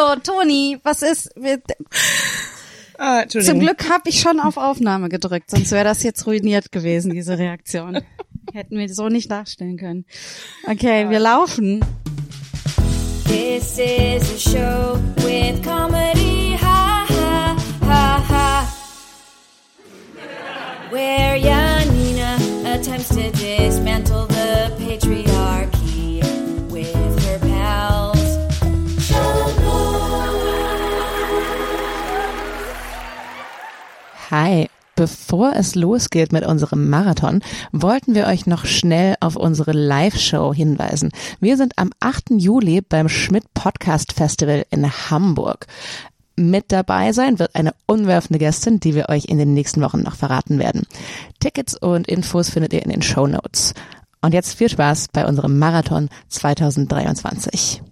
Hallo, Toni, was ist? Wir, Ah, zum Glück habe ich schon auf Aufnahme gedrückt, sonst wäre das jetzt ruiniert gewesen, diese Reaktion. Hätten wir so nicht darstellen können. Okay, wir laufen. This is a show with comedy, ha ha ha ha. Where Janina attempts to dismantle the patriarchy Hi. Bevor es losgeht mit unserem Marathon, wollten wir euch noch schnell auf unsere Live-Show hinweisen. Wir sind am 8. Juli beim Schmidt Podcast Festival in Hamburg. Mit dabei sein wird eine unwerfende Gästin, die wir euch in den nächsten Wochen noch verraten werden. Tickets und Infos findet ihr in den Show Notes. Und jetzt viel Spaß bei unserem Marathon 2023.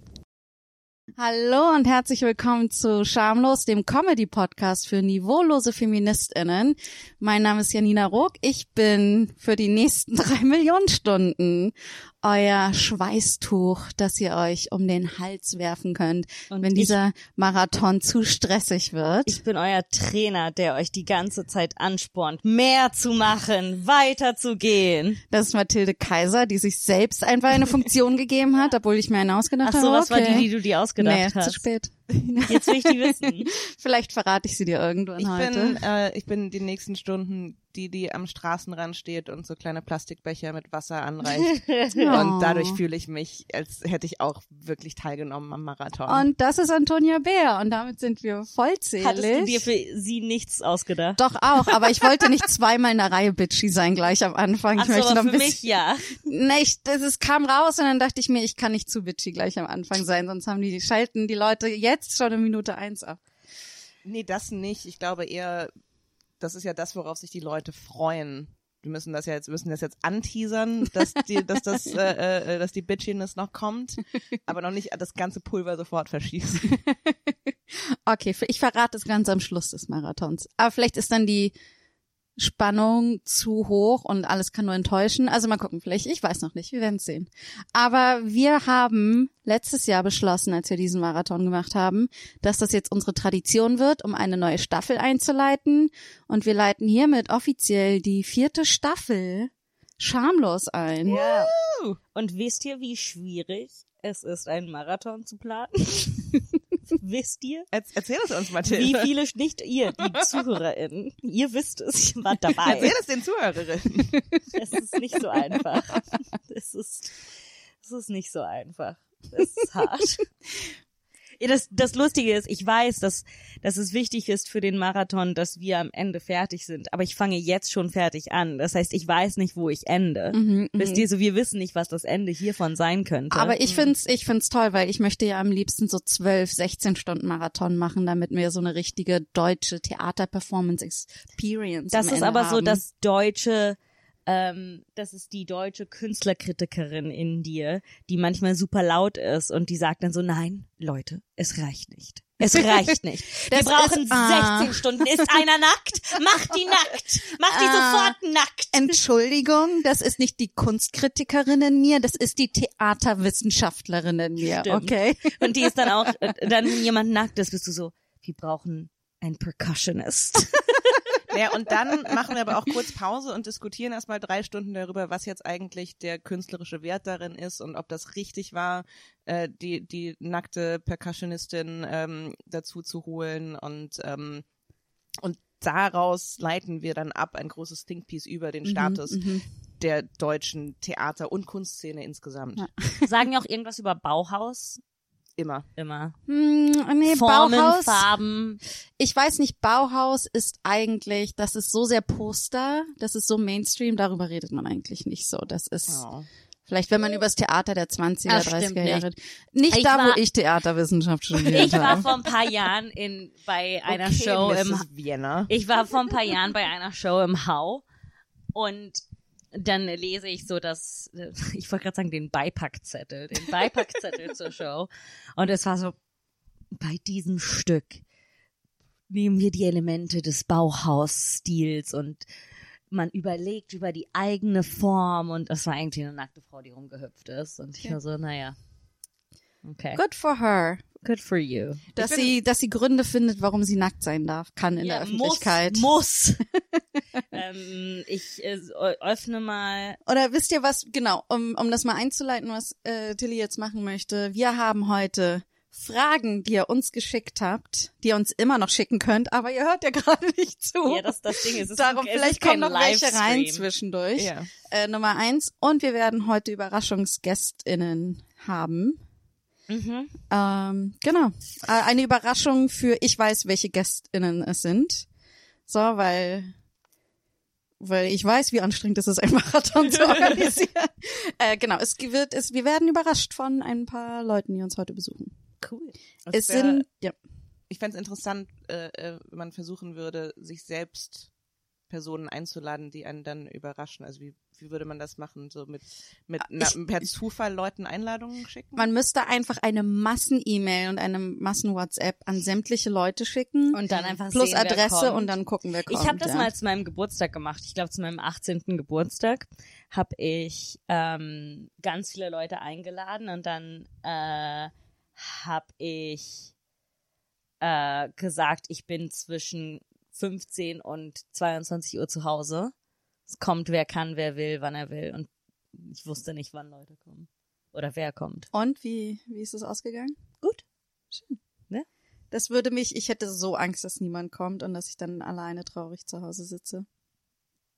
Hallo und herzlich willkommen zu Schamlos, dem Comedy-Podcast für niveaulose FeministInnen. Mein Name ist Janina Rook. Ich bin für die nächsten drei Millionen Stunden euer Schweißtuch, das ihr euch um den Hals werfen könnt, Und wenn dieser Marathon zu stressig wird. Ich bin euer Trainer, der euch die ganze Zeit anspornt, mehr zu machen, weiterzugehen. Das ist Mathilde Kaiser, die sich selbst einfach eine Funktion gegeben hat, obwohl ich mir eine ausgedacht Ach habe. so, was war Okay. die, die du dir ausgedacht nee, hast? zu spät. Jetzt will ich die wissen. Vielleicht verrate ich sie dir irgendwann Ich heute. bin, äh, ich bin die nächsten Stunden die, die am Straßenrand steht und so kleine Plastikbecher mit Wasser anreicht. Oh. Und dadurch fühle ich mich, als hätte ich auch wirklich teilgenommen am Marathon. Und das ist Antonia Bär und damit sind wir vollzählig. Hattest du dir für sie nichts ausgedacht? Doch auch, aber ich wollte nicht zweimal in der Reihe bitchy sein gleich am Anfang. Ach Ich so, möchte noch ein für bisschen, mich ja. Nee, ich, das ist, kam raus und dann dachte ich mir, ich kann nicht zu bitchy gleich am Anfang sein, sonst haben die, schalten die Leute jetzt schon in Minute eins ab. nee, das nicht. Ich glaube eher, das ist ja das, worauf sich die Leute freuen. Wir müssen das ja jetzt, müssen das jetzt anteasern, dass die, dass das, äh, äh, dass die Bitchiness noch kommt, aber noch nicht das ganze Pulver sofort verschießen. Okay, ich verrate es ganz am Schluss des Marathons. Aber vielleicht ist dann die Spannung zu hoch und alles kann nur enttäuschen. Also mal gucken, vielleicht, ich weiß noch nicht, wir werden es sehen. Aber wir haben letztes Jahr beschlossen, als wir diesen Marathon gemacht haben, dass das jetzt unsere Tradition wird, um eine neue Staffel einzuleiten. Und wir leiten hiermit offiziell die vierte Staffel schamlos ein. Ja. Und wisst ihr, wie schwierig es ist, einen Marathon zu planen? wisst ihr? Erz- Erzähl es uns, Mathilde. Wie viele, nicht ihr, die ZuhörerInnen, ihr wisst es, ihr wart dabei. Erzähl es den Zuhörerinnen. Es ist nicht so einfach. Es ist, es ist nicht so einfach. Es ist hart. Das, das Lustige ist, ich weiß, dass, dass es wichtig ist für den Marathon, dass wir am Ende fertig sind. Aber ich fange jetzt schon fertig an. Das heißt, ich weiß nicht, wo ich ende. Mhm, Wisst ihr, so wir wissen nicht, was das Ende hiervon sein könnte. Aber ich find's, ich find's toll, weil ich möchte ja am liebsten so 12, 16 Stunden Marathon machen, damit wir so eine richtige deutsche Theater-Performance Experience Das ist aber so haben. das deutsche, ähm, das ist die deutsche Künstlerkritikerin in dir, die manchmal super laut ist und die sagt dann so, nein, Leute, es reicht nicht. Es reicht nicht. Wir brauchen ist- ah. 16 Stunden. Ist einer nackt? Mach die nackt. Mach die Ah. sofort nackt. Entschuldigung, das ist nicht die Kunstkritikerin in mir, das ist die Theaterwissenschaftlerin in mir, Stimmt. okay? Und die ist dann auch, äh, dann jemand nackt ist, bist du so, wir brauchen einen Percussionist. Ja, und dann machen wir aber auch kurz Pause und diskutieren erstmal drei Stunden darüber, was jetzt eigentlich der künstlerische Wert darin ist und ob das richtig war, äh, die, die nackte Percussionistin ähm, dazu zu holen und, ähm, und daraus leiten wir dann ab ein großes Think Piece über den Status Mhm, der deutschen Theater- und Kunstszene insgesamt. Ja. Sagen ja auch irgendwas über Bauhaus? Immer. Immer. Hm, nee, Formen, Bauhaus. Farben. Ich weiß nicht, Bauhaus ist eigentlich, das ist so sehr Poster, das ist so Mainstream, darüber redet man eigentlich nicht so. Das ist Oh. vielleicht, wenn man über das Theater der 20er, Das stimmt 30er Jahre, nicht, nicht Ich da, war- wo ich Theaterwissenschaft studiert Ich war habe. vor ein paar Jahren in, bei einer okay, Show im, Mrs. Vienna. ich war vor ein paar Jahren bei einer Show im Hau und dann lese ich so das, ich wollte gerade sagen, den Beipackzettel, den Beipackzettel zur Show. Und es war so, bei diesem Stück nehmen wir die Elemente des Bauhausstils und man überlegt über die eigene Form und das war eigentlich eine nackte Frau, die rumgehüpft ist. Und ich war so, naja. Okay. Good for her. Good for you. Dass bin- sie, dass sie Gründe findet, warum sie nackt sein darf, kann in der Öffentlichkeit. Muss. muss. ähm, ich äh, öffne mal. Oder wisst ihr was, genau, um, um das mal einzuleiten, was äh, Tilly jetzt machen möchte. Wir haben heute Fragen, die ihr uns geschickt habt, die ihr uns immer noch schicken könnt, aber ihr hört ja gerade nicht zu. Ja, das das Ding ist. Es ist Darum, ist vielleicht kommen noch welche rein Livestream. zwischendurch. Ja. Äh, Nummer eins. Und wir werden heute UberraschungsgästInnen haben. Mhm. Ähm, genau. Äh, eine Überraschung für ich weiß, welche GästInnen es sind. So, weil weil ich weiß, wie anstrengend es ist, ein Marathon zu organisieren. äh, genau, es wird, es, wir werden überrascht von ein paar Leuten, die uns heute besuchen. Cool. Das es wär- sind, ja, ich fände es interessant, äh, äh, wenn man versuchen würde, sich selbst Personen einzuladen, die einen dann überraschen. Also wie, wie würde man das machen? So mit, mit na, Ich- per Zufall Leuten Einladungen schicken? man müsste einfach eine Massen-E-Mail und eine Massen-WhatsApp an sämtliche Leute schicken. Und dann einfach plus sehen, wer Adresse kommt. und dann gucken, wer kommt. Ich habe das ja. mal zu meinem Geburtstag gemacht. Ich glaube, zu meinem 18. Geburtstag habe ich ähm, ganz viele Leute eingeladen und dann äh, habe ich äh, gesagt, ich bin zwischen 15 und 22 Uhr zu Hause. Es kommt, wer kann, wer will, wann er will. Und ich wusste nicht, wann Leute kommen. Oder wer kommt. Und wie, wie ist es ausgegangen? Gut. Das würde mich, ich hätte so Angst, dass niemand kommt und dass ich dann alleine traurig zu Hause sitze.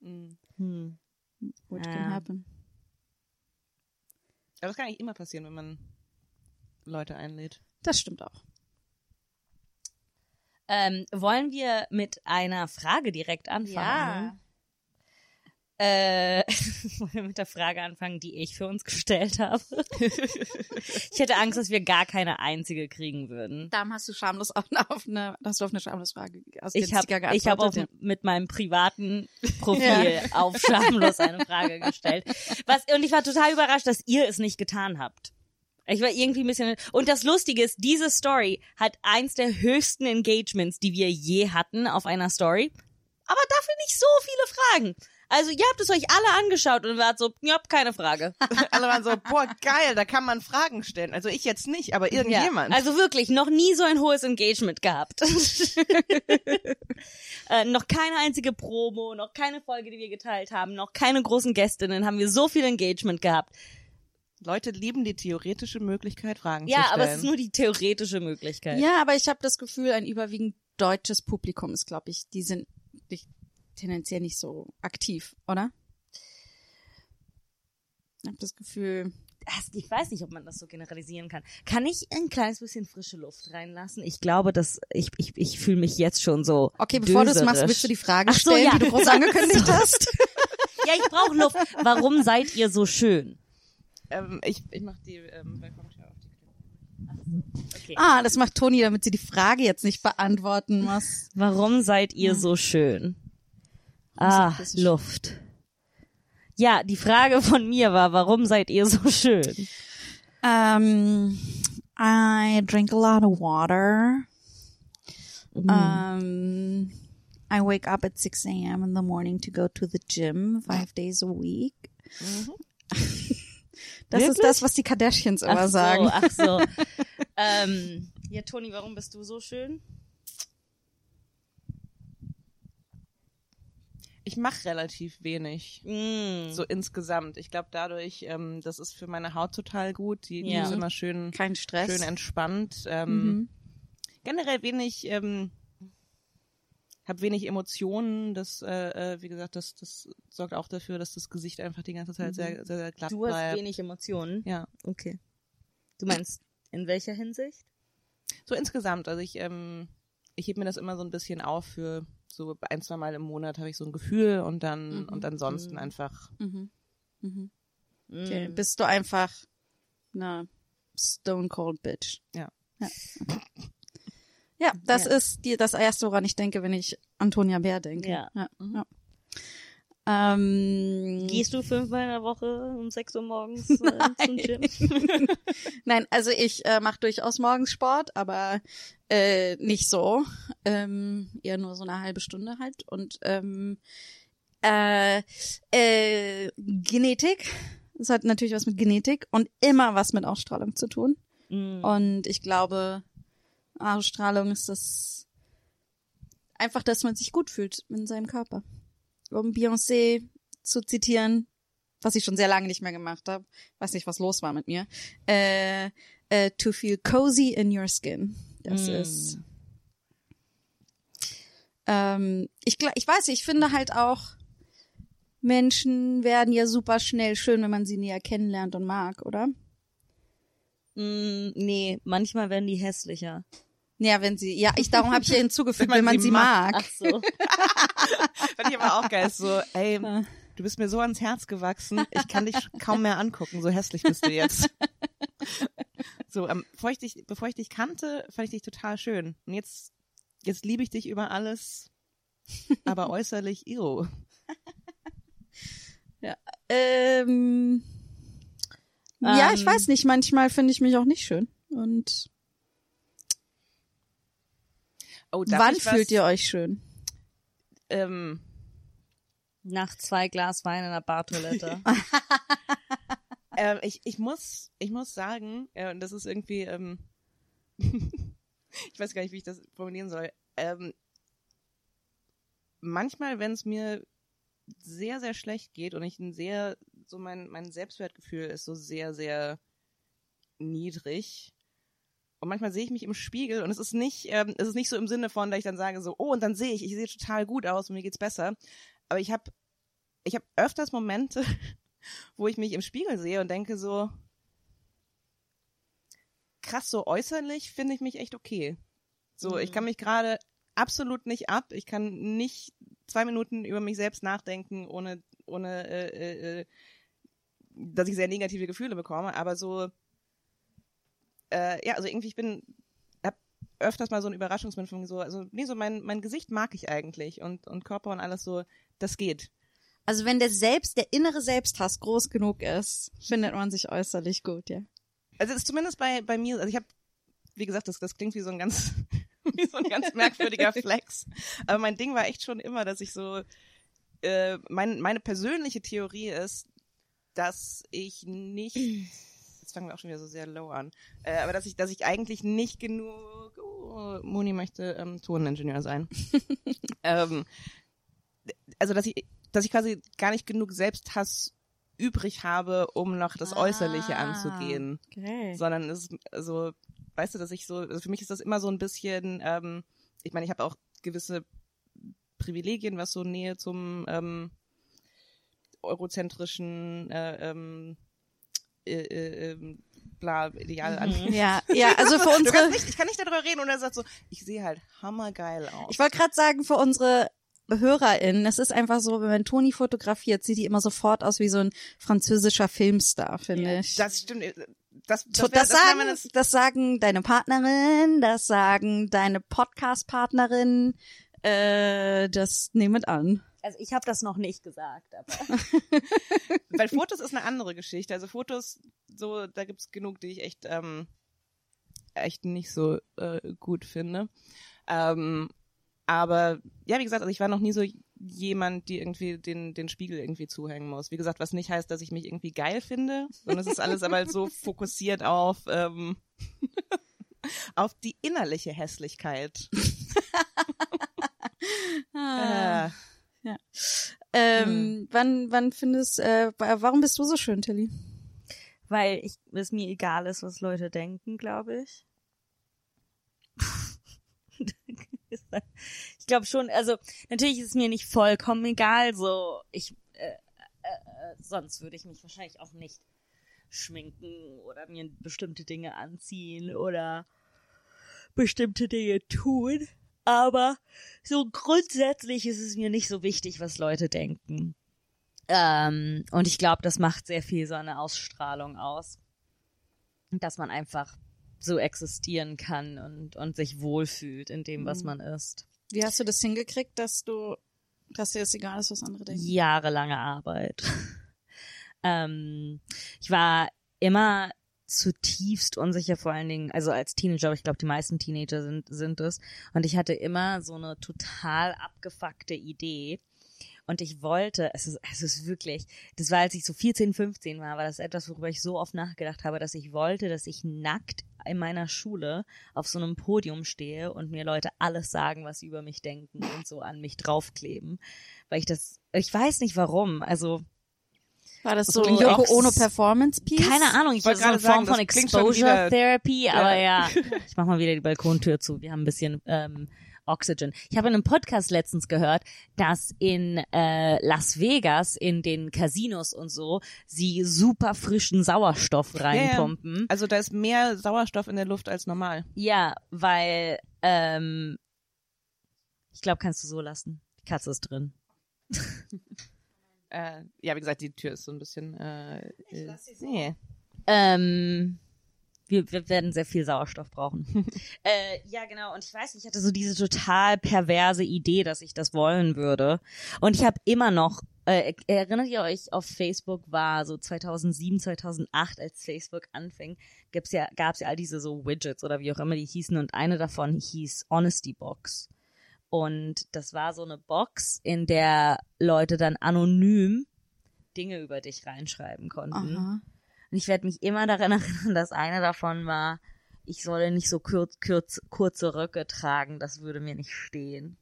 Mhm. Hm. Which Ja. can happen. Aber das kann eigentlich immer passieren, wenn man Leute einlädt. Das stimmt auch. Ähm, wollen wir mit einer Frage direkt anfangen? Äh, wollen wir mit der Frage anfangen, die ich für uns gestellt habe? ich hätte Angst, dass wir gar keine einzige kriegen würden. Darum hast du schamlos auf, auf eine, hast du auf eine schamlos Frage aus Ich habe ich hab geantwortet, mit meinem privaten Profil auf schamlos eine Frage gestellt. Was, und ich war total überrascht, dass ihr es nicht getan habt. Ich war irgendwie ein bisschen. Und das Lustige ist, diese Story hat eins der höchsten Engagements, die wir je hatten auf einer Story. Aber dafür nicht so viele Fragen. Also ihr habt es euch alle angeschaut und wart so, ja, keine Frage. Alle waren so, boah, geil, da kann man Fragen stellen. Also ich jetzt nicht, aber irgendjemand. Ja, also wirklich, noch nie so ein hohes Engagement gehabt. äh, noch keine einzige Promo, noch keine Folge, die wir geteilt haben, noch keine großen Gästinnen, haben wir so viel Engagement gehabt. Leute lieben die theoretische Möglichkeit, Fragen zu Ja, stellen. aber es ist nur die theoretische Möglichkeit. Ja, aber ich habe das Gefühl, ein überwiegend deutsches Publikum ist, glaube ich, die sind nicht, tendenziell nicht so aktiv, oder? Ich habe das Gefühl, Ich weiß nicht, ob man das so generalisieren kann. Kann ich ein kleines bisschen frische Luft reinlassen? Ich glaube, dass ich, ich, ich fühle mich jetzt schon so. okay, bevor du es machst, willst du die Frage Ach so, stellen, ja. die du groß angekündigt hast? Ja, ich brauche Luft. Warum seid ihr so schön? Ähm, ich, ich mach die ähm, Balkontür auf die Okay. Ah, das macht Toni, damit sie die Frage jetzt nicht beantworten muss. Warum seid ihr so schön? Ah, Luft. Ja, die Frage von mir war, warum seid ihr so schön? Um, I drink a lot of water. Mm. Um, I wake up at 6 a.m. in the morning to go to the gym five days a week. Das ist Wirklich? das, was die Kardashians immer ach sagen. so, ach so. ähm, ja, Toni, warum bist du so schön? Ich mache relativ wenig. Mm. So insgesamt. Ich glaube dadurch, ähm, das ist für meine Haut total gut. Die, die Ja. ist immer schön, Kein Stress. schön entspannt. Ähm, Mhm. Generell wenig, ähm, habe wenig Emotionen. Das, äh, äh, wie gesagt, das, das sorgt auch dafür, dass das Gesicht einfach die ganze Zeit sehr, sehr, sehr glatt Du hast bleibt. wenig Emotionen. Ja, Okay. Du meinst, in welcher Hinsicht? so insgesamt. Also ich, ähm, ich heb mir das immer so ein bisschen auf für so ein, zwei Mal im Monat habe ich so ein Gefühl und dann Mhm. und ansonsten einfach Mhm. Mhm. Mm. Okay. Bist du einfach eine stone cold bitch. Ja. Ja, ja das Ja. ist die, das erste, woran ich denke, wenn ich Antonia Bär denke. Ja. ja. ja. Ähm, Gehst du fünfmal in der Woche um 6 Uhr morgens äh, zum Gym? Nein, also ich äh, mache durchaus morgens Sport, aber äh, nicht so. Ähm, eher nur so eine halbe Stunde halt. Und ähm, äh, äh, Genetik. Das hat natürlich was mit Genetik und immer was mit Ausstrahlung zu tun. Mm. Und ich glaube, Ausstrahlung ist das einfach, dass man sich gut fühlt in seinem Körper. Um Beyoncé zu zitieren, was ich schon sehr lange nicht mehr gemacht habe, weiß nicht, was los war mit mir. Äh, äh, to feel cozy in your skin. Das Mm. ist. Ähm, ich, ich weiß, ich finde halt auch, Menschen werden ja super schnell schön, wenn man sie näher kennenlernt und mag, oder? Mm, nee, manchmal werden die hässlicher. Ja, wenn sie, ja, ich, darum habe ich ja hinzugefügt, Wenn wenn man man sie sie mag. mag. Ach so. Fand ich aber auch geil. So, ey, du bist mir so ans Herz gewachsen, ich kann dich kaum mehr angucken, so hässlich bist du jetzt. So, ähm, bevor, ich dich, bevor ich dich kannte, fand ich dich total schön. Und jetzt, jetzt liebe ich dich über alles, aber äußerlich. Ähm, ja, Ähm. ich weiß nicht, manchmal finde ich mich auch nicht schön. Und Oh, wann fühlt ihr euch schön? Ähm, Nach zwei Glas Wein in der Bartoilette. ähm, ich, ich muss, ich muss sagen, äh, und das ist irgendwie, ähm, ich weiß gar nicht, wie ich das formulieren soll. Ähm, manchmal, wenn es mir sehr, sehr schlecht geht und ich ein sehr, so mein, mein Selbstwertgefühl ist so sehr, sehr niedrig. Und manchmal sehe ich mich im Spiegel und es ist nicht, ähm, es ist nicht so im Sinne von, dass ich dann sage so, oh, und dann sehe ich, ich sehe total gut aus und mir geht's besser. Aber ich habe, ich habe öfters Momente, wo ich mich im Spiegel sehe und denke so, krass, so äußerlich finde ich mich echt okay. So, ich kann mich gerade absolut nicht ab. Ich kann nicht zwei Minuten über mich selbst nachdenken, ohne, ohne, äh, äh, äh, dass ich sehr negative Gefühle bekomme. Aber so, äh, ja, also irgendwie ich bin, hab öfters mal so einen Überraschungsmoment von so, also nee, so mein, mein Gesicht mag ich eigentlich und und Körper und alles so, das geht. Also wenn der Selbst, der innere Selbsthass groß genug ist, findet man sich äußerlich gut, ja. Also ist zumindest bei bei mir, also ich habe, wie gesagt, das das klingt wie so ein ganz wie so ein ganz merkwürdiger Flex. Aber mein Ding war echt schon immer, dass ich so äh, mein, meine persönliche Theorie ist, dass ich nicht jetzt fangen wir auch schon wieder so sehr low an, äh, aber dass ich dass ich eigentlich nicht genug oh, Moni möchte ähm, Toningenieur sein. ähm, also dass ich dass ich quasi gar nicht genug Selbsthass übrig habe, um noch das Äußerliche Ah. anzugehen Okay. sondern es ist also weißt du, dass ich so also für mich ist das immer so ein bisschen ähm, ich meine, ich habe auch gewisse Privilegien, was so Nähe zum ähm, eurozentrischen äh, ähm, äh, äh, ähm, bla Ideal angeht. Ja, ja, also für unsere, nicht, ich kann nicht darüber reden und er sagt so, ich sehe halt hammergeil aus. ich wollte gerade sagen, für unsere HörerInnen, es ist einfach so, wenn man Toni fotografiert, sieht die immer sofort aus wie so ein französischer Filmstar, finde ich. das stimmt. äh, Das, Das, das, wär, das, wär sagen, meine, das sagen deine Partnerin, das sagen deine Podcast-Partnerin, äh, das nehmet an. Also ich habe das noch nicht gesagt, aber weil Fotos ist eine andere Geschichte. Also Fotos, so, da gibt's genug, die ich echt, ähm, echt nicht so äh, gut finde. Ähm, aber ja, wie gesagt, also ich war noch nie so jemand, die irgendwie den, den Spiegel irgendwie zuhängen muss. Wie gesagt, was nicht heißt, dass ich mich irgendwie geil finde, sondern es ist alles aber halt so fokussiert auf, ähm, auf die innerliche Hässlichkeit. Ah. Äh, Ähm, wann, wann findest, äh, wa- warum bist du so schön, Tilly? weil ich, es mir egal ist, was Leute denken, glaube ich. ich glaube schon, also natürlich ist es mir nicht vollkommen egal, so ich äh, äh, äh, sonst würde ich mich wahrscheinlich auch nicht schminken oder mir bestimmte Dinge anziehen oder bestimmte Dinge tun. Aber so grundsätzlich ist es mir nicht so wichtig, was Leute denken. Ähm, und ich glaube, das macht sehr viel so eine Ausstrahlung aus. Dass man einfach so existieren kann und, und sich wohlfühlt in dem, was man ist. Wie hast du das hingekriegt, dass du, dass dir das egal ist, was andere denken? Jahrelange Arbeit. ähm, ich war immer zutiefst unsicher, vor allen Dingen, also als Teenager, ich glaube, die meisten Teenager sind, sind es. Und ich hatte immer so eine total abgefuckte Idee. Und ich wollte, es ist, es ist wirklich, das war, als ich so 14, 15 war, war das etwas, worüber ich so oft nachgedacht habe, dass ich wollte, dass ich nackt in meiner Schule auf so einem Podium stehe und mir Leute alles sagen, was sie über mich denken und so an mich draufkleben. Weil ich das, ich weiß nicht warum, also War das so klingt Yoko Ono Performance Piece? keine Ahnung, ich wollte wollte so eine gerade Form sagen, von das klingt schon Exposure wieder- Therapy, aber ja, ich mach mal wieder die Balkontür zu. Wir haben ein bisschen ähm, Oxygen. Ich habe in einem Podcast letztens gehört, dass in äh, Las Vegas in den Casinos und so sie super frischen Sauerstoff reinpumpen. Also da ist mehr Sauerstoff in der Luft als normal. Ja, weil ähm, ich glaube, kannst du so lassen. Die Katze ist drin. Äh, ja, wie gesagt, die Tür ist so ein bisschen. Äh, äh, nee. Ähm, wir, wir werden sehr viel Sauerstoff brauchen. äh, ja, genau. Und ich weiß nicht, ich hatte so diese total perverse Idee, dass ich das wollen würde. Und ich habe immer noch, äh, erinnert ihr euch, auf Facebook war so 2007, 2008, als Facebook anfing, gibt's ja, gab's ja all diese so Widgets oder wie auch immer die hießen. Und eine davon hieß Honesty Box. Und das war so eine Box, in der Leute dann anonym Dinge über dich reinschreiben konnten. Aha. Und ich werde mich immer daran erinnern, dass eine davon war, ich solle nicht so kurz, kurz, kurze Röcke tragen, das würde mir nicht stehen.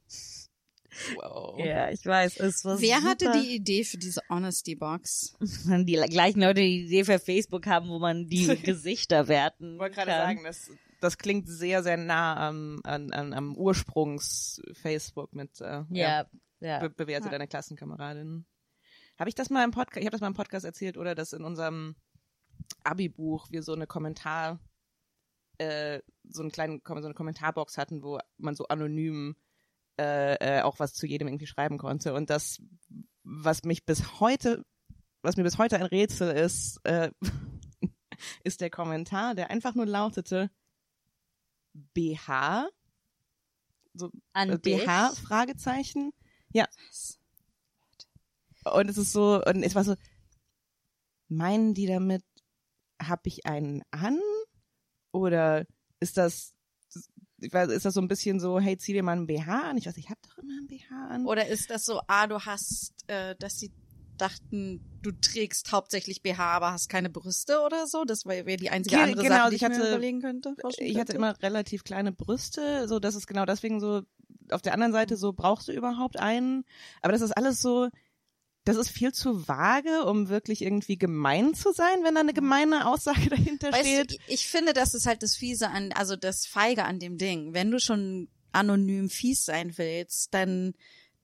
Wow. Ja, ich weiß, es war Wer super. hatte die Idee für diese Honesty Box? die gleichen Leute, die die Idee für Facebook haben, wo man die Gesichter werten Ich wollte gerade kann. sagen, das, das klingt sehr, sehr nah am, an, an, am Ursprungs-Facebook mit äh, Ja, ja. Be bewerte Ja. deine Klassenkameradin. Habe ich das mal im Podcast, ich habe das mal im Podcast erzählt, oder dass in unserem Abi-Buch wir so eine Kommentar, äh, so einen kleinen, so eine Kommentarbox hatten, wo man so anonym äh, äh, auch was zu jedem irgendwie schreiben konnte. Und das, was mich bis heute, was mir bis heute ein Rätsel ist, äh, ist der Kommentar, der einfach nur lautete BH, so An äh? BH Fragezeichen. Ja. Und es ist so und es war so meinen die damit habe ich einen an oder ist das ich weiß, ist das so ein bisschen so hey zieh dir mal einen BH an ich weiß ich habe doch immer einen BH an Oder ist das so, ah, du hast, äh, dass sie dachten, du trägst hauptsächlich BH, aber hast keine Brüste oder so? Das wäre wär die einzige Ge- andere genau, Sache, die ich ich, mir hatte- überlegen könnte. ich hatte immer relativ kleine Brüste, so das ist genau deswegen so auf der anderen Seite so brauchst du überhaupt einen, aber das ist alles so das ist viel zu vage, um wirklich irgendwie gemein zu sein, wenn da eine gemeine Aussage dahinter Weißt steht. du, ich finde, das ist halt das Fiese an, also das Feige an dem Ding. Wenn du schon anonym fies sein willst, dann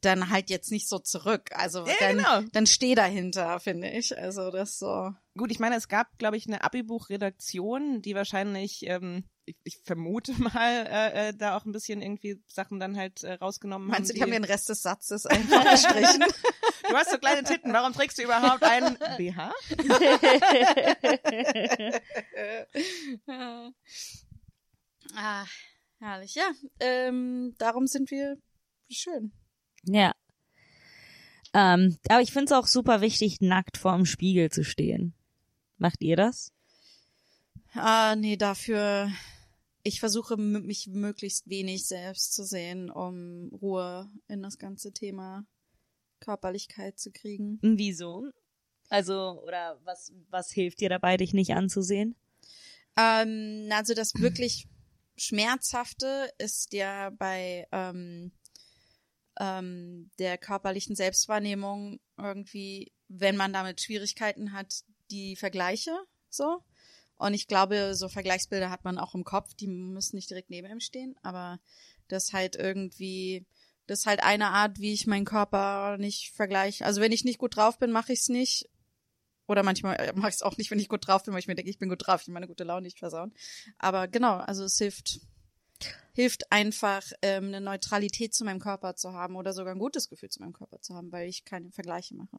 dann halt jetzt nicht so zurück. Also Ja, dann, genau. dann steh dahinter, finde ich. Also das so. Gut, ich meine, es gab, glaube ich, eine Abi-Buch-Redaktion, die wahrscheinlich, ähm, ich, ich vermute mal, äh, äh, da auch ein bisschen irgendwie Sachen dann halt äh, rausgenommen Meinst du, haben. die haben den Rest des Satzes einfach gestrichen? du hast so kleine Titten, warum trägst du überhaupt einen BH? ah, herrlich. Ja, ähm, darum sind wir schön. Ja. Ähm, aber ich finde es auch super wichtig, nackt vorm Spiegel zu stehen. Macht ihr das? Ah, nee, dafür. Ich versuche mich möglichst wenig selbst zu sehen, um Ruhe in das ganze Thema Körperlichkeit zu kriegen. Wieso? Also, oder was, was hilft dir dabei, dich nicht anzusehen? Ähm, also das wirklich Schmerzhafte ist ja bei ähm, ähm, der körperlichen Selbstwahrnehmung irgendwie, wenn man damit Schwierigkeiten hat, die Vergleiche so. Und ich glaube, so Vergleichsbilder hat man auch im Kopf, die müssen nicht direkt neben ihm stehen, aber das halt irgendwie, das halt eine Art, wie ich meinen Körper nicht vergleiche. Also wenn ich nicht gut drauf bin, mache ich es nicht. Oder manchmal mache ich es auch nicht, wenn ich gut drauf bin, weil ich mir denke, ich bin gut drauf, ich meine gute Laune nicht versauen. Aber genau, also es hilft, hilft einfach, ähm, eine Neutralität zu meinem Körper zu haben oder sogar ein gutes Gefühl zu meinem Körper zu haben, weil ich keine Vergleiche mache.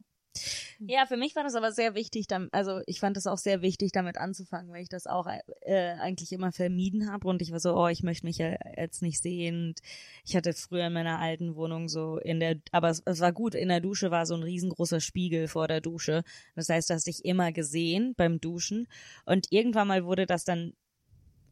Ja, für mich war das aber sehr wichtig, also ich fand es auch sehr wichtig, damit anzufangen, weil ich das auch äh, eigentlich immer vermieden habe und ich war so, oh, ich möchte mich ja jetzt nicht sehen. Und ich hatte früher in meiner alten Wohnung so in der, aber es, es war gut, in der Dusche war so ein riesengroßer Spiegel vor der Dusche. Das heißt, du hast dich immer gesehen beim Duschen und irgendwann mal wurde das dann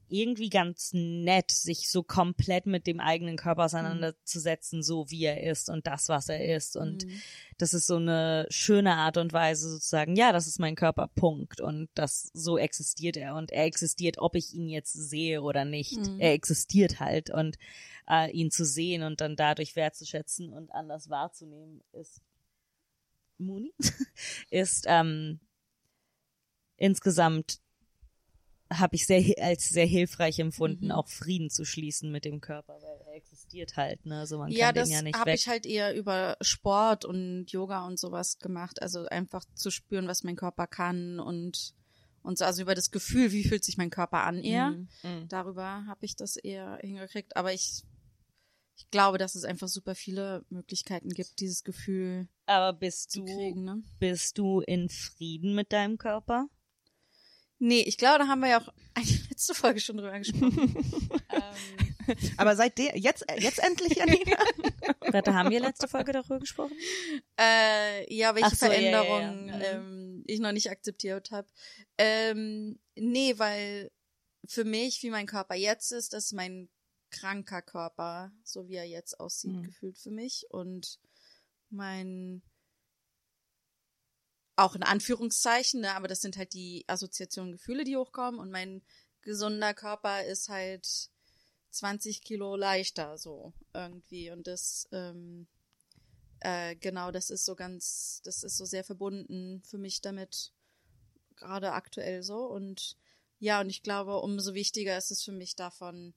irgendwie ganz nett, sich so komplett mit dem eigenen Körper auseinanderzusetzen, so wie er ist und das, was er ist. Und Mhm. das ist so eine schöne Art und Weise sozusagen, ja, das ist mein Körper, Punkt. Und das, so existiert er. Und er existiert, ob ich ihn jetzt sehe oder nicht. Mhm. Er existiert halt. Und äh, ihn zu sehen und dann dadurch wertzuschätzen und anders wahrzunehmen, ist Muni, ist ähm, insgesamt habe ich sehr als sehr hilfreich empfunden, Mhm. auch Frieden zu schließen mit dem Körper, weil er existiert halt, ne? So man Ja, kann das den ja nicht habe weg. ich halt eher über Sport und Yoga und sowas gemacht. Also einfach zu spüren, was mein Körper kann und und so, also über das Gefühl, wie fühlt sich mein Körper an eher. Mhm. Mhm. Darüber habe ich das eher hingekriegt. Aber ich, ich glaube, dass es einfach super viele Möglichkeiten gibt, dieses Gefühl Aber bist zu du kriegen. Ne? bist du in Frieden mit deinem Körper? Nee, ich glaube, da haben wir ja auch eine letzte Folge schon drüber gesprochen. ähm, Aber seitdem, jetzt, jetzt endlich, Janina? Warte, haben wir letzte Folge darüber gesprochen? Äh, ja, welche so, ja, ja, ja. Veränderungen Mhm. Ähm, ich noch nicht akzeptiert habe. Ähm, nee, weil für mich, wie mein Körper jetzt ist, das ist mein kranker Körper, so wie er jetzt aussieht, Mhm. gefühlt für mich. Und mein auch in Anführungszeichen, ne, aber das sind halt die Assoziationen, Gefühle, die hochkommen. Und mein gesunder Körper ist halt 20 Kilo leichter, so irgendwie. Und das, ähm, äh, genau, das ist so ganz, das ist so sehr verbunden für mich damit, gerade aktuell so. Und ja, und ich glaube, umso wichtiger ist es für mich davon,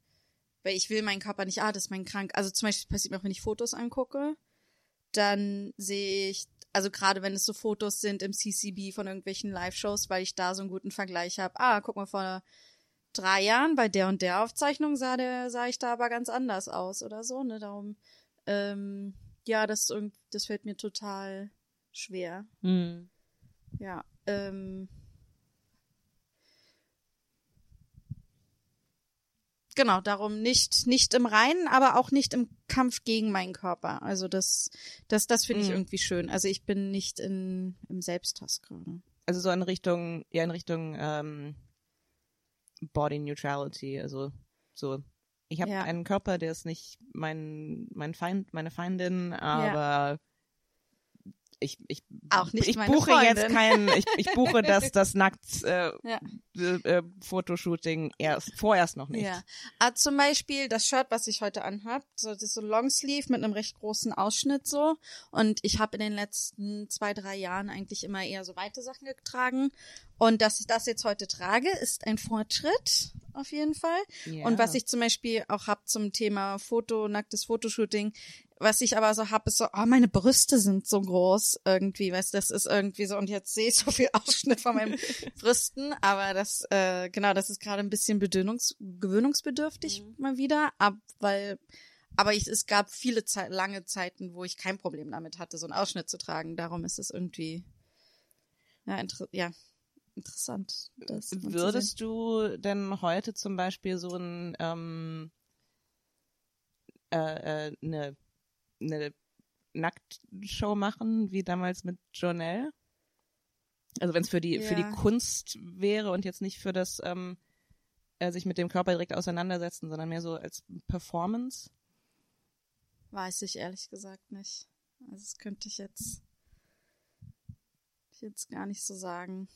weil ich will meinen Körper nicht, ah, das ist mein krank. Also zum Beispiel passiert mir auch, wenn ich Fotos angucke, dann sehe ich, also gerade wenn es so Fotos sind im CCB von irgendwelchen Live-Shows, weil ich da so einen guten Vergleich habe. Ah, guck mal, vor drei Jahren bei der und der Aufzeichnung sah der, sah ich da aber ganz anders aus oder so, ne? Darum, ähm, ja, das das fällt mir total schwer. Mhm. Ja, ähm. Genau, darum nicht, nicht im Reinen, aber auch nicht im Kampf gegen meinen Körper. Also das, das, das finde ich Mhm. irgendwie schön. Also ich bin nicht in, im Selbsthass gerade. Also so in Richtung, ja, in Richtung ähm, Body Neutrality, also so. Ich habe Ja. einen Körper, der ist nicht mein mein Feind, meine Feindin, aber ich ich Auch nicht ich buche Freundin. jetzt kein ich, ich buche das das nackt äh, Ja. äh, äh, Fotoshooting erst vorerst noch nicht. Ja. Ah, zum Beispiel das Shirt, was ich heute anhab, so, das ist so Longsleeve mit einem recht großen Ausschnitt so. Und ich habe in den letzten zwei, drei Jahren eigentlich immer eher so weite Sachen getragen. Und dass ich das jetzt heute trage, ist ein Fortschritt, auf jeden Fall. Ja. Und was ich zum Beispiel auch hab zum Thema Foto, nacktes Fotoshooting, was ich aber so hab, ist so, oh, meine Brüste sind so groß irgendwie, weißt du, das ist irgendwie so, und jetzt sehe ich so viel Ausschnitt von meinen Brüsten, aber das, äh, genau, das ist gerade ein bisschen bedöhnungs gewöhnungsbedürftig mal wieder, ab, weil, aber ich, es gab viele Zeit, lange Zeiten, wo ich kein Problem damit hatte, so einen Ausschnitt zu tragen, darum ist es irgendwie, ja, inter ja interessant. Das sehen. Würdest du denn heute zum Beispiel so ein ähm, äh, äh, eine, eine Nacktshow machen, wie damals mit Jonelle? Also wenn es für die für die Ja. Kunst wäre und jetzt nicht für das ähm, äh, sich mit dem Körper direkt auseinandersetzen, sondern mehr so als Performance. Weiß ich ehrlich gesagt nicht. Also das könnte ich jetzt, ich jetzt gar nicht so sagen.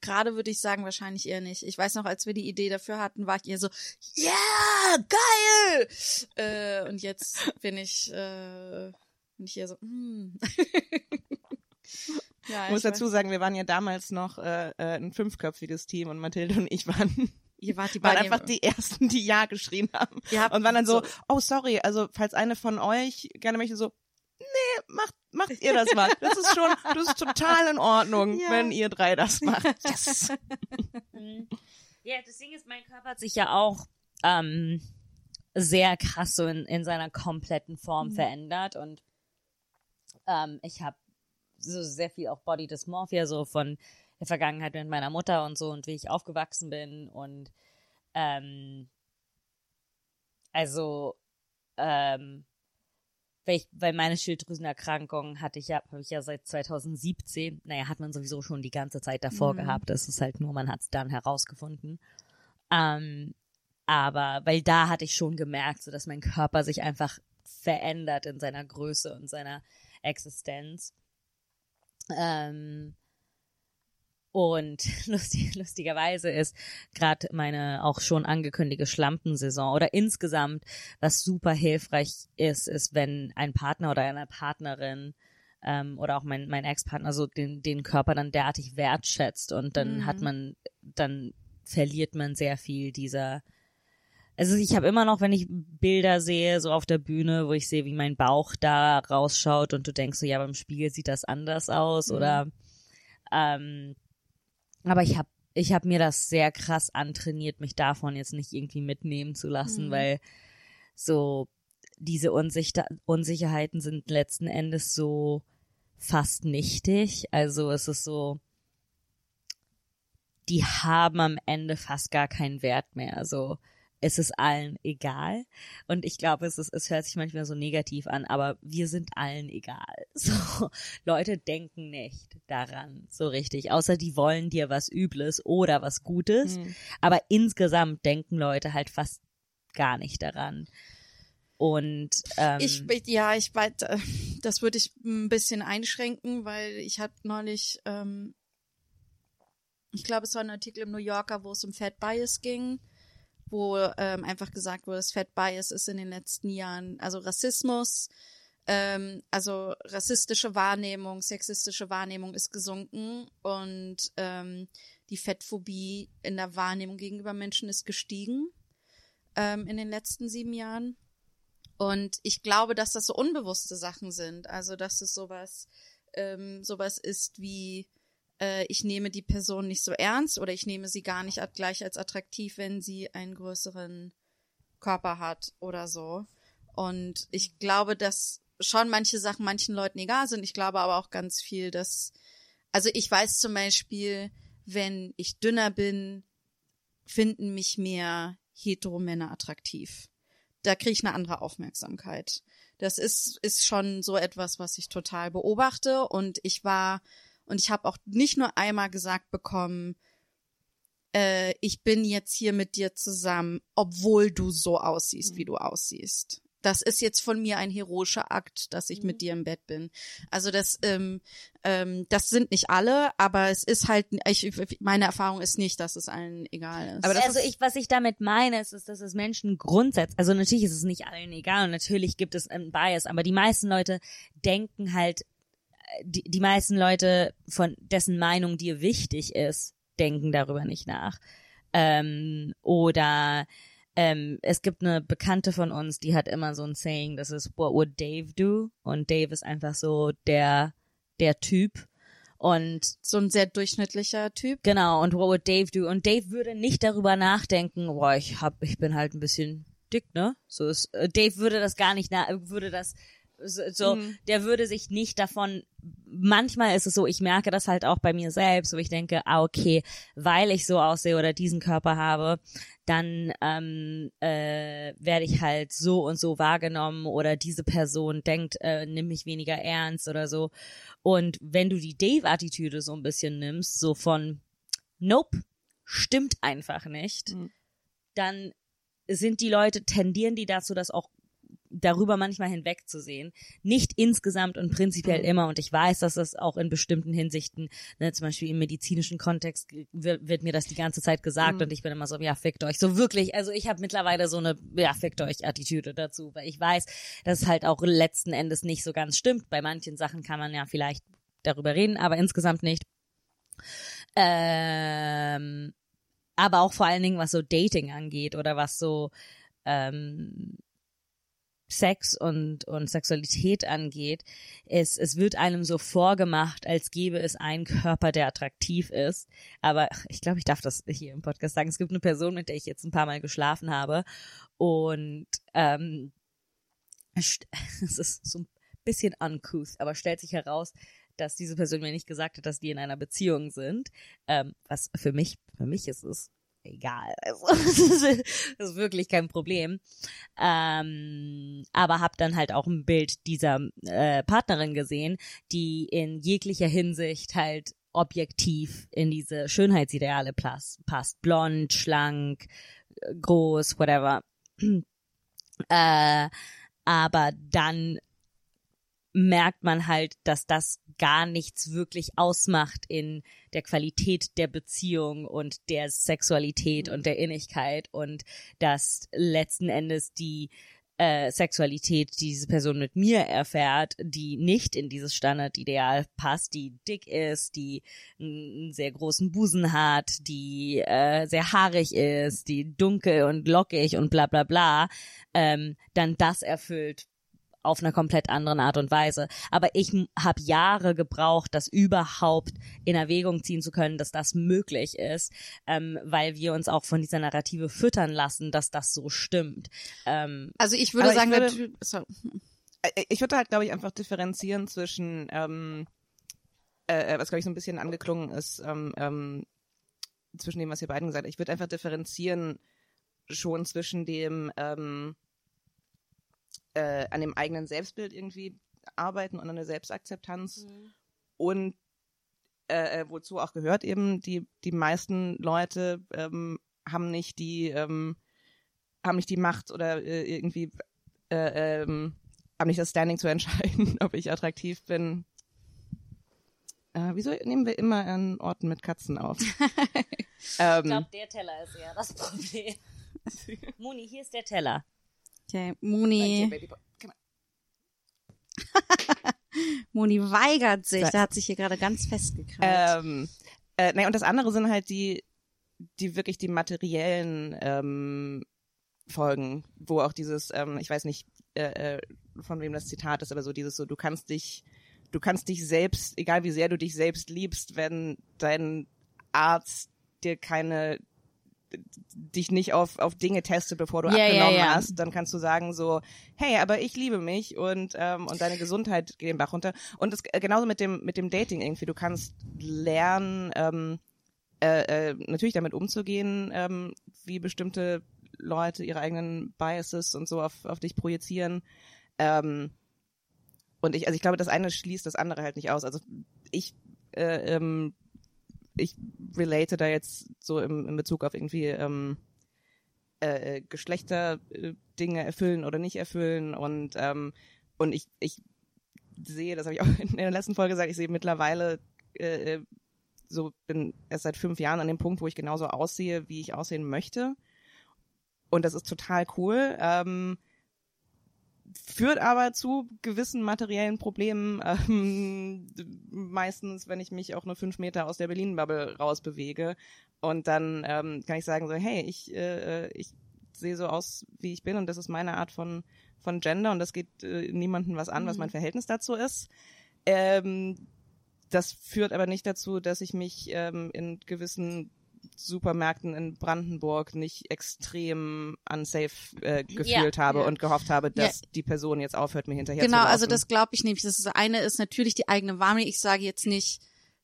Gerade würde ich sagen, wahrscheinlich eher nicht. Ich weiß noch, als wir die Idee dafür hatten, war ich eher so, yeah, geil! Äh, und jetzt bin ich, äh, bin ich eher so, mm. ja, Ich muss dazu sagen, wir waren ja damals noch äh, äh, ein fünfköpfiges Team und Mathilde und ich waren, ihr wart die waren einfach die ersten, die Ja geschrien haben. ihr habt Und waren dann so, so- oh sorry, also falls eine von euch gerne möchte, so, macht, macht ihr das mal. Das ist schon, das ist total in Ordnung, Ja. wenn ihr drei das macht. Yes. Mhm. Ja, das Ding ist, mein Körper hat sich ja auch ähm, sehr krass so in, in seiner kompletten Form Mhm. verändert und ähm, ich habe so sehr viel auch Body Dysmorphia so von der Vergangenheit mit meiner Mutter und so und wie ich aufgewachsen bin und ähm, also ähm, weil, ich, weil meine Schilddrüsenerkrankung hatte ich ja, habe ich ja seit 2017. Naja, hat man sowieso schon die ganze Zeit davor Mhm. gehabt. Das ist halt nur, man hat es dann herausgefunden. Ähm, aber weil da hatte ich schon gemerkt, so dass mein Körper sich einfach verändert in seiner Größe und seiner Existenz. Ähm, und lustig, lustigerweise ist gerade meine auch schon angekündigte Schlampensaison oder insgesamt, was super hilfreich ist, ist, wenn ein Partner oder eine Partnerin ähm, oder auch mein, mein Ex-Partner so den, den Körper dann derartig wertschätzt und dann Mhm. hat man, dann verliert man sehr viel dieser also ich habe immer noch, wenn ich Bilder sehe, so auf der Bühne, wo ich sehe, wie mein Bauch da rausschaut und du denkst so, ja, beim Spiegel sieht das anders aus Mhm. oder ähm, aber ich habe ich hab mir das sehr krass antrainiert, mich davon jetzt nicht irgendwie mitnehmen zu lassen, Mhm. weil so diese Unsicher Unsicherheiten sind letzten Endes so fast nichtig. Also es ist so, die haben am Ende fast gar keinen Wert mehr. Also es ist allen egal. Und ich glaube, es ist, es hört sich manchmal so negativ an, aber wir sind allen egal. So, Leute denken nicht daran so richtig, außer die wollen dir was Übles oder was Gutes. Mhm. Aber insgesamt denken Leute halt fast gar nicht daran. Und ähm, Ich, ja, ich weiß, äh, das würde ich ein bisschen einschränken, weil ich hatte neulich, ähm, ich glaube, es war ein Artikel im New Yorker, wo es um Fat Bias ging, wo ähm, einfach gesagt wurde, dass Fat Bias ist in den letzten Jahren, also Rassismus, ähm, also rassistische Wahrnehmung, sexistische Wahrnehmung ist gesunken und ähm, die Fettphobie in der Wahrnehmung gegenüber Menschen ist gestiegen ähm, in den letzten sieben Jahren. Und ich glaube, dass das so unbewusste Sachen sind. Also, dass es sowas, ähm, sowas ist wie, äh, ich nehme die Person nicht so ernst oder ich nehme sie gar nicht gleich als attraktiv, wenn sie einen größeren Körper hat oder so. Und ich glaube, dass schon manche Sachen manchen Leuten egal sind. Ich glaube aber auch ganz viel, dass, also ich weiß zum Beispiel, wenn ich dünner bin, finden mich mehr Heteromänner attraktiv da kriege ich eine andere Aufmerksamkeit. Das ist, ist schon so etwas, was ich total beobachte. Und ich war, und ich habe auch nicht nur einmal gesagt bekommen, äh, ich bin jetzt hier mit dir zusammen, obwohl du so aussiehst, wie du aussiehst. Das ist jetzt von mir ein heroischer Akt, dass ich mit dir im Bett bin. Also das, ähm, ähm, das sind nicht alle, aber es ist halt, ich, meine Erfahrung ist nicht, dass es allen egal ist. Aber das also ist- ich, was ich damit meine, ist, ist, dass es Menschen grundsätzlich, also natürlich ist es nicht allen egal und natürlich gibt es einen Bias, aber die meisten Leute denken halt, die, die meisten Leute, von dessen Meinung dir wichtig ist, denken darüber nicht nach. Ähm, oder ähm, es gibt eine Bekannte von uns, die hat immer so ein Saying, das ist What would Dave do? Und Dave ist einfach so der, der Typ. Und so ein sehr durchschnittlicher Typ. Genau, und what would Dave do? Und Dave würde nicht darüber nachdenken, boah, ich hab, ich bin halt ein bisschen dick, ne? So ist, äh, Dave würde das gar nicht, na, würde das, so, so der würde sich nicht davon, manchmal ist es so, ich merke das halt auch bei mir selbst, wo ich denke, ah, okay, weil ich so aussehe oder diesen Körper habe, dann ähm, äh, werde ich halt so und so wahrgenommen oder diese Person denkt, äh, nimm mich weniger ernst oder so. Und wenn du die Dave-Attitüde so ein bisschen nimmst, so von Nope, stimmt einfach nicht, Mhm. dann sind die Leute, tendieren die dazu, das auch darüber manchmal hinwegzusehen. Nicht insgesamt und prinzipiell immer. Und ich weiß, dass das auch in bestimmten Hinsichten, ne, zum Beispiel im medizinischen Kontext, wird, wird mir das die ganze Zeit gesagt Mhm. und ich bin immer so, ja, fickt euch. So wirklich, also ich habe mittlerweile so eine, ja, fickt euch Attitüde dazu, weil ich weiß, dass es halt auch letzten Endes nicht so ganz stimmt. Bei manchen Sachen kann man ja vielleicht darüber reden, aber insgesamt nicht. Ähm, aber auch vor allen Dingen, was so Dating angeht oder was so ähm, Sex und, und Sexualität angeht, es, es wird einem so vorgemacht, als gäbe es einen Körper, der attraktiv ist. Aber ich glaube, ich darf das hier im Podcast sagen. Es gibt eine Person, mit der ich jetzt ein paar Mal geschlafen habe. Und ähm, es ist so ein bisschen uncouth, aber stellt sich heraus, dass diese Person mir nicht gesagt hat, dass die in einer Beziehung sind. Ähm, was für mich, für mich ist es egal. Also das ist, wirklich kein Problem. Ähm, aber habe dann halt auch ein Bild dieser äh, Partnerin gesehen, die in jeglicher Hinsicht halt objektiv in diese Schönheitsideale passt. Blond, schlank, groß, whatever. äh, aber dann merkt man halt, dass das gar nichts wirklich ausmacht in der Qualität der Beziehung und der Sexualität und der Innigkeit und dass letzten Endes die äh, Sexualität, die diese Person mit mir erfährt, die nicht in dieses Standardideal passt, die dick ist, die einen sehr großen Busen hat, die äh, sehr haarig ist, die dunkel und lockig und bla bla bla, ähm, dann das erfüllt, auf einer komplett anderen Art und Weise. Aber ich habe Jahre gebraucht, das überhaupt in Erwägung ziehen zu können, dass das möglich ist, ähm, weil wir uns auch von dieser Narrative füttern lassen, dass das so stimmt. Ähm, Also ich würde Aber ich sagen, würde- so. Äh, ich würde halt, glaube ich, einfach differenzieren zwischen, ähm, äh, äh, was, glaube ich, so ein bisschen angeklungen ist, ähm, ähm, zwischen dem, was ihr beiden gesagt habt. Ich würde einfach differenzieren schon zwischen dem, ähm, äh, an dem eigenen Selbstbild irgendwie arbeiten und an der Selbstakzeptanz und äh, äh, wozu auch gehört eben, die, die meisten Leute ähm, haben nicht die, ähm, haben nicht die Macht oder äh, irgendwie äh, ähm, haben nicht das Standing zu entscheiden, ob ich attraktiv bin. Äh, wieso nehmen wir immer an Orten mit Katzen auf? ich ähm, glaube, der Teller ist eher das Problem. Moni, hier ist der Teller. Okay, Moni. Moni weigert sich. Da- Der hat sich hier gerade ganz festgekrallt. Ähm, äh, nee, und das andere sind halt die, die wirklich die materiellen ähm, Folgen, wo auch dieses, ähm, ich weiß nicht, äh, äh, von wem das Zitat ist, aber so dieses so, du kannst dich, du kannst dich selbst, egal wie sehr du dich selbst liebst, wenn dein Arzt dir keine dich nicht auf, auf Dinge testet, bevor du ja, abgenommen ja. hast, dann kannst du sagen so, hey, aber ich liebe mich und ähm, und deine Gesundheit geht den Bach runter. Und das äh, genauso mit dem mit dem Dating irgendwie. Du kannst lernen, ähm, äh, äh, natürlich damit umzugehen, ähm, wie bestimmte Leute ihre eigenen Biases und so auf, auf dich projizieren. Ähm, und ich, also ich glaube, das eine schließt das andere halt nicht aus. Also ich, äh, ähm, ich relate da jetzt so im, in Bezug auf irgendwie ähm, äh, äh, Geschlechterdinge erfüllen oder nicht erfüllen und ähm, und ich ich sehe, das habe ich auch in der letzten Folge gesagt, ich sehe mittlerweile äh, äh, so bin erst seit fünf Jahren an dem Punkt, wo ich genauso aussehe, wie ich aussehen möchte und das ist total cool. Ähm, führt aber zu gewissen materiellen Problemen, ähm, meistens, wenn ich mich auch nur fünf Meter aus der Berlin-Bubble rausbewege. Und dann ähm, kann ich sagen so, hey, ich, äh, ich sehe so aus, wie ich bin und das ist meine Art von, von Gender und das geht äh, niemandem was an, was mein Verhältnis dazu ist. Ähm, das führt aber nicht dazu, dass ich mich ähm, in gewissen Supermärkten in Brandenburg nicht extrem unsafe äh, gefühlt Ja, habe ja. und gehofft habe, dass Ja. die Person jetzt aufhört, mir hinterher Genau, zu laufen. also das glaube ich nämlich. Das ist, eine ist natürlich die eigene Wahrnehmung. Ich sage jetzt nicht,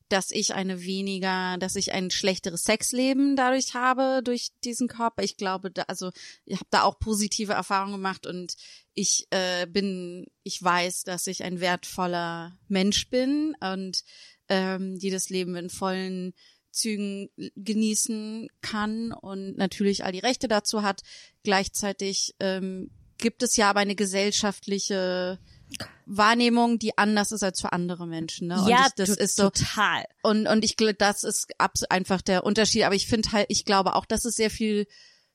dass ich eine weniger, dass ich ein schlechteres Sexleben dadurch habe durch diesen Körper. Ich glaube, da, also ich habe da auch positive Erfahrungen gemacht und ich äh, bin, ich weiß, dass ich ein wertvoller Mensch bin und ähm, die das Leben in vollen Zügen genießen kann und natürlich all die Rechte dazu hat. Gleichzeitig ähm, gibt es ja aber eine gesellschaftliche Wahrnehmung, die anders ist als für andere Menschen. Ne? Und ja, ich, das ist so total. und und ich glaube, das ist einfach der Unterschied. Aber ich finde halt, ich glaube auch, das ist sehr viel.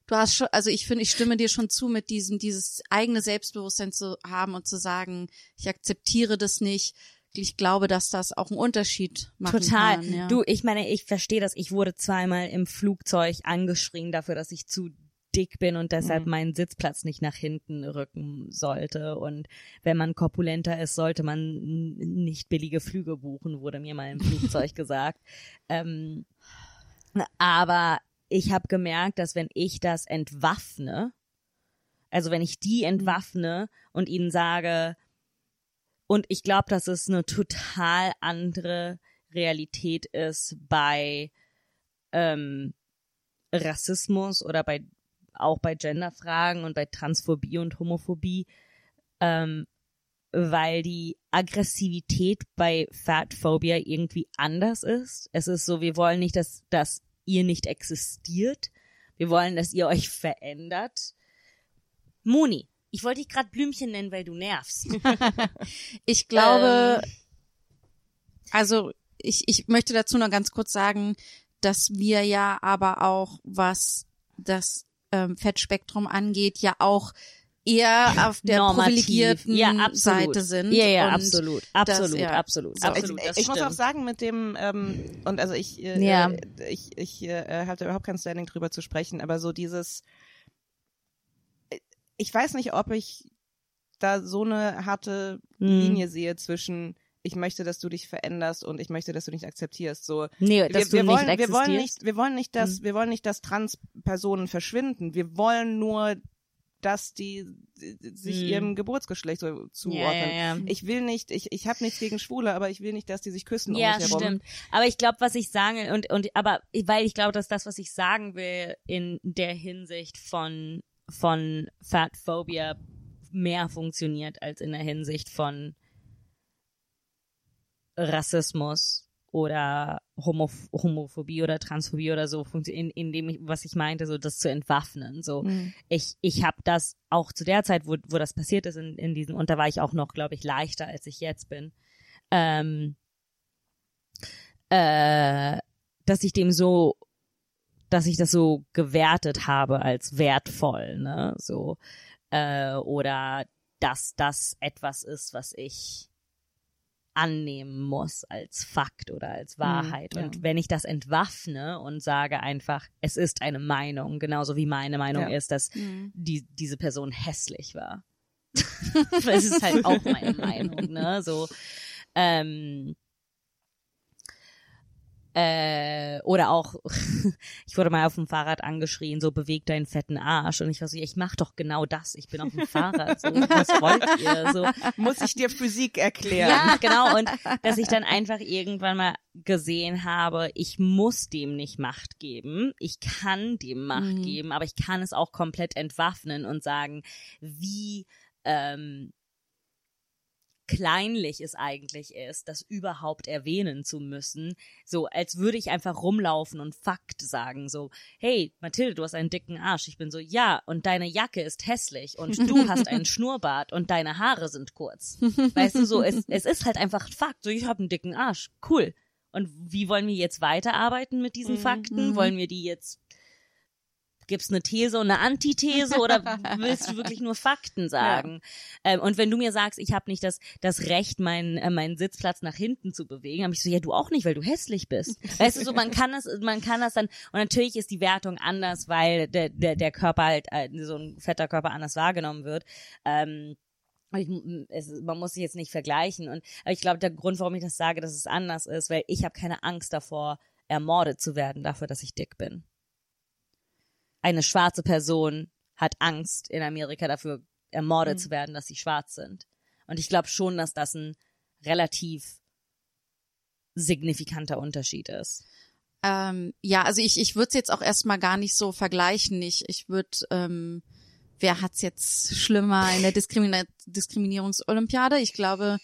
Du hast schon, also ich finde, ich stimme dir schon zu, mit diesem dieses eigene Selbstbewusstsein zu haben und zu sagen, ich akzeptiere das nicht. Ich glaube, dass das auch einen Unterschied machen Total. kann. Ja. Du, ich meine, ich verstehe das. Ich wurde zweimal im Flugzeug angeschrien dafür, dass ich zu dick bin und deshalb Mhm. meinen Sitzplatz nicht nach hinten rücken sollte. Und wenn man korpulenter ist, sollte man nicht billige Flüge buchen, wurde mir mal im Flugzeug gesagt. Ähm, aber ich habe gemerkt, dass wenn ich das entwaffne, also wenn ich die entwaffne und ihnen sage, und ich glaube, dass es eine total andere Realität ist bei ähm, Rassismus oder bei auch bei Genderfragen und bei Transphobie und Homophobie, ähm, weil die Aggressivität bei Fatphobia irgendwie anders ist. Es ist so, wir wollen nicht, dass, dass ihr nicht existiert. Wir wollen, dass ihr euch verändert. Moni, ich wollte dich gerade Blümchen nennen, weil du nervst. Ich glaube, Ähm. also ich, ich möchte dazu noch ganz kurz sagen, dass wir ja aber auch, was das ähm, Fettspektrum angeht, ja auch eher auf der Normativ. privilegierten ja, absolut. Seite sind. Ja, ja, und absolut, das, absolut, ja. absolut, So, absolut. ich ich muss auch sagen, mit dem, ähm, und also ich, äh, Ja. äh, ich, ich äh, halte überhaupt kein Standing drüber zu sprechen, aber so dieses, äh, ich weiß nicht, ob ich da so eine harte Hm. Linie sehe zwischen ich möchte, dass du dich veränderst und ich möchte, dass du dich akzeptierst. So, nee, dass wir, wir du wollen, nicht wir wollen nicht, wir wollen nicht, dass, Hm. wir wollen nicht, dass Transpersonen verschwinden. Wir wollen nur, dass die, sich Hm. ihrem Geburtsgeschlecht so zuordnen. Ja, ja, ja. Ich will nicht, ich, ich habe nichts gegen Schwule, aber ich will nicht, dass die sich küssen Ja, um mich herum. stimmt. Aber ich glaube, was ich sagen und und aber weil ich glaube, dass das, was ich sagen will in der Hinsicht von von Fatphobia mehr funktioniert als in der Hinsicht von Rassismus oder Homoph Homophobie oder Transphobie oder so in, in dem ich, was ich meinte, so das zu entwaffnen. So Mhm. ich ich habe das auch zu der Zeit, wo wo das passiert ist in in diesem und da war ich auch noch, glaube ich, leichter als ich jetzt bin. Ähm, äh, dass ich dem so, dass ich das so gewertet habe als wertvoll, ne, so äh, oder dass das etwas ist, was ich annehmen muss als Fakt oder als Wahrheit. ja. Und wenn ich das entwaffne und sage einfach, es ist eine Meinung, genauso wie meine Meinung Ja. ist, dass Mhm. die, diese Person hässlich war. Es ist halt auch meine Meinung, ne? So, ähm, äh, oder auch, ich wurde mal auf dem Fahrrad angeschrien, so beweg deinen fetten Arsch. Und ich war so, ich mach doch genau das. Ich bin auf dem Fahrrad. So, was wollt ihr? So, Muss ich dir Physik erklären? ja, genau. Und dass ich dann einfach irgendwann mal gesehen habe, ich muss dem nicht Macht geben. Ich kann dem Macht Mhm. geben, aber ich kann es auch komplett entwaffnen und sagen, wie ähm, kleinlich es eigentlich ist, das überhaupt erwähnen zu müssen. So, als würde ich einfach rumlaufen und Fakt sagen. So, hey, Mathilde, du hast einen dicken Arsch. Ich bin so, ja, und deine Jacke ist hässlich und du hast einen Schnurrbart und deine Haare sind kurz. Weißt du, so, es, es ist halt einfach Fakt. So, ich habe einen dicken Arsch. Cool. Und wie wollen wir jetzt weiterarbeiten mit diesen Fakten? Mhm. Wollen wir die jetzt Gibt's eine These und eine Antithese oder willst du wirklich nur Fakten sagen? Ähm, und wenn du mir sagst, ich habe nicht das, das Recht, meinen, äh, meinen Sitzplatz nach hinten zu bewegen, habe ich so, ja, du auch nicht, weil du hässlich bist. Weißt du, so man kann das, man kann das dann, und natürlich ist die Wertung anders, weil der, der, der Körper halt, äh, so ein fetter Körper anders wahrgenommen wird. Ähm, ich, es, man muss sich jetzt nicht vergleichen. Und aber ich glaube, der Grund, warum ich das sage, dass es anders ist, weil ich habe keine Angst davor, ermordet zu werden, dafür, dass ich dick bin. Eine schwarze Person hat Angst in Amerika dafür, ermordet Mhm. zu werden, dass sie schwarz sind. Und ich glaube schon, dass das ein relativ signifikanter Unterschied ist. Ähm, ja, also ich, ich würde es jetzt auch erstmal gar nicht so vergleichen. Ich, ich würde, ähm, wer hat's jetzt schlimmer in der Diskrimina Diskriminierungsolympiade? Ich glaube,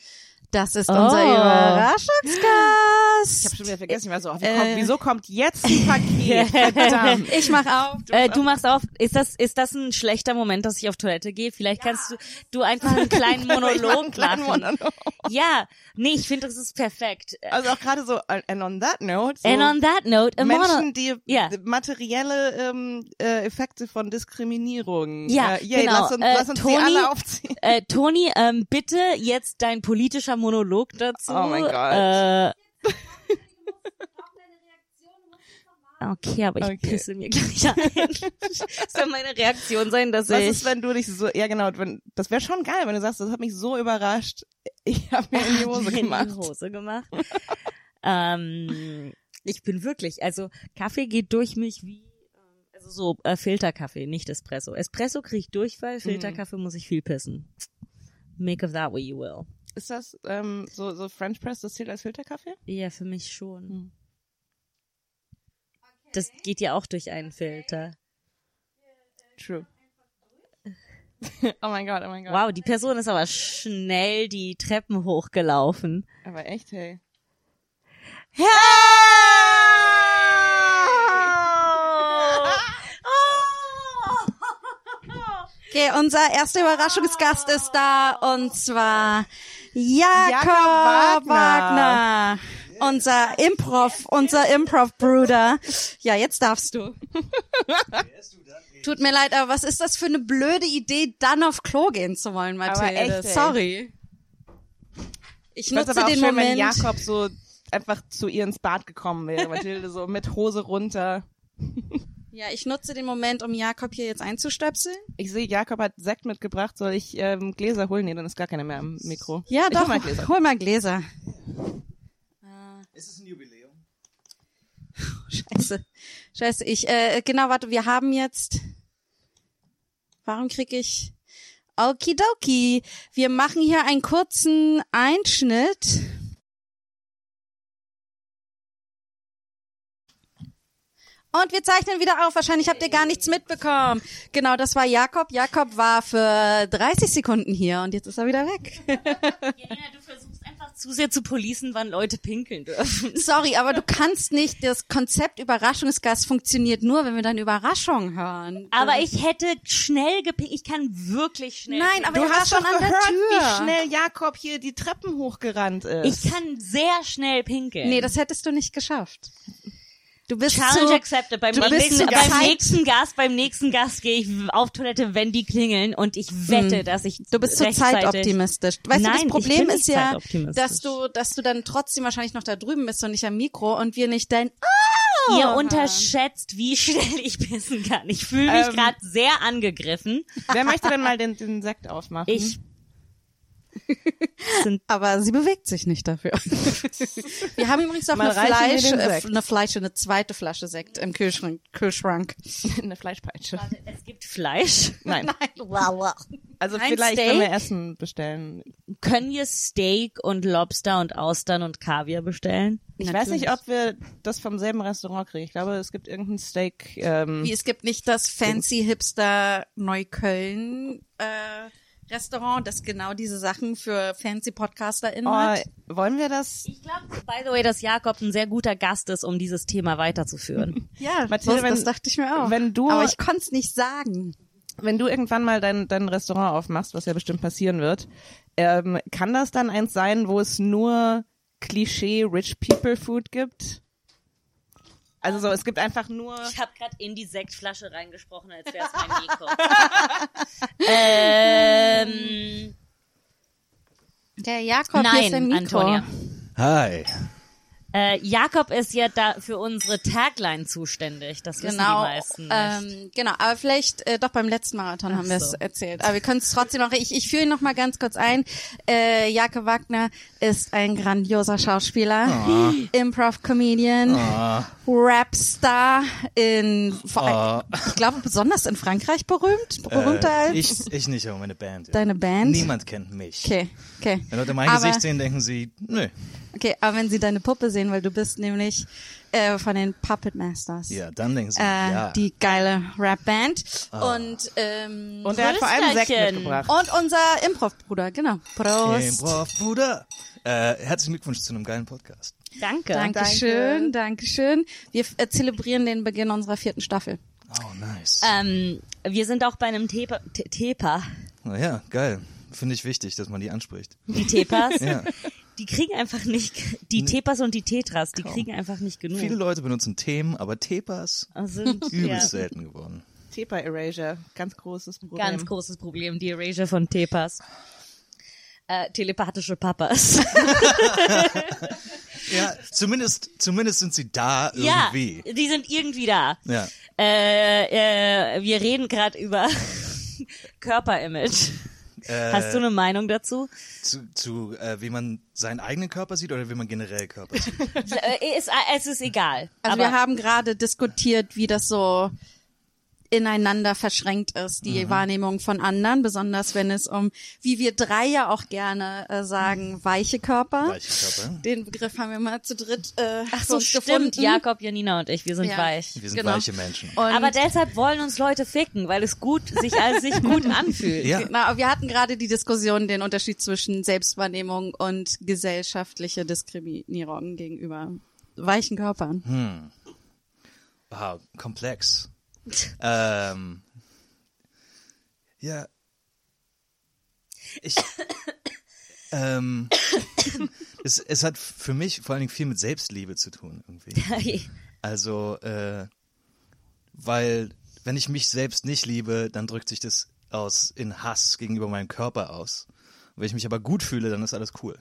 das ist unser Oh. Überraschungsgast. Ich habe schon wieder vergessen, ich war so, oh, wie Äh. kommt, wieso kommt jetzt ein Paket? Ich mach auf. Äh, du machst auf, ist das, ist das ein schlechter Moment, dass ich auf Toilette gehe? Vielleicht kannst du, du einfach einen kleinen mach einen Monolog kleinen machen. Monolog. Ja, nee, ich finde, das ist perfekt. Also auch gerade so, and on that note, so And on that note, a Menschen, Mono die Ja. materielle ähm, äh, Effekte von Diskriminierung. Ja, äh, yay, genau. lass uns, Äh, lass uns die Toni- alle aufziehen. äh, Toni, ähm, bitte jetzt dein politischer Monolog dazu. Oh mein Gott. Äh, Okay, aber ich Okay. pisse mir gleich ein. Soll meine Reaktion sein, dass Was ich ist, wenn du dich so, ja genau, wenn, das wäre schon geil, wenn du sagst, das hat mich so überrascht, ich habe mir in die Hose in gemacht. die Hose gemacht. ähm, ich bin wirklich, also Kaffee geht durch mich wie, ähm, also so äh, Filterkaffee, nicht Espresso. Espresso kriege ich Durchfall, Filterkaffee muss ich viel pissen. Make of that what you will. Ist das ähm, so, so French Press, das zählt als Filterkaffee? Ja, für mich schon. Hm. Das geht ja auch durch einen Filter. True. Oh mein Gott, oh mein Gott. Wow, die Person ist aber schnell die Treppen hochgelaufen. Aber echt, hey. Ja! Okay, unser erster Überraschungsgast ist da und zwar Jakob, Jakob Wagner. Wagner. Unser Improv, unser Improv-Bruder. Ja, jetzt darfst du. Tut mir leid, aber was ist das für eine blöde Idee, dann auf Klo gehen zu wollen, Mathilde? echt. Sorry. Ich nutze aber auch den schön, wenn Moment. Jakob so einfach zu ihr ins Bad gekommen wäre. Mathilde so mit Hose runter. Ja, ich nutze den Moment, um Jakob hier jetzt einzustöpseln. Ich sehe, Jakob hat Sekt mitgebracht. Soll ich ähm, Gläser holen? Nee, dann ist gar keine mehr am Mikro. Ja, ich doch. Hol mal Gläser. Hol mal Gläser. Ist es ein Jubiläum? Scheiße. Scheiße, ich, äh, genau, warte, wir haben jetzt, warum krieg ich, Okidoki, wir machen hier einen kurzen Einschnitt. Und wir zeichnen wieder auf. Wahrscheinlich habt ihr gar nichts mitbekommen. Genau, das war Jakob. Jakob war für 30 Sekunden hier und jetzt ist er wieder weg. Jelena, du versuchst einfach zu sehr zu policen, wann Leute pinkeln dürfen. Sorry, aber du kannst nicht, das Konzept Überraschungsgast funktioniert nur, wenn wir dann Überraschung hören. Aber ich hätte schnell gepinkelt. Ich kann wirklich schnell. Nein, aber Du war hast schon an der gehört, Tür. wie schnell Jakob hier die Treppen hochgerannt ist. Ich kann sehr schnell pinkeln. Nee, das hättest du nicht geschafft. Du bist Challenge zu, accepted. Beim, du bist nächsten, zu beim Zeit- nächsten Gast, beim nächsten Gast gehe ich auf Toilette, wenn die klingeln und ich wette, dass ich du bist zu rechtzeitig- zeitoptimistisch. Weißt Nein, du, das Problem ist ja, dass du, dass du dann trotzdem wahrscheinlich noch da drüben bist und nicht am Mikro und wir nicht dein Oh, Ihr unterschätzt, wie schnell ich pissen kann. Ich fühle mich Ähm. gerade sehr angegriffen. Wer möchte denn mal den, den Sekt aufmachen? Ich aber sie bewegt sich nicht dafür. wir haben übrigens auch eine Fleisch, äh, eine Fleisch, eine zweite Flasche Sekt im Kühlschrank. Kühlschrank. Eine Fleischpeitsche. es gibt Fleisch. Nein. Also Ein vielleicht Steak? können wir Essen bestellen. Können wir Steak und Lobster und Austern und Kaviar bestellen? Ich weiß nicht, ob wir das vom selben Restaurant kriegen. Ich glaube, es gibt irgendein Steak. Ähm, Wie es gibt nicht das fancy Hipster Neukölln äh, Restaurant, das genau diese Sachen für fancy PodcasterInnen oh, hat. wollen wir das? Ich glaube, by the way, dass Jakob ein sehr guter Gast ist, um dieses Thema weiterzuführen. Ja, Mathilde, das, wenn- das dachte ich mir auch. wenn du- Aber ich konnte es nicht sagen. Wenn du irgendwann mal dein, dein Restaurant aufmachst, was ja bestimmt passieren wird, ähm, kann das dann eins sein, wo es nur Klischee Rich People Food gibt? Also so, es gibt einfach nur. Ich habe gerade in die Sektflasche reingesprochen, als wäre es mein Mikro. ähm, Der Jakob hier ist ein nein, Mikro. Antonia. Hi. Äh, Jakob ist ja da für unsere Tagline zuständig. Das wissen Genau, die meisten nicht. ähm, genau, aber vielleicht äh, doch beim letzten Marathon haben wir es so. erzählt. Aber wir können es trotzdem noch. Ich, ich führe ihn noch mal ganz kurz ein. Äh, Jakob Wagner ist ein grandioser Schauspieler, Improv-Comedian, Rapstar in, vor allem- ich glaube besonders in Frankreich berühmt, berühmter als Äh, ich, ich nicht, aber meine Band. Deine Band. Niemand kennt mich. Okay, okay. Wenn Leute mein aber, Gesicht sehen, denken sie, nö. Okay, aber wenn sie deine Puppe sehen, weil du bist nämlich äh, von den Puppet Masters. Ja, dann denken sie, Äh, ja. Die geile Rap-Band. Und, ähm, Und er hat vor allem Sekt mitgebracht. und unser Improv-Bruder, genau. Prost. Improv, Bruder. Äh, herzlichen Glückwunsch zu einem geilen Podcast. Danke. Dankeschön, Dankeschön. Wir äh, zelebrieren den Beginn unserer vierten Staffel. Oh, nice. Ähm, wir sind auch bei einem Tepa. Te- Tepa. Naja, geil. Finde ich wichtig, dass man die anspricht. Die Tepas. Ja. Die kriegen einfach nicht, die Tepas und die Tetras, die kriegen einfach nicht genug. Viele Leute benutzen Themen, aber Tepas sind ja, übelst selten geworden. Tepa Erasure, ganz großes Problem. ganz großes Problem, die Erasure von Tepas. Äh, telepathische Papas. Ja, zumindest, zumindest sind sie da ja, irgendwie. die sind irgendwie da. Ja. Äh, äh, wir reden gerade über Körperimage. Äh, Hast du eine Meinung dazu? zu, zu äh, wie man seinen eigenen Körper sieht oder wie man generell Körper sieht? Äh, ist, es ist egal. Also aber wir haben gerade diskutiert, wie das so ineinander verschränkt ist, die Wahrnehmung von anderen, besonders wenn es um, wie wir drei ja auch gerne äh, sagen, weiche Körper. Weiche Körper. Den Begriff haben wir mal zu dritt äh, Ach so, uns stimmt. gefunden. Jakob, Janina und ich, wir sind Ja. weich. Wir sind Genau. weiche Menschen. Und Aber deshalb wollen uns Leute ficken, weil es gut, sich als sich gut anfühlt. Ja. Na, wir hatten gerade die Diskussion, den Unterschied zwischen Selbstwahrnehmung und gesellschaftliche Diskriminierung gegenüber weichen Körpern. Wow, komplex. Ähm, ja. Ich. ähm, es, es hat für mich vor allen Dingen viel mit Selbstliebe zu tun, irgendwie. Also, äh, weil, wenn ich mich selbst nicht liebe, dann drückt sich das aus in Hass gegenüber meinem Körper aus. Wenn ich mich aber gut fühle, dann ist alles cool.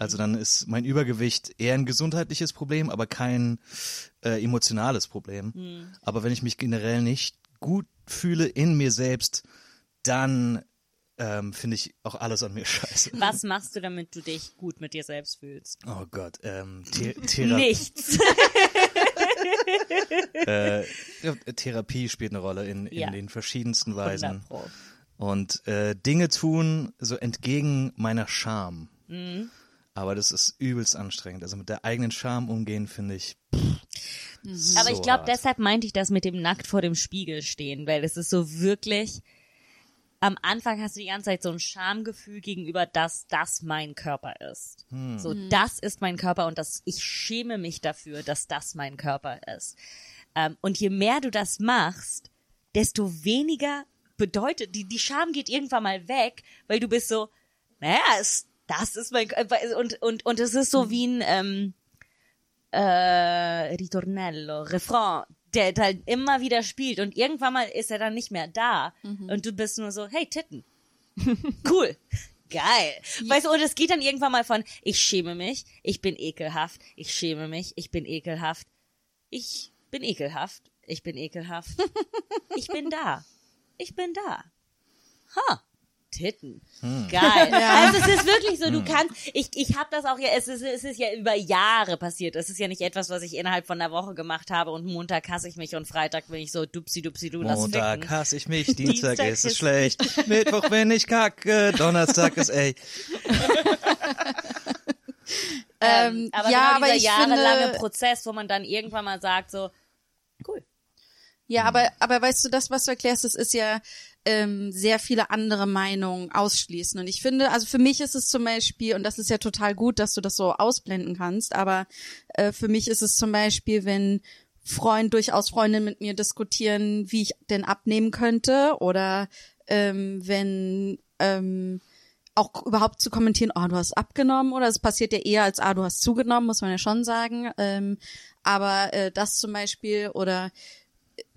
Also dann ist mein Übergewicht eher ein gesundheitliches Problem, aber kein äh, emotionales Problem. Aber wenn ich mich generell nicht gut fühle in mir selbst, dann ähm, finde ich auch alles an mir scheiße. Was machst du, damit du dich gut mit dir selbst fühlst? Oh Gott, ähm, The Thera Nichts. äh, Therapie spielt eine Rolle in, in Ja. den verschiedensten Weisen. 100 Pro. Und äh, Dinge tun so entgegen meiner Scham. Mhm. Aber das ist übelst anstrengend. Also mit der eigenen Scham umgehen, finde ich. Pff, Mhm. Aber so ich glaube, deshalb meinte ich das mit dem nackt vor dem Spiegel stehen, weil es ist so wirklich, am Anfang hast du die ganze Zeit so ein Schamgefühl gegenüber, dass das mein Körper ist. So, das ist mein Körper und das, ich schäme mich dafür, dass das mein Körper ist. Ähm, und je mehr du das machst, desto weniger bedeutet, die, die Scham geht irgendwann mal weg, weil du bist so, naja, es, das ist mein Körper und, und, und es ist so wie ein, ähm, äh, Ritornello, Refrain, der halt immer wieder spielt und irgendwann mal ist er dann nicht mehr da und du bist nur so, hey, Titten. cool. Geil. Weißt du, und es geht dann irgendwann mal von, ich schäme mich, ich bin ekelhaft, ich schäme mich, ich bin ekelhaft, ich bin ekelhaft, ich bin ekelhaft, ich bin da, ich bin da. Ha. Titten. Geil. Also es ist wirklich so, du kannst, ich, ich habe das auch ja, es ist, es ist ja über Jahre passiert. Es ist ja nicht etwas, was ich innerhalb von einer Woche gemacht habe und Montag hasse ich mich und Freitag bin ich so dupsi dupsi du Montag ficken. hasse ich mich, Dienstag, Dienstag ist es schlecht, Mittwoch bin ich kacke, Donnerstag ist ey. Ähm, aber ja, genau aber dieser ich jahrelange finde, Prozess, wo man dann irgendwann mal sagt so, cool. Ja, aber, aber weißt du, das, was du erklärst, das ist ja ähm, sehr viele andere Meinungen ausschließen. Und ich finde, also für mich ist es zum Beispiel, und das ist ja total gut, dass du das so ausblenden kannst, aber äh, für mich ist es zum Beispiel, wenn Freund, durchaus Freundinnen mit mir diskutieren, wie ich denn abnehmen könnte, oder ähm, wenn ähm, auch überhaupt zu kommentieren, oh, du hast abgenommen oder es passiert ja eher als, ah, du hast zugenommen, muss man ja schon sagen. Ähm, aber äh, das zum Beispiel oder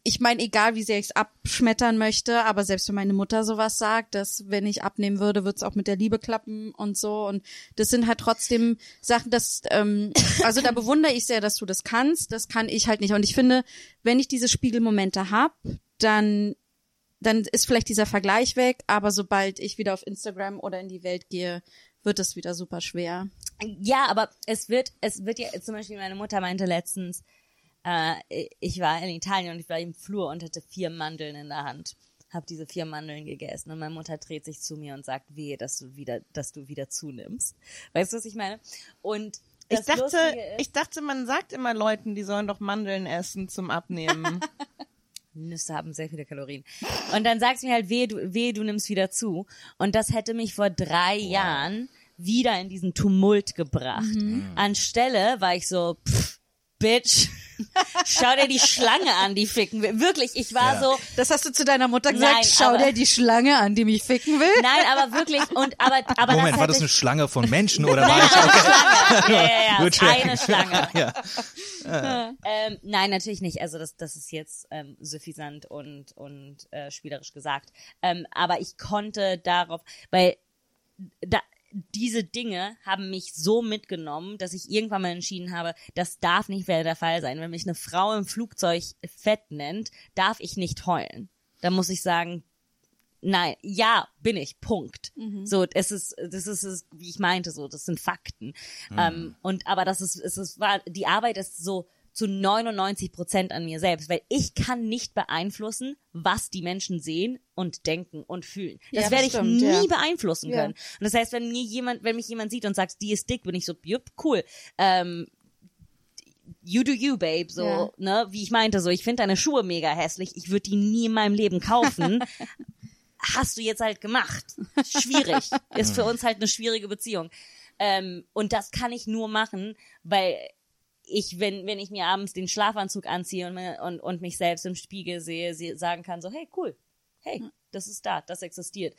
ich meine, egal wie sehr ich es abschmettern möchte, aber selbst wenn meine Mutter sowas sagt, dass wenn ich abnehmen würde, wird es auch mit der Liebe klappen und so. Und das sind halt trotzdem Sachen, dass, ähm, also da bewundere ich sehr, dass du das kannst. Das kann ich halt nicht. Und ich finde, wenn ich diese Spiegelmomente hab, dann dann ist vielleicht dieser Vergleich weg, aber sobald ich wieder auf Instagram oder in die Welt gehe, wird es wieder super schwer. Ja, aber es wird, es wird ja, zum Beispiel meine Mutter meinte letztens, äh, ich war in Italien und ich war im Flur und hatte vier Mandeln in der Hand. Hab diese vier Mandeln gegessen und meine Mutter dreht sich zu mir und sagt, wehe, dass du wieder, dass du wieder zunimmst. Weißt du, was ich meine? Und Ich das dachte, Lustige ist, ich dachte, man sagt immer Leuten, die sollen doch Mandeln essen zum Abnehmen. Nüsse haben sehr viele Kalorien. Und dann sagst du mir halt, weh, du, weh, du nimmst wieder zu. Und das hätte mich vor drei Jahren wieder in diesen Tumult gebracht. Anstelle war ich so, pff, Bitch, schau dir die Schlange an, die ficken will. Wirklich, ich war Ja. so, Das hast du zu deiner Mutter gesagt, Nein, schau aber- dir die Schlange an, die mich ficken will. nein, aber wirklich, und, aber, aber Moment, das war das eine Schlange von Menschen oder war Nein, ich eine Schlange. Ja, ja, ja, eine. Schlange. ja. Ähm, nein, natürlich nicht. Also das, das ist jetzt ähm, suffisant und und äh, spielerisch gesagt. Ähm, aber ich konnte darauf, weil da, diese Dinge haben mich so mitgenommen, dass ich irgendwann mal entschieden habe, das darf nicht mehr der Fall sein. Wenn mich eine Frau im Flugzeug fett nennt, darf ich nicht heulen. Da muss ich sagen, Nein, ja, bin ich. Punkt. So, es ist, das ist es, wie ich meinte, so, das sind Fakten. Ähm, und aber das ist, es ist, war, die Arbeit ist so zu 99 Prozent an mir selbst, weil ich kann nicht beeinflussen, was die Menschen sehen und denken und fühlen. Das Ja, werde ich stimmt, nie ja. beeinflussen Ja. können. Und das heißt, wenn mir jemand, wenn mich jemand sieht und sagt, die ist dick, bin ich so, jupp, cool. Ähm, you do you, babe, so, Ja. ne, wie ich meinte, so, ich finde deine Schuhe mega hässlich, ich würde die nie in meinem Leben kaufen. Hast du jetzt halt gemacht. Schwierig. Ist für uns halt eine schwierige Beziehung. Ähm, und das kann ich nur machen, weil ich, wenn, wenn ich mir abends den Schlafanzug anziehe und, und, und mich selbst im Spiegel sehe, sie- sagen kann so, hey, cool, hey, das ist da, das existiert.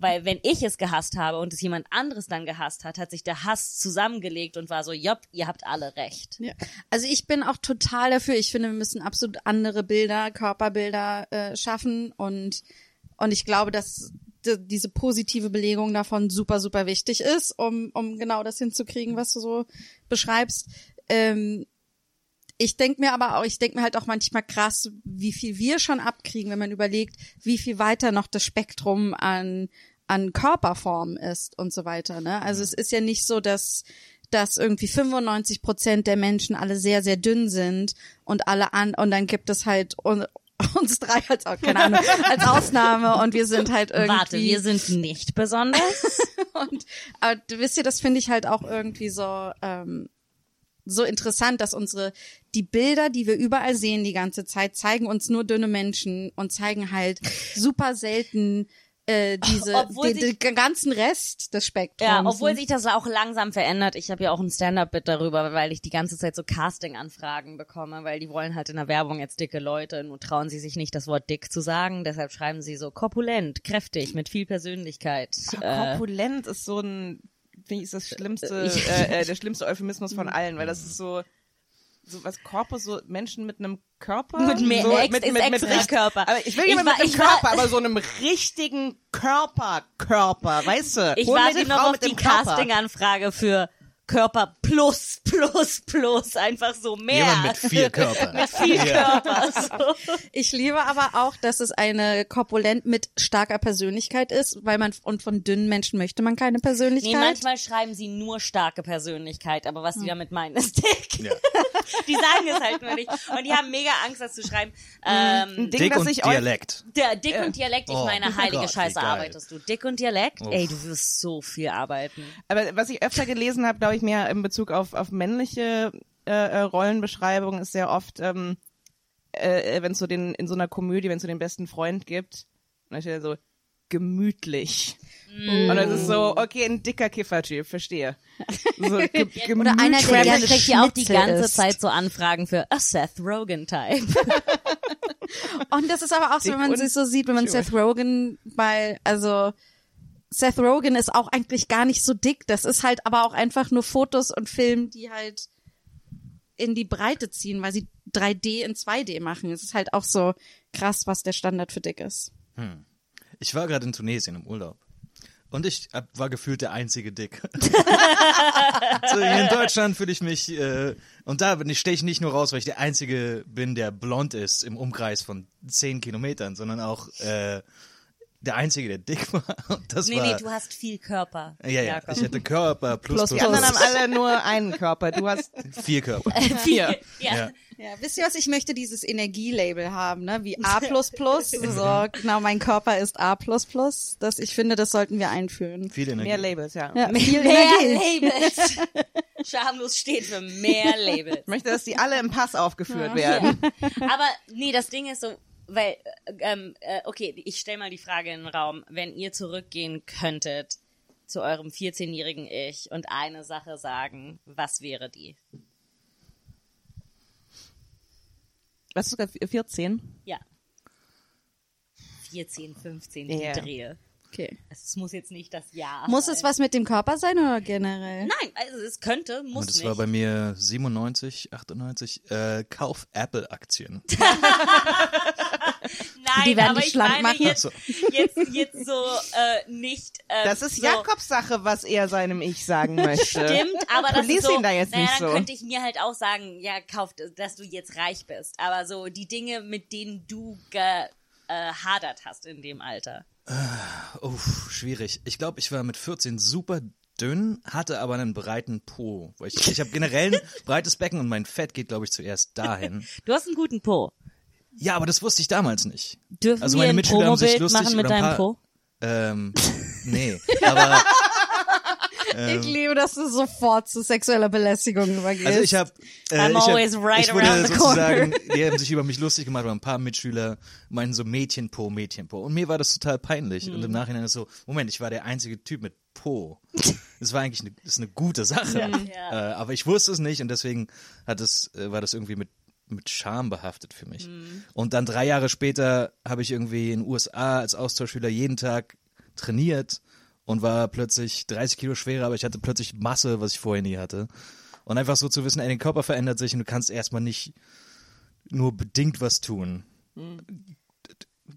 Weil wenn ich es gehasst habe und es jemand anderes dann gehasst hat, hat sich der Hass zusammengelegt und war so, jopp, ihr habt alle recht. Ja. Also ich bin auch total dafür. Ich finde, wir müssen absolut andere Bilder, Körperbilder äh, schaffen und und ich glaube, dass diese positive Belegung davon super super wichtig ist, um um genau das hinzukriegen, was du so beschreibst. Ähm, ich denke mir aber auch, ich denke mir halt auch manchmal krass, wie viel wir schon abkriegen, wenn man überlegt, wie viel weiter noch das Spektrum an an Körperformen ist und so weiter. Ne? Also es ist ja nicht so, dass dass irgendwie 95 Prozent der Menschen alle sehr sehr dünn sind und alle an und dann gibt es halt un, uns drei als keine Ahnung als Ausnahme und wir sind halt irgendwie Warte, wir sind nicht besonders. und aber du wisst ihr, das finde ich halt auch irgendwie so ähm, so interessant, dass unsere die Bilder, die wir überall sehen die ganze Zeit, zeigen uns nur dünne Menschen und zeigen halt super selten äh, diese Obwohl den, sich- den ganzen Rest des Spektrums. Ja, obwohl ne? sich das auch langsam verändert. Ich habe ja auch ein Stand-up-Bit darüber, weil ich die ganze Zeit so Casting-Anfragen bekomme, weil die wollen halt in der Werbung jetzt dicke Leute, nur trauen sie sich nicht, das Wort dick zu sagen. Deshalb schreiben sie so korpulent, kräftig, mit viel Persönlichkeit. Äh, Korpulent ist so ein, finde ich, ist das schlimmste, Ich- äh, äh, der schlimmste Euphemismus von allen, weil das ist so, so was Korpus, so Menschen mit einem Körper. Mit mehr so, Ex- ist extra richt- Körper. Aber ich will war- mit einem war- Körper, aber so einem richtigen Körper, Körper, weißt du? ich Hol warte die noch auf mit die dem Körper. Casting-Anfrage für Körper plus, plus, plus, einfach so mehr. Jemand mit vier Körpern. mit viel Ja. Körper. So. Ich liebe aber auch, dass es eine korpulent mit starker Persönlichkeit ist, weil man und von dünnen Menschen möchte man keine Persönlichkeit. Nee, manchmal schreiben sie nur starke Persönlichkeit, aber was die damit meinen, ist dick. Ja. Die sagen es halt nur nicht. Und die haben mega Angst, das zu schreiben. Ähm, Ding, Dick und Dialekt. der Dick und Dialekt, ich Oh, meine, heilige Gott, Scheiße arbeitest du. Dick und Dialekt? Uff. Ey, du wirst so viel arbeiten. Aber was ich öfter gelesen habe, glaube ich, mehr in Bezug auf, auf männliche äh, äh, Rollenbeschreibungen, ist sehr oft, ähm, äh, wenn es so den, in so einer Komödie, wenn es so den besten Freund gibt, dann steht er so, gemütlich. Und das ist so, okay, ein dicker Kiffertyp, verstehe. So, ge Oder einer, der gerne kriegt ja auch die ganze isst. Zeit so Anfragen für a Seth Rogen-Type. Und das ist aber auch so, Dick wenn man sich so sieht, wenn man Schuhe. Seth Rogen bei, also Seth Rogen ist auch eigentlich gar nicht so dick. Das ist halt aber auch einfach nur Fotos und Film, die halt in die Breite ziehen, weil sie 3D in 2D machen. Es ist halt auch so krass, was der Standard für dick ist. Ich war gerade in Tunesien im Urlaub. Und ich hab- war gefühlt der einzige Dick. so, in Deutschland fühle ich mich, äh, und da stehe ich nicht nur raus, weil ich der Einzige bin, der blond ist im Umkreis von zehn Kilometern, sondern auch äh, der Einzige, der dick war. Und das Nee, war, nee, du hast viel Körper. ja, ja, Jakob. ich hätte Körper plus, Plus, plus, Die anderen haben alle nur einen Körper. Du hast vier Körper. vier. Ja. Ja. Ja, wisst ihr was? Ich möchte dieses Energielabel haben, ne? Wie A++. so, genau, mein Körper ist A++. Das, ich finde, das sollten wir einführen. Viel Energie. Mehr Labels, ja. Ja, Mehr Energie. Labels. Schamlos steht für mehr Labels. Ich möchte, dass die alle im Pass aufgeführt werden. Aber nee, das Ding ist so, weil, äh, ähm, äh, okay, ich stell mal die Frage in den Raum, wenn ihr zurückgehen könntet zu eurem 14-jährigen Ich und eine Sache sagen, was wäre die? Was ist sogar 14? Ja. 14, 15, Ja. die Drehe. Okay. Es muss jetzt nicht das Jahr Muss sein. es was mit dem Körper sein oder generell? Nein, also es könnte, muss Und das nicht. war bei mir 97, 98, äh, Kauf Apple-Aktien. Nein, Die werden aber dich ich schlank meine machen. jetzt, So. jetzt, jetzt so äh, nicht. Äh, Das ist so, Jakobs Sache, was er seinem Ich sagen möchte. Stimmt, aber das ist so, ihn da jetzt naja, nicht dann so. könnte ich mir halt auch sagen, ja, kauf, dass du jetzt reich bist. Aber so die Dinge, mit denen du gehadert hast in dem Alter. Uff, schwierig. Ich glaube, ich war mit 14 super dünn, hatte aber einen breiten Po. Ich, ich habe generell ein breites Becken und mein Fett geht, glaube ich, zuerst dahin. Du hast einen guten Po. Ja, aber das wusste ich damals nicht. Dürfen Also wir meine ein Mitschüler haben sich lustig machen mit deinem paar- Po? Ähm, nee, aber Ich liebe, dass du sofort zu sexueller Belästigung übergehst. also ich habe äh, I'm ich hab, always right ich wurde around the sozusagen, die haben sich über mich lustig gemacht, aber ein paar Mitschüler meinen so Mädchenpo, Mädchenpo und mir war das total peinlich. Und im Nachhinein ist so, Moment, ich war der einzige Typ mit Po. Das war eigentlich eine, ist eine gute Sache, äh, aber ich wusste es nicht und deswegen hat es, äh, war das irgendwie mit mit Scham behaftet für mich. Und dann drei Jahre später habe ich irgendwie in den USA als Austauschschüler jeden Tag trainiert und war plötzlich 30 Kilo schwerer, aber ich hatte plötzlich Masse, was ich vorher nie hatte. Und einfach so zu wissen, ey, dein Körper verändert sich und du kannst erstmal nicht nur bedingt was tun.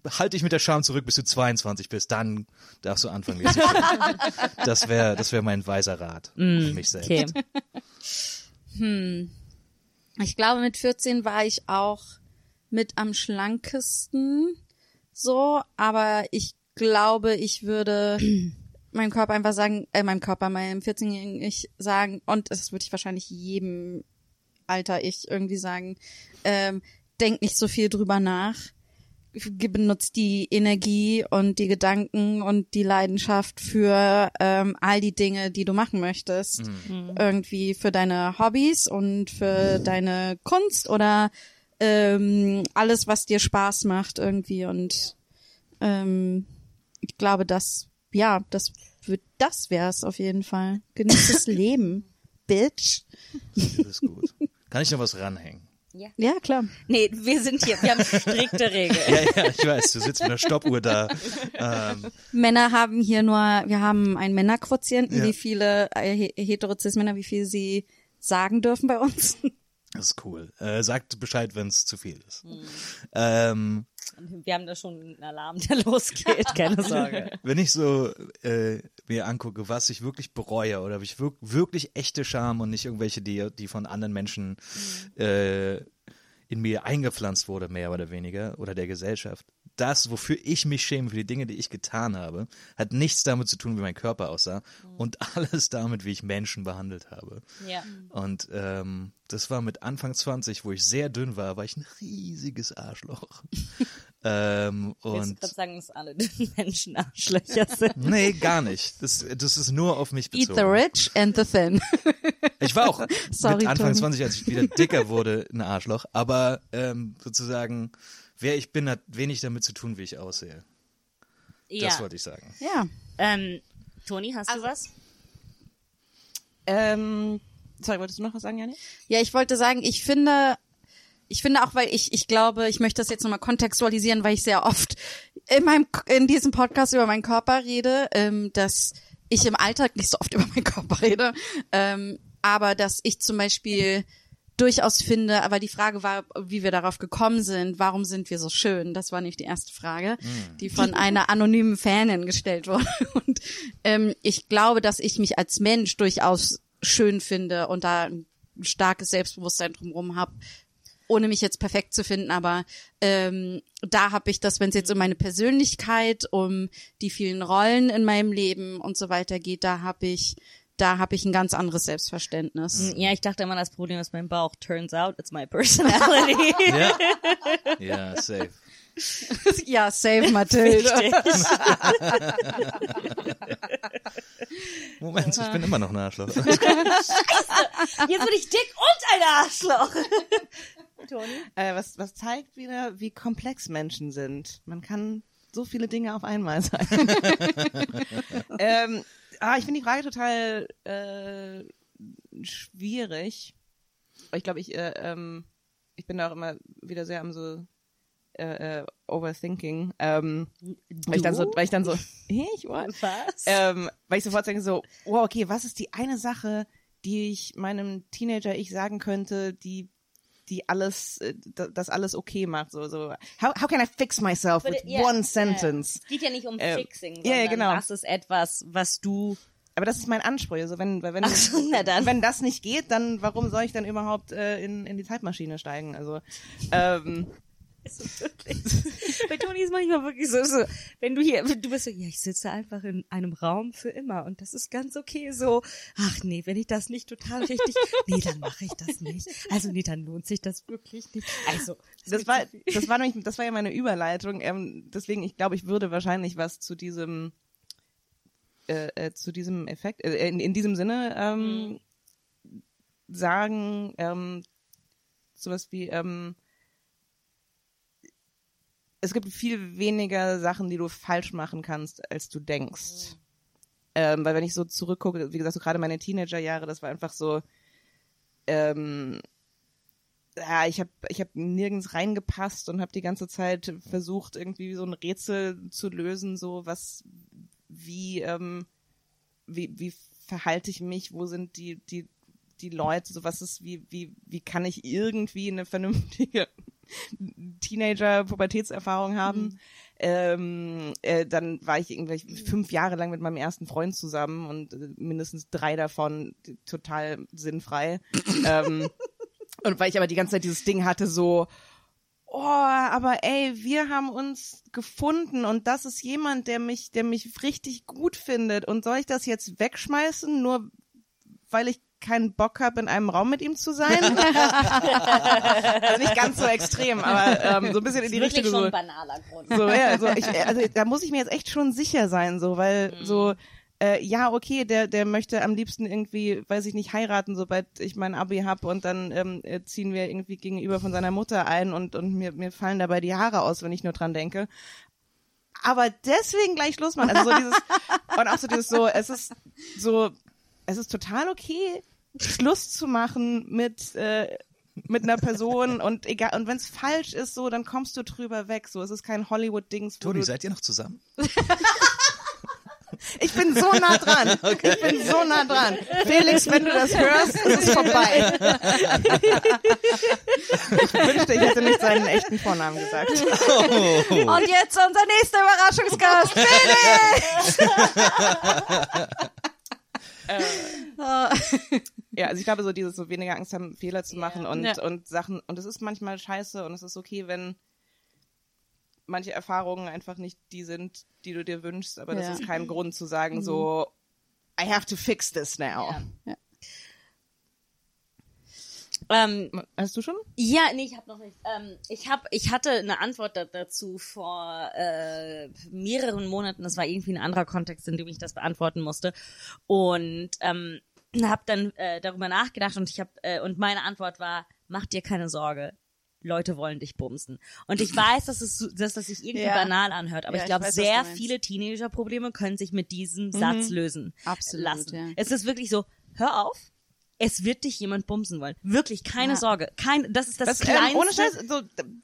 Halt dich mit der Scham zurück, bis du 22 bist, dann darfst du anfangen. das wäre das wär mein weiser Rat für mich selbst. Okay. Ich glaube, mit 14 war ich auch mit am schlankesten so, aber ich glaube, ich würde meinem Körper einfach sagen, äh, meinem Körper, meinem 14-jährigen Ich sagen, und das würde ich wahrscheinlich jedem Alter Ich irgendwie sagen, ähm, denk nicht so viel drüber nach. Benutzt die Energie und die Gedanken und die Leidenschaft für ähm, all die Dinge, die du machen möchtest. Irgendwie für deine Hobbys und für deine Kunst oder ähm, alles, was dir Spaß macht irgendwie. Und ähm, ich glaube, das, ja, das wird, das wär's auf jeden Fall. Genieß das Leben, Bitch. Das ist gut. Kann ich noch was ranhängen? Ja, klar. Nee, wir sind hier, wir haben strikte Regeln. Ja, ja, ich weiß, du sitzt mit einer Stoppuhr da. Ähm, Männer haben hier nur, wir haben einen Männerquotienten, Ja. wie viele äh, he- hetero-cis-Männer, wie viel sie sagen dürfen bei uns. das ist cool. Äh, sagt Bescheid, wenn es zu viel ist. Ähm, Wir haben da schon einen Alarm, der losgeht, keine Sorge. wenn ich so äh, mir angucke, was ich wirklich bereue oder ob ich wirk wirklich echte Scham und nicht irgendwelche, die, die von anderen Menschen äh, in mir eingepflanzt wurde, mehr oder weniger, oder der Gesellschaft. Das, wofür ich mich schäme, für die Dinge, die ich getan habe, hat nichts damit zu tun, wie mein Körper aussah und alles damit, wie ich Menschen behandelt habe. Ja. Und ähm, das war mit Anfang 20, wo ich sehr dünn war, war ich ein riesiges Arschloch. ähm, und gerade sagen, dass alle dünnen Menschen Arschlöcher sind? nee, gar nicht. Das, das ist nur auf mich Eat bezogen. the rich and the thin. Ich war auch Sorry, mit Anfang Toni. 20, als ich wieder dicker wurde, ein Arschloch. Aber ähm, sozusagen, wer ich bin, hat wenig damit zu tun, wie ich aussehe. Das Ja. wollte ich sagen. Ja. Ähm, Toni, hast Also du was? Ähm, sorry, wolltest du noch was sagen, Janik? Ja, ich wollte sagen, ich finde, ich finde auch, weil ich, ich glaube, ich möchte das jetzt nochmal kontextualisieren, weil ich sehr oft in meinem, in diesem Podcast über meinen Körper rede, ähm, dass ich im Alltag nicht so oft über meinen Körper rede, ähm, aber dass ich zum Beispiel durchaus finde, aber die Frage war, wie wir darauf gekommen sind, warum sind wir so schön? Das war nicht die erste Frage, die von einer anonymen Fanin gestellt wurde. Und ähm, ich glaube, dass ich mich als Mensch durchaus schön finde und da ein starkes Selbstbewusstsein drumherum habe, ohne mich jetzt perfekt zu finden, aber ähm, da habe ich das, wenn es jetzt um meine Persönlichkeit, um die vielen Rollen in meinem Leben und so weiter geht, da habe ich, da habe ich ein ganz anderes Selbstverständnis. Ja, ich dachte immer, das Problem ist mein Bauch. Turns out, it's my personality. Ja, ja safe. Ja, save Mathilde. Moment, ich bin immer noch ein Arschloch. Jetzt bin ich dick und ein Arschloch. Toni? Äh, was, was zeigt wieder, wie komplex Menschen sind. Man kann so viele Dinge auf einmal sein. ähm, ah, ich finde die Frage total äh, schwierig. Ich glaube, ich, äh, ähm, ich bin da auch immer wieder sehr am so äh, äh, Overthinking. Ähm, weil ich dann so, weil ich dann so, ich what? Was? ähm, weil ich sofort denke so, wow, okay, was ist die eine Sache, die ich meinem Teenager ich sagen könnte, die die alles, äh, da- das alles okay macht, so, so, how, how can I fix myself with Ja, one sentence? Es geht ja nicht um Äh, Fixing, ja, sondern genau. was ist etwas, was du Aber das ist mein Anspruch, also wenn, wenn, so, wenn das nicht geht, dann warum soll ich dann überhaupt äh, in, in die Zeitmaschine steigen, also, ähm, Bei Toni ist manchmal wirklich so, so, wenn du hier, du bist so, ja, ich sitze einfach in einem Raum für immer und das ist ganz okay so. Ach nee, wenn ich das nicht total richtig, nee, dann mache ich das nicht. Also nee, dann lohnt sich das wirklich nicht. Also, Das war, das war nämlich, das war ja meine Überleitung. Ähm, deswegen, ich glaube, ich würde wahrscheinlich was zu diesem, äh, äh, zu diesem Effekt, äh, in, in diesem Sinne ähm, sagen, ähm, sowas wie, ähm, es gibt viel weniger Sachen, die du falsch machen kannst, als du denkst. Ähm, weil wenn ich so zurückgucke, wie gesagt, so gerade meine Teenagerjahre, das war einfach so, ähm, ja, ich habe ich hab nirgends reingepasst und habe die ganze Zeit versucht, irgendwie so ein Rätsel zu lösen, so was, wie, ähm, wie, wie verhalte ich mich, wo sind die, die, die Leute, so was ist, wie, wie, wie kann ich irgendwie eine vernünftige Teenager-Pubertätserfahrung haben. Ähm, äh, dann war ich irgendwie fünf Jahre lang mit meinem ersten Freund zusammen und äh, mindestens drei davon total sinnfrei. ähm, und weil ich aber die ganze Zeit dieses Ding hatte, so, oh, aber ey, wir haben uns gefunden und das ist jemand, der mich, der mich richtig gut findet. Und soll ich das jetzt wegschmeißen, nur weil ich keinen Bock habe, in einem Raum mit ihm zu sein? also nicht ganz so extrem, aber ähm, so ein bisschen in die Richtung. schon So, ein banaler Grund. so, ja, so ich, also da muss ich mir jetzt echt schon sicher sein, so, weil Mhm. so, äh, ja, okay, der, der möchte am liebsten irgendwie, weiß ich nicht, heiraten, sobald ich mein Abi hab und dann ähm, äh, ziehen wir irgendwie gegenüber von seiner Mutter ein und, und mir, mir fallen dabei die Haare aus, wenn ich nur dran denke. Aber deswegen gleich Schluss machen. Also so dieses, und auch so dieses so, es ist so, es ist total okay, Schluss zu machen mit, äh, mit einer Person und egal, und wenn es falsch ist, so, dann kommst du drüber weg. So, es ist kein Hollywood-Dings, wo Toni, seid ihr noch zusammen? Ich bin so nah dran. Ich bin so nah dran. Felix, wenn du das hörst, ist es vorbei. Ich wünschte, ich hätte nicht seinen echten Vornamen gesagt. Und jetzt unser nächster Überraschungsgast, Felix! Ja, also ich glaube, so dieses so weniger Angst haben, Fehler zu machen und, Ja. und Sachen, und es ist manchmal scheiße und es ist okay, wenn manche Erfahrungen einfach nicht die sind, die du dir wünschst, aber das Ja. ist kein Grund zu sagen, so, I have to fix this now. Ähm, Hast du schon? Ja, nee, ich habe noch nicht. Ähm, ich hab, ich hatte eine Antwort da, dazu vor äh, mehreren Monaten. Das war irgendwie ein anderer Kontext, in dem ich das beantworten musste. Und ähm, habe dann äh, darüber nachgedacht und ich habe äh, und meine Antwort war: Mach dir keine Sorge. Leute wollen dich bumsen. Und ich weiß, dass es dass das sich irgendwie Ja. banal anhört, aber Ja, ich glaube, sehr viele Teenager-Probleme können sich mit diesem Satz lösen Absolut, lassen. ja. Es ist wirklich so: Hör auf. Es wird dich jemand bumsen wollen. Wirklich, keine Ja. Sorge. Kein, das ist das, Das, Kleinste. ähm, ohne Scheiß, so,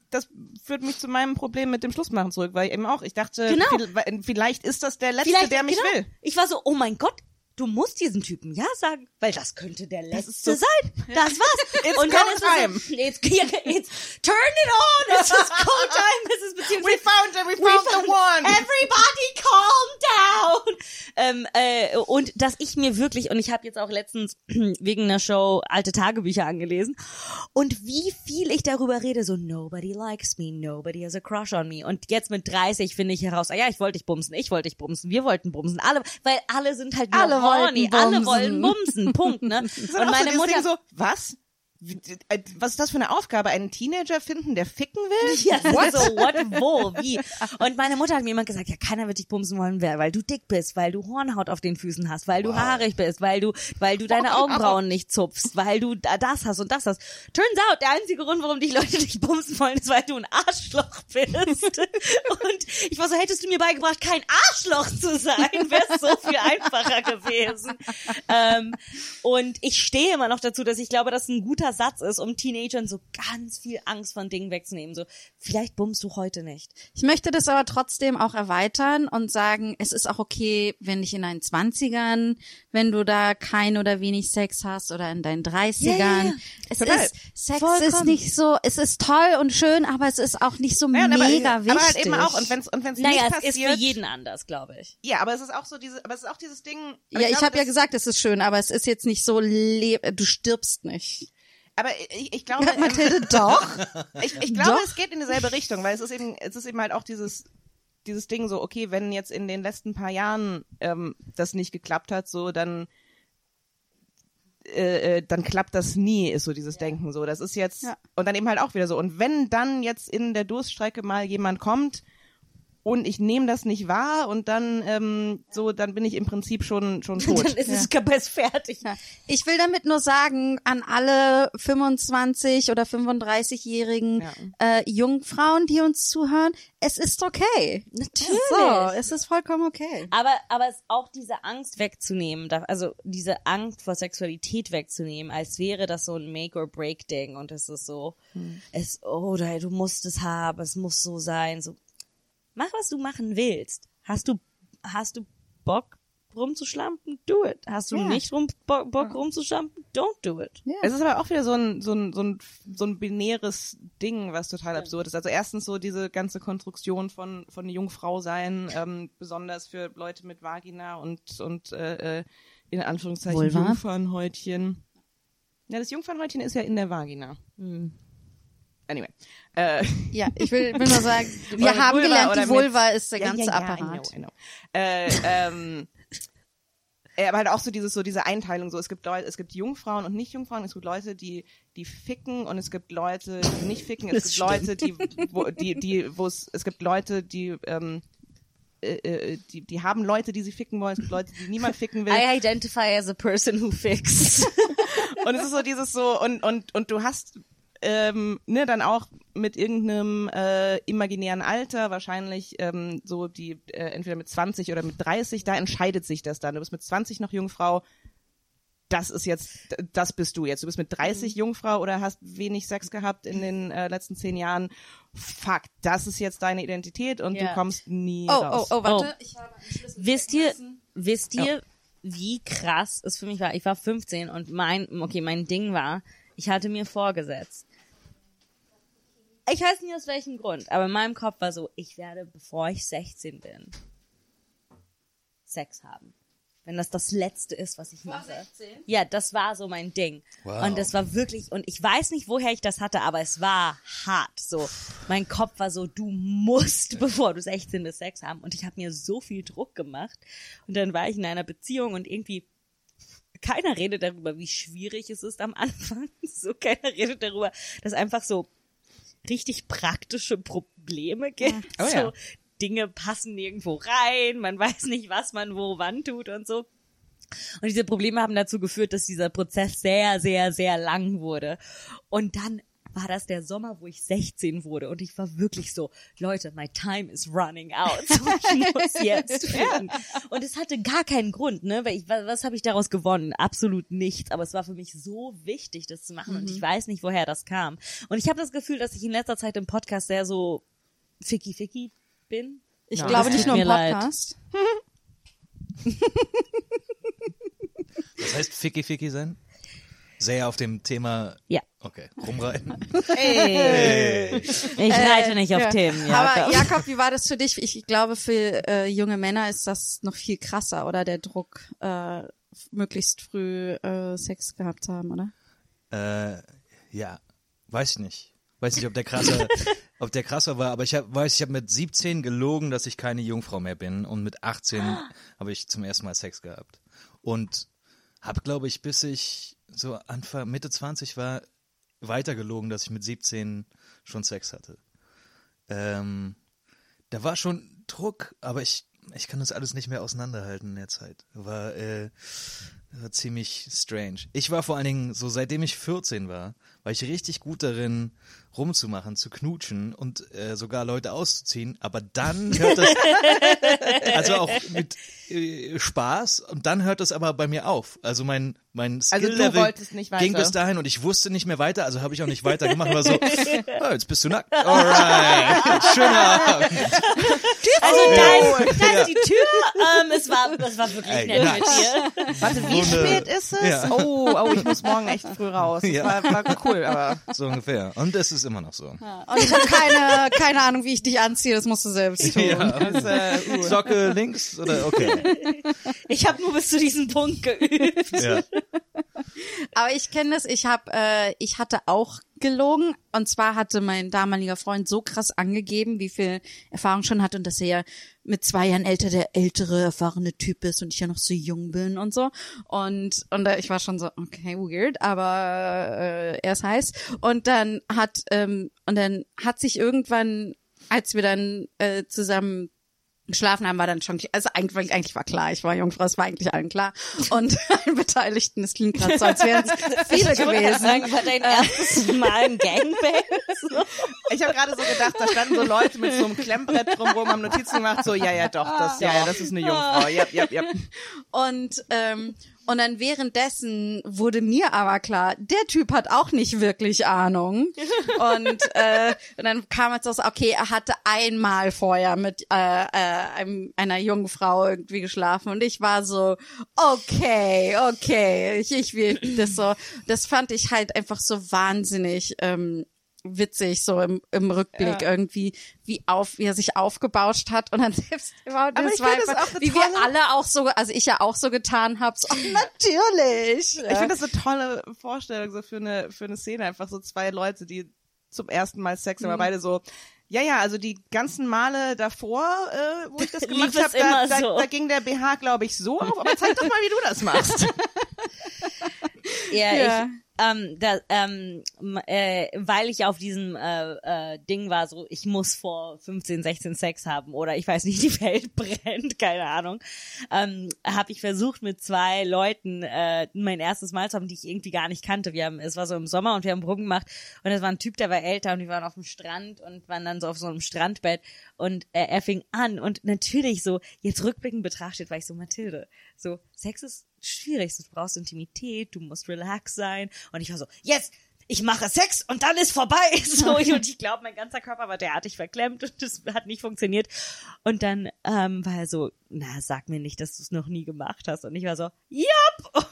das führt mich zu meinem Problem mit dem Schlussmachen zurück, weil eben auch, ich dachte, Genau. viel- vielleicht ist das der Letzte, Vielleicht, der mich genau. will. Ich war so, oh mein Gott, du musst diesen Typen ja sagen, weil das könnte der Letzte so- sein. Das war's. It's Und dann ist time. es it's, it's, turn it on, it's just go time. Es ist beziehungsweise, We found it, we found the one. Everybody calm down. Ähm, äh, und dass ich mir wirklich, und ich habe jetzt auch letztens wegen einer Show alte Tagebücher angelesen, und wie viel ich darüber rede, so nobody likes me, nobody has a crush on me. Und jetzt mit 30 finde ich heraus, ah ja, ich wollte dich bumsen, ich wollte dich bumsen, wir wollten bumsen, alle, weil alle sind halt nur Alle horny, wollten alle bumsen. wollen bumsen, Punkt, ne? Und meine Mutter so, was? Äh, Was ist das für eine Aufgabe? Einen Teenager finden, der ficken will? Ja, what? so, what, wo, wie? Und meine Mutter hat mir immer gesagt, ja, keiner wird dich bumsen wollen, weil du dick bist, weil du Hornhaut auf den Füßen hast, weil du haarig bist, weil du, weil du deine Augenbrauen nicht zupfst, weil du da- das hast und das hast. Turns out, der einzige Grund, warum dich Leute dich bumsen wollen, ist, weil du ein Arschloch bist. Und ich war so, hättest du mir beigebracht, kein Arschloch zu sein, wäre es so viel einfacher gewesen. Ähm, und ich stehe immer noch dazu, dass ich glaube, dass ein guter Satz ist, um Teenagern so ganz viel Angst von Dingen wegzunehmen. So, vielleicht bummst du heute nicht. Ich möchte das aber trotzdem auch erweitern und sagen, es ist auch okay, wenn dich in deinen Zwanzigern, wenn du da kein oder wenig Sex hast oder in deinen Dreißigern. ja. Es Total. ist, Sex Vollkommen. ist nicht so, es ist toll und schön, aber es ist auch nicht so Ja, mega aber, wichtig. aber halt eben auch, und wenn es und wenn's Naja, nicht es ist passiert, für jeden anders, glaube ich. ja, aber es ist auch so diese, aber es ist auch dieses Ding. ja, ich glaube, habe ja gesagt, es ist schön, aber es ist jetzt nicht so, du stirbst nicht. Aber ich, ich glaube, Ja, Mathilde, doch. ich, ich glaube, Doch. es geht in dieselbe Richtung, weil es ist eben, es ist eben halt auch dieses, dieses Ding so, okay, wenn jetzt in den letzten paar Jahren ähm, das nicht geklappt hat, so dann äh, äh, dann klappt das nie, ist so dieses Denken so. Das ist jetzt Ja. und dann eben halt auch wieder so. Und wenn dann jetzt in der Durststrecke mal jemand kommt und ich nehme das nicht wahr und dann ähm, so, dann bin ich im Prinzip schon schon tot. Dann ist es Kapaz fertig. Ja. Ich will damit nur sagen, an alle 25 oder 35-jährigen Ja. äh, Jungfrauen, die uns zuhören, es ist okay. Natürlich. So, es ist vollkommen okay. Aber, aber es auch diese Angst wegzunehmen, also diese Angst vor Sexualität wegzunehmen, als wäre das so ein Make-or-Break-Ding und es ist so, es, oh, da- du musst es haben, es muss so sein, so. Mach, was du machen willst. Hast du, hast du Bock rumzuschlampen? Do it. Hast du Ja. nicht rum, Bo Bock rumzuschlampen? Don't do it. Es ist aber auch wieder so ein, so ein, so ein, so ein binäres Ding, was total absurd ist. Also erstens so diese ganze Konstruktion von, von Jungfrau sein, ähm, besonders für Leute mit Vagina und, und äh, äh, in Anführungszeichen Vulva. Jungfernhäutchen. Ja, das Jungfernhäutchen ist ja in der Vagina. Anyway. Äh, Ja, ich will, will nur sagen, wir haben Vulva gelernt, die Vulva ist der ja, ganze ja, ja, Apparat. I know, I know. Äh, ähm, äh, aber halt auch so dieses, so diese Einteilung, so es gibt Leute, es gibt Jungfrauen und Nicht-Jungfrauen, es gibt Leute, die, die ficken und es gibt Leute, die nicht ficken, es Das gibt Leute, die, wo, die, die, wo es, es gibt Leute, die, ähm, äh, äh, die, die haben Leute, die sie ficken wollen, es gibt Leute, die niemand ficken will. I identify as a person who fixed. Und es ist so dieses so, und, und, und du hast ähm, ne, dann auch mit irgendeinem äh, imaginären Alter, wahrscheinlich ähm, so die, äh, entweder mit 20 oder mit 30, da entscheidet sich das dann. Du bist mit 20 noch Jungfrau, das ist jetzt, das bist du jetzt. Du bist mit 30 Jungfrau oder hast wenig Sex gehabt in den äh, letzten zehn Jahren. Fuck, das ist jetzt deine Identität und Ja. du kommst nie Oh, oh, raus. oh, warte. Ich habe einen Schlüssel Wisst ihr, wisst ihr, wie krass es für mich war? Ich war 15 und mein, okay, mein Ding war, ich hatte mir vorgesetzt. Ich weiß nicht aus welchem Grund, aber in meinem Kopf war so, ich werde, bevor ich 16 bin, Sex haben. Wenn das das Letzte ist, was ich mache. 16? Ja, das war so mein Ding. Wow. Und das war wirklich, und ich weiß nicht, woher ich das hatte, aber es war hart. So, mein Kopf war so, du musst, bevor du 16 bist, Sex haben. Und ich habe mir so viel Druck gemacht. Und dann war ich in einer Beziehung und irgendwie keiner redet darüber, wie schwierig es ist am Anfang. So, keiner redet darüber, dass einfach so richtig praktische Probleme gibt. Oh so, ja. Dinge passen nirgendwo rein, man weiß nicht, was man wo wann tut und so. Und diese Probleme haben dazu geführt, dass dieser Prozess sehr, sehr, sehr lang wurde. Und dann war das der Sommer, wo ich 16 wurde und ich war wirklich so, Leute, my time is running out. So, ich muss jetzt ficken. Und es hatte gar keinen Grund, ne? Weil ich, was, was habe ich daraus gewonnen? Absolut nichts. Aber es war für mich so wichtig, das zu machen und ich weiß nicht, woher das kam. Und ich habe das Gefühl, dass ich in letzter Zeit im Podcast sehr so ficky ficky bin. Ich Ja. glaube nicht nur im. Podcast. Was heißt Ficky Ficky sein? Sehr auf dem Thema. Ja. Okay, rumreiten. Hey. Ich reite nicht auf Ja. Themen, Äh, Aber Jakob. Jakob, wie war das für dich? Ich glaube, für äh, junge Männer ist das noch viel krasser, oder der Druck, äh, möglichst früh äh, Sex gehabt zu haben, oder? Äh, ja, weiß ich nicht. Weiß nicht, ob der krasser, ob der krasser war, aber ich hab, weiß, ich habe mit 17 gelogen, dass ich keine Jungfrau mehr bin und mit 18 habe ich zum ersten Mal Sex gehabt. Und habe, glaube ich, bis ich so Anfang, Mitte 20 war, weiter gelogen, dass ich mit 17 schon Sex hatte. Ähm, da war schon Druck, aber ich, ich kann das alles nicht mehr auseinanderhalten in der Zeit. War, äh, war ziemlich strange. Ich war vor allen Dingen, so seitdem ich 14 war, war ich richtig gut darin, rumzumachen, zu knutschen und äh, sogar Leute auszuziehen. Aber dann hört das, also auch mit äh, Spaß, und dann hört das aber bei mir auf. Also mein mein Also du Skill-Level wolltest nicht ging bis dahin und ich wusste nicht mehr weiter, also habe ich auch nicht weiter gemacht. War so, oh, jetzt bist du nackt. Alright, schöner Abend. Also da ist, da ist die Tür. Ähm, es war, es war wirklich Ey, nett mit dir. Warte, wie So eine- spät ist es? Ja. Oh, oh, ich muss morgen echt früh raus. Das Ja. war, war cool, aber So ungefähr. Und es ist immer noch so. Und ich habe keine, keine Ahnung, wie ich dich anziehe, das musst du selbst tun. Ja. das, äh, uh. Socke links oder okay. Ich habe nur bis zu diesem Punkt geübt. Ja. Aber ich kenne das. Ich habe, äh, ich hatte auch gelogen. Und zwar hatte mein damaliger Freund so krass angegeben, wie viel Erfahrung schon hat und dass er ja mit zwei Jahren älter der ältere, erfahrene Typ ist und ich ja noch so jung bin und so. Und, und äh, ich war schon so, okay, weird, aber äh, er ist heiß. Und dann hat, ähm, und dann hat sich irgendwann, als wir dann äh, zusammen geschlafen haben, war dann schon, also eigentlich, eigentlich war klar, ich war Jungfrau, es war eigentlich allen klar. Und allen Beteiligten, es klingt gerade so, als wären es viele gewesen. Sagen, war dein erstes Mal ein Gangbang? So. Ich habe gerade so gedacht, da standen so Leute mit so einem Klemmbrett drumherum, haben Notizen gemacht, so, ja, ja, doch, das, ja, ja, das ist eine Jungfrau, ja, ja, ja. Und, ähm, und dann währenddessen wurde mir aber klar, der Typ hat auch nicht wirklich Ahnung. Und, äh, und dann kam jetzt so, okay, er hatte einmal vorher mit äh, äh, einem, einer jungen Frau irgendwie geschlafen. Und ich war so, okay, okay, ich, ich will das so. Das fand ich halt einfach so wahnsinnig. Ähm, witzig so im, im Rückblick Ja. irgendwie wie auf wie er sich aufgebauscht hat und dann selbst überhaupt Aber das ich war finde das einfach, auch wie wir alle auch so also ich ja auch so getan habe so, natürlich Ich finde das eine tolle Vorstellung so für eine, für eine Szene, einfach so zwei Leute, die zum ersten Mal Sex haben, aber beide so, ja, ja, also die ganzen Male davor, äh, wo ich das gemacht habe, da, immer da, so. da ging der BH, glaube ich, so auf, aber zeig doch mal, wie du das machst. Ja, Ja. ich, ähm, da, ähm, äh, weil ich auf diesem äh, äh, Ding war, so ich muss vor 15, 16 Sex haben oder ich weiß nicht, die Welt brennt, keine Ahnung, ähm, habe ich versucht mit zwei Leuten äh, mein erstes Mal zu haben, die ich irgendwie gar nicht kannte. Wir haben, es war so im Sommer und wir haben Brücken gemacht und es war ein Typ, der war älter und wir waren auf dem Strand und waren dann so auf so einem Strandbett und äh, er fing an und natürlich so jetzt rückblickend betrachtet war ich so Mathilde, so Sex ist schwierig, du brauchst Intimität, du musst relax sein. Und ich war so, yes, ich mache Sex und dann ist vorbei. So, und ich glaube, mein ganzer Körper war derartig verklemmt und das hat nicht funktioniert. Und dann ähm, war er so, na, sag mir nicht, dass du es noch nie gemacht hast. Und ich war so, yup.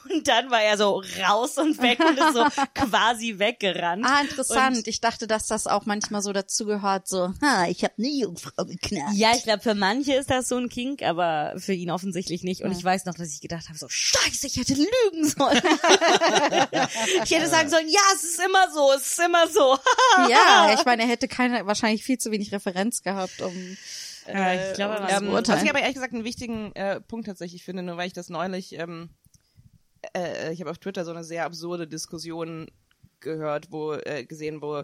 Und dann war er so raus und weg und ist so quasi weggerannt. ah interessant Und ich dachte dass das auch manchmal so dazugehört so ha ich habe eine Jungfrau geknallt Ja, ich glaube, für manche ist das so ein Kink, aber für ihn offensichtlich nicht. Und ich weiß noch, dass ich gedacht habe, so, scheiße, ich hätte lügen sollen. ich hätte sagen sollen, ja, es ist immer so, es ist immer so. ja ich meine er hätte keine wahrscheinlich viel zu wenig Referenz gehabt um Äh, ich glaube, ähm, was ich aber ehrlich gesagt einen wichtigen äh, Punkt tatsächlich finde, nur weil ich das neulich, ähm, äh, ich habe auf Twitter so eine sehr absurde Diskussion gehört, wo äh, gesehen, wo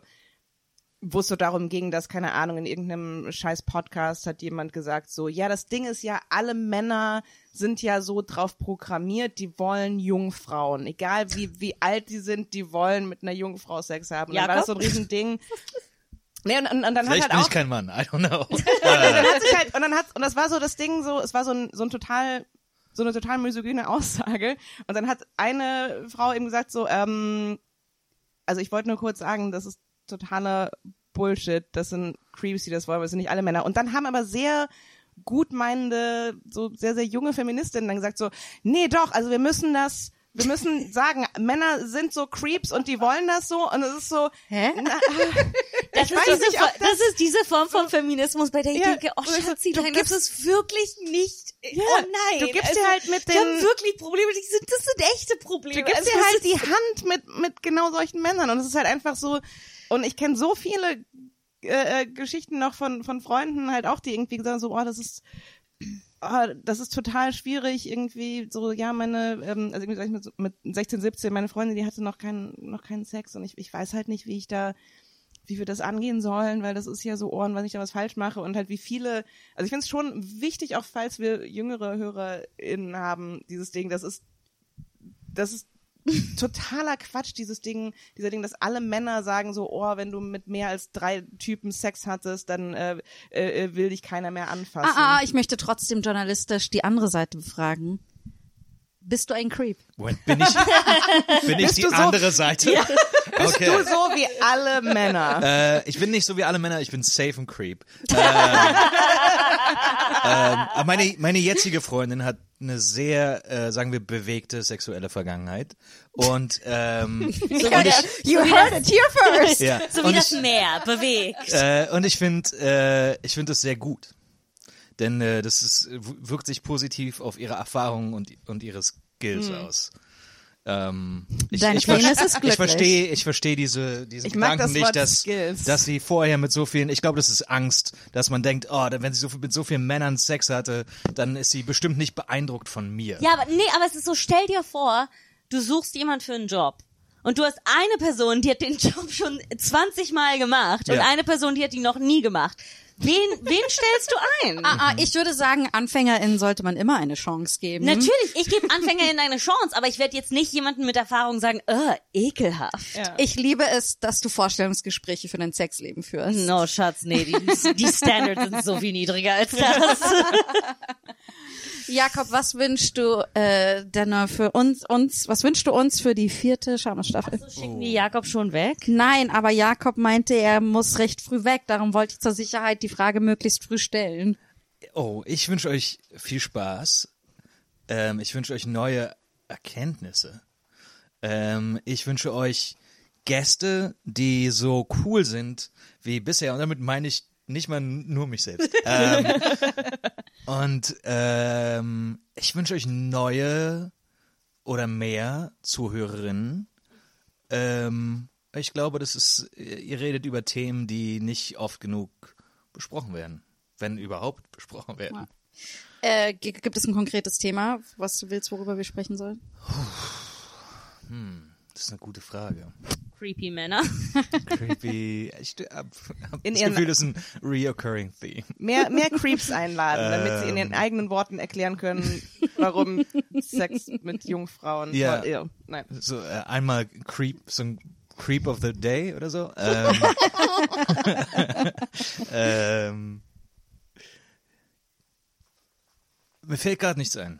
wo es so darum ging, dass, keine Ahnung, in irgendeinem scheiß Podcast hat jemand gesagt, so, ja, das Ding ist ja, alle Männer sind ja so drauf programmiert, die wollen Jungfrauen. Egal wie, wie alt die sind, die wollen mit einer Jungfrau Sex haben. Und dann war das so ein Riesending. Nee, und, und, und dann Vielleicht hat bin halt ich auch, kein Mann, I don't know. dann hat sich halt, und dann hat, und das war so das Ding so, es war so ein, so ein total, so eine total misogyne Aussage. Und dann hat eine Frau eben gesagt so, ähm, also ich wollte nur kurz sagen, das ist totaler Bullshit. Das sind Creeps, die das wollen, aber das sind nicht alle Männer. Und dann haben aber sehr gutmeinende, so sehr, sehr junge Feministinnen dann gesagt so, nee doch, also wir müssen das, wir müssen sagen, Männer sind so Creeps und die wollen das so und es ist so, Hä? na, Das ist, diese, nicht, Fo- das ist diese Form von Feminismus, bei der ich Ja, denke, oh und ich- Schatzi, du nein, das gibst- ist wirklich nicht, Ja, oh nein. du gibst also, dir halt mit Die haben den- wirklich Probleme, die sind, das sind echte Probleme. Du gibst Also, dir das halt die Hand mit, mit genau solchen Männern und es ist halt einfach so, und ich kenne so viele äh, äh, Geschichten noch von, von Freunden halt auch, die irgendwie gesagt haben, so, oh, das ist, oh, das ist total schwierig, irgendwie so, ja, meine, ähm, also irgendwie sag ich so- mit 16, 17, meine Freundin, die hatte noch keinen, noch keinen Sex und ich, ich weiß halt nicht, wie ich da, wie wir das angehen sollen, weil das ist ja so Ohren, wenn ich da was falsch mache und halt wie viele, also ich finde es schon wichtig, auch falls wir jüngere HörerInnen haben, dieses Ding, das ist, das ist totaler Quatsch, dieses Ding, dieser Ding, dass alle Männer sagen so, oh, wenn du mit mehr als drei Typen Sex hattest, dann äh, äh, will dich keiner mehr anfassen. ah, ah ich möchte trotzdem journalistisch die andere Seite befragen bist du ein Creep Moment, bin ich, bin ich Bist die du so- andere Seite? Okay. Du so wie alle Männer. Äh, ich bin nicht so wie alle Männer, ich bin safe und creep. Ähm, ähm, aber meine, meine jetzige Freundin hat eine sehr, äh, sagen wir, bewegte sexuelle Vergangenheit. Und, ähm, und ich, you heard it here first ja, so wie und das ich, Meer bewegt. äh, und ich finde, äh, ich finde das sehr gut. Denn äh, das ist, wirkt sich positiv auf ihre Erfahrungen und, und ihre Skills aus. Ähm, ich, Dein ich, Penis ist ich glücklich. verstehe, ich verstehe diese, diese Ich Gedanken das nicht, dass, Skills. dass sie vorher mit so vielen, ich glaube, das ist Angst, dass man denkt, oh, wenn sie so, viel- mit so vielen Männern Sex hatte, dann ist sie bestimmt nicht beeindruckt von mir. Ja, aber nee, aber es ist so, stell dir vor, du suchst jemand für einen Job. Und du hast eine Person, die hat den Job schon 20 Mal gemacht und Ja. eine Person, die hat ihn noch nie gemacht. Wen, wen stellst du ein? Ah, ah, ich würde sagen, AnfängerInnen sollte man immer eine Chance geben. Natürlich, ich gebe AnfängerInnen eine Chance, aber ich werde jetzt nicht jemanden mit Erfahrung sagen, äh, ekelhaft. Ja. Ich liebe es, dass du Vorstellungsgespräche für dein Sexleben führst. No, Schatz, nee, die, die Standards sind so viel niedriger als das. Jakob, was wünschst du äh, denn für uns, uns, was wünschst du uns für die vierte Schamesstaffel? Schicken die Jakob schon weg? Nein, aber Jakob meinte, er muss recht früh weg. Darum wollte ich zur Sicherheit die Frage möglichst früh stellen. Oh, ich wünsche euch viel Spaß. Ähm, ich wünsche euch neue Erkenntnisse. Ähm, ich wünsche euch Gäste, die so cool sind wie bisher. Und damit meine ich nicht mal nur mich selbst. ähm, und ähm, ich wünsche euch neue oder mehr Zuhörerinnen. Ähm, ich glaube, das ist, ihr redet über Themen, die nicht oft genug besprochen werden. Wenn überhaupt besprochen werden. Äh, g- gibt es ein konkretes Thema, was du willst, worüber wir sprechen sollen? Das ist eine gute Frage. Creepy Männer. Creepy. Ich hab, hab In das Gefühl, das ist ein reoccurring theme. Mehr, mehr Creeps einladen, damit sie in ihren eigenen Worten erklären können, warum Sex mit Jungfrauen Ja. ja. Nein. So äh, einmal Creep, so ein Creep of the Day oder so. Ähm, ähm, mir fällt gerade nichts ein.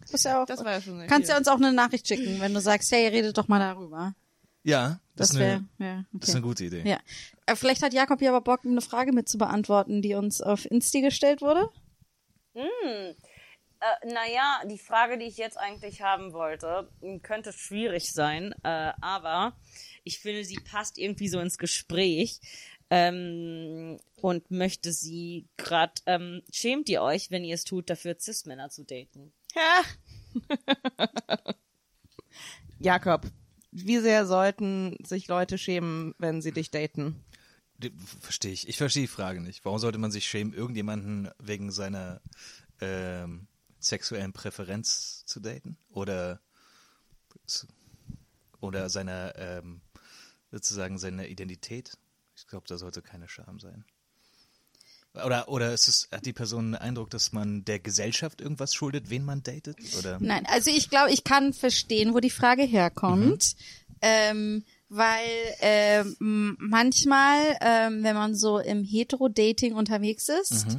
Das, ist ja auch, Das war ja schon sehr kannst ja uns auch eine Nachricht schicken, wenn du sagst, hey, redet doch mal darüber. Ja, das, Das ist, wäre, eine, ja, das ist eine okay. gute Idee. Ja. Äh, Vielleicht hat Jakob ja aber Bock, eine Frage mit zu beantworten, die uns auf Insti gestellt wurde. Äh, naja, die Frage, die ich jetzt eigentlich haben wollte, könnte schwierig sein, äh, aber ich finde, sie passt irgendwie so ins Gespräch ähm, und möchte sie gerade, ähm, schämt ihr euch, wenn ihr es tut, dafür Cis-Männer zu daten? Ja. Jakob, wie sehr sollten sich Leute schämen, wenn sie dich daten? Verstehe ich. Ich verstehe die Frage nicht. Warum sollte man sich schämen, irgendjemanden wegen seiner ähm, sexuellen Präferenz zu daten? Oder oder seiner ähm, sozusagen seiner Identität? Ich glaube, da sollte keine Scham sein. Oder oder ist es, hat die Person den Eindruck, dass man der Gesellschaft irgendwas schuldet, wen man datet? Oder Nein, also ich glaube, ich kann verstehen, wo die Frage herkommt. Ähm, weil ähm, manchmal, ähm, wenn man so im Hetero-Dating unterwegs ist,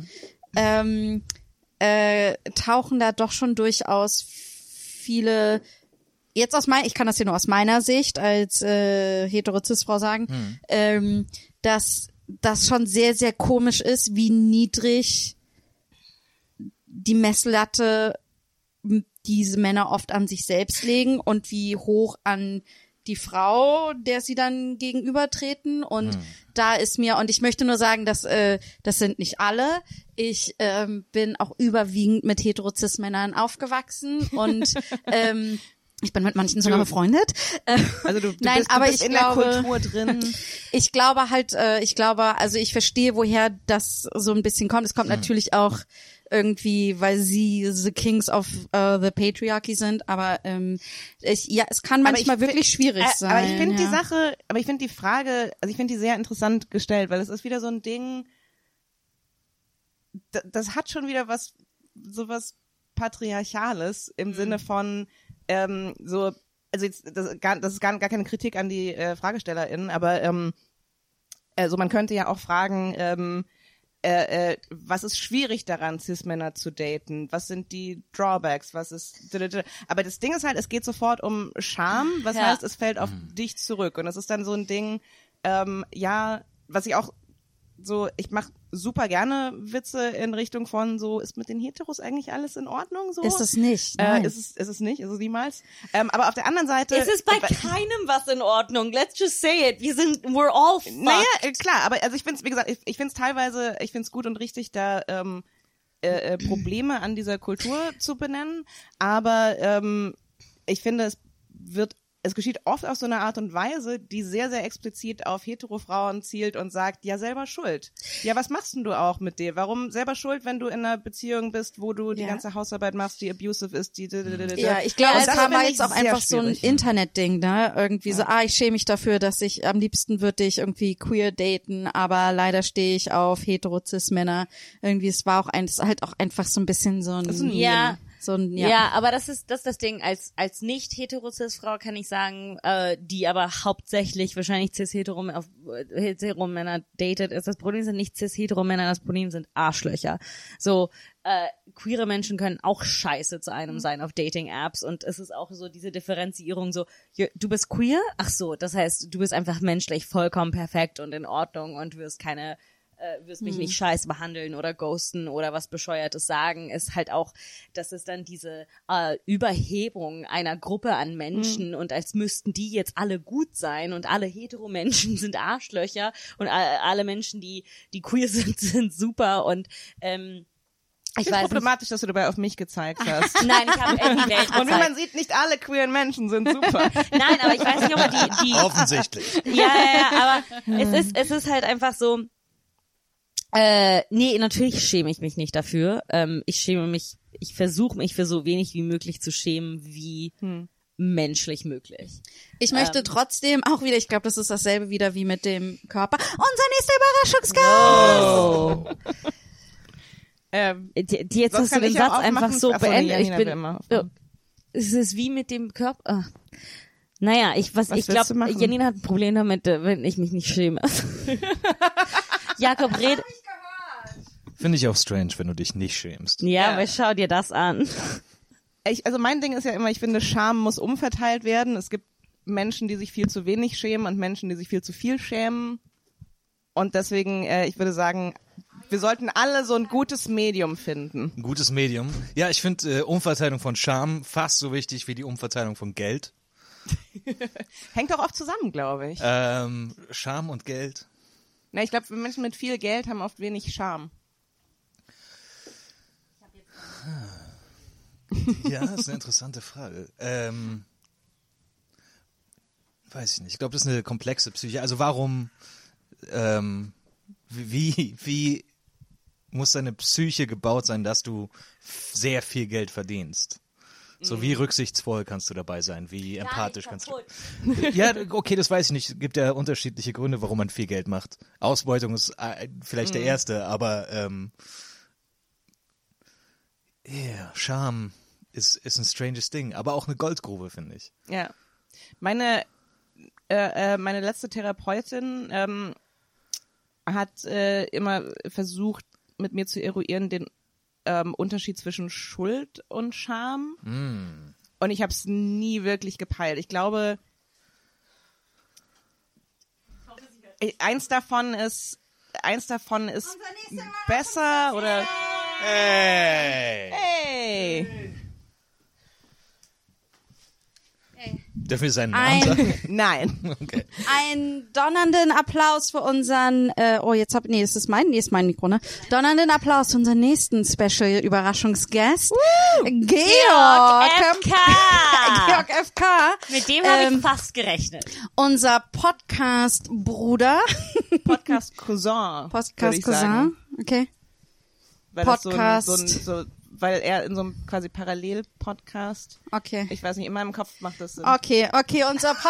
ähm, äh, tauchen da doch schon durchaus viele jetzt aus meiner, ich kann das hier nur aus meiner Sicht als äh, hetero-cis-Frau sagen, ähm, dass das schon sehr, sehr komisch ist, wie niedrig die Messlatte diese Männer oft an sich selbst legen und wie hoch an die Frau, der sie dann gegenübertreten. Und da ist mir, und ich möchte nur sagen, dass äh, das sind nicht alle. Ich ähm, bin auch überwiegend mit heterozis-Männern aufgewachsen und ähm, ich bin mit manchen sogar befreundet. Also du, du Nein, bist, du aber bist ich in glaube- der Kultur drin. ich glaube halt, äh, ich glaube, also ich verstehe, woher das so ein bisschen kommt. Es kommt natürlich auch irgendwie, weil sie the Kings of äh, the Patriarchy sind, aber ähm, ich, ja, es kann manchmal wirklich schwierig äh, sein. Aber ich finde ja. die Sache, aber ich finde die Frage, also ich finde die sehr interessant gestellt, weil es ist wieder so ein Ding, das hat schon wieder was, sowas Patriarchales im Sinne von ähm, so, also jetzt, das, ist gar, das ist gar, gar keine Kritik an die äh, FragestellerInnen, aber ähm, also man könnte ja auch fragen, ähm, äh, äh, was ist schwierig daran, Cis-Männer zu daten? Was sind die Drawbacks? Was ist. Aber das Ding ist halt, es geht sofort um Scham, was Ja. heißt, es fällt auf dich zurück. Und das ist dann so ein Ding, ähm, ja, was ich auch so, ich mache super gerne Witze in Richtung von so, ist mit den Heteros eigentlich alles in Ordnung? So? Ist es nicht. Äh, Nein. ist, es, ist es nicht, ist es niemals. Ähm, aber auf der anderen Seite. Es ist bei keinem was in Ordnung. Let's just say it. Wir sind, we're all fucked. Naja, äh, klar, aber also ich finde es, wie gesagt, ich, ich finde es teilweise, ich finde es gut und richtig, da ähm, äh, äh, Probleme an dieser Kultur zu benennen, aber ähm, ich finde, es wird es geschieht oft auf so eine Art und Weise, die sehr, sehr explizit auf Hetero-Frauen zielt und sagt, ja, selber schuld. Ja, was machst denn du auch mit dir? Warum selber schuld, wenn du in einer Beziehung bist, wo du die Ja. ganze Hausarbeit machst, die abusive ist, die Ja, ich glaube, es das kam jetzt auch einfach so ein. Internetding, ne? Irgendwie so, ah, ich schäme mich dafür, dass ich am liebsten würde ich irgendwie queer daten, aber leider stehe ich auf hetero-cis-Männer. Irgendwie, es war auch ein, es ist halt auch einfach so ein bisschen so ein, ist ein Ja. So ein, Ja. ja. aber das ist das ist das Ding. Als als nicht heterozis Frau kann ich sagen, äh, die aber hauptsächlich wahrscheinlich cis hetero auf äh, hetero Männer datet, ist das Problem sind nicht cis hetero Männer, das Problem sind Arschlöcher. So äh, queere Menschen können auch scheiße zu einem sein auf Dating Apps und es ist auch so diese Differenzierung so du bist queer? Ach so, das heißt, du bist einfach menschlich vollkommen perfekt und in Ordnung und wirst keine äh, wirst mich nicht scheiße behandeln oder ghosten oder was Bescheuertes sagen, ist halt auch, dass es dann diese äh, Überhebung einer Gruppe an Menschen und als müssten die jetzt alle gut sein und alle Hetero-Menschen sind Arschlöcher und alle Menschen, die, die queer sind, sind super und ähm, ich finde weiß es nicht. problematisch, dass du dabei auf mich gezeigt hast. Nein, ich habe irgendwie Welt Und wie gezeigt. man sieht, nicht alle queeren Menschen sind super. Nein, aber ich weiß nicht, ob die, die Offensichtlich. ja, ja, ja, aber es ist, es ist halt einfach so. Äh, nee, natürlich schäme ich mich nicht dafür. Ähm, ich schäme mich, ich versuche mich für so wenig wie möglich zu schämen, wie menschlich möglich. Ich möchte Ähm. trotzdem auch wieder, ich glaube, das ist dasselbe wieder wie mit dem Körper. Unser nächster Überraschungsgast! ähm, Die, die, jetzt hast du den Satz einfach so Ach beendet. Ich bin, aufmachen. es ist wie mit dem Körper. Ah. Naja, ich was, Was ich glaube? Janina hat ein Problem damit, äh, wenn ich mich nicht schäme. Jakob red. Finde ich auch strange, wenn du dich nicht schämst. Ja, Ja. aber schau dir das an. ich, also mein Ding ist ja immer, ich finde, Scham muss umverteilt werden. Es gibt Menschen, die sich viel zu wenig schämen und Menschen, die sich viel zu viel schämen. Und deswegen, äh, ich würde sagen, wir sollten alle so ein gutes Medium finden. Ein gutes Medium. Ja, ich finde äh, Umverteilung von Scham fast so wichtig wie die Umverteilung von Geld. Hängt auch oft zusammen, glaube ich. Ähm, Scham und Geld. Na, ich glaube, Menschen mit viel Geld haben oft wenig Scham. Ja, das ist eine interessante Frage. Ähm, weiß ich nicht. Ich glaube, das ist eine komplexe Psyche. Also warum, ähm, wie, wie muss deine Psyche gebaut sein, dass du sehr viel Geld verdienst? So wie rücksichtsvoll kannst du dabei sein? Wie empathisch kannst du? Ja, okay, das weiß ich nicht. Es gibt ja unterschiedliche Gründe, warum man viel Geld macht. Ausbeutung ist äh, vielleicht der erste, aber ähm, yeah, Scham ist, ist ein stranges Ding, aber auch eine Goldgrube, finde ich. Ja. Meine, äh, äh, meine letzte Therapeutin ähm, hat äh, immer versucht, mit mir zu eruieren, den ähm, Unterschied zwischen Schuld und Scham. Und ich habe es nie wirklich gepeilt. Ich glaube, eins davon ist, eins davon ist besser oder Hey! hey, Dürfen wir seinen Namen Ein- sagen? nein. Okay. Einen donnernden Applaus für unseren, äh, oh, jetzt hab, nee, ist das mein, nee, ist mein Mikro, ne? Donnernden Applaus für unseren nächsten Special-Überraschungsgast. Georg, FK. Georg FK. Mit dem habe Ähm, ich fast gerechnet. Unser Podcast-Bruder. Podcast Cousin. würde Podcast ich sagen. Cousin. Okay. Weil das so ein- Podcast. So ein, so, weil er in so einem quasi Parallel-Podcast, Okay. ich weiß nicht, in meinem Kopf macht das Sinn. Okay, okay, unser.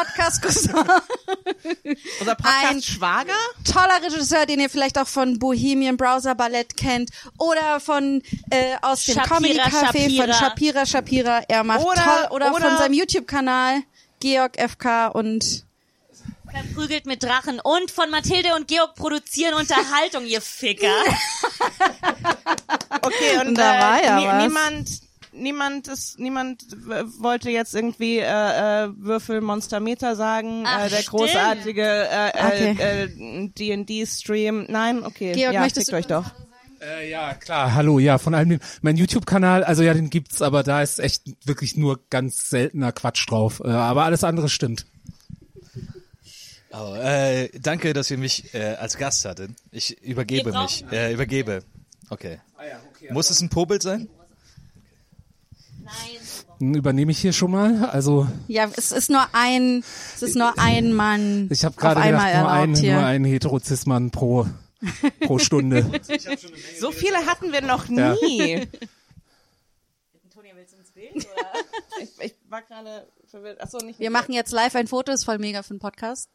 Unser Podcast Ein- Schwager? toller Regisseur, den ihr vielleicht auch von Bohemian Browser Ballett kennt oder von äh, aus dem Shapira, Comedy Café von Shapira. Shapira. Er macht Oder- toll oder, oder- von seinem YouTube-Kanal Georg FK und Verprügelt mit Drachen und von Mathilde und Georg produzieren Unterhaltung, ihr Ficker. Okay, und Da äh, war ja nie- was. niemand, niemand ist, niemand wollte jetzt irgendwie äh, äh, Würfel Monstermeter sagen, Ach, äh, der stimmt. großartige äh, Okay. äh, äh, D&D-Stream. Nein, okay. Georg, ja, möchtest du- euch doch. Äh, ja, klar, hallo, ja, von allem, mein YouTube-Kanal, also ja, den gibt's, aber da ist echt wirklich nur ganz seltener Quatsch drauf, äh, aber alles andere stimmt. Oh, äh, danke, dass ihr mich äh, als Gast hattet. Ich übergebe mich. Äh, übergebe. Okay. Ah Muss es ein Popel sein? Nein. Dann übernehme ich hier schon mal. Also Ja, es ist nur ein, es ist nur ein Mann. ich habe gerade gedacht, nur ein, erlaubt hier. nur ein Heterozismann pro, pro Stunde. So viele hatten wir noch Ja. nie. Ich, ich war gerade verwirrt. Achso, nicht. Wir machen jetzt live ein Foto, ist voll mega für den Podcast.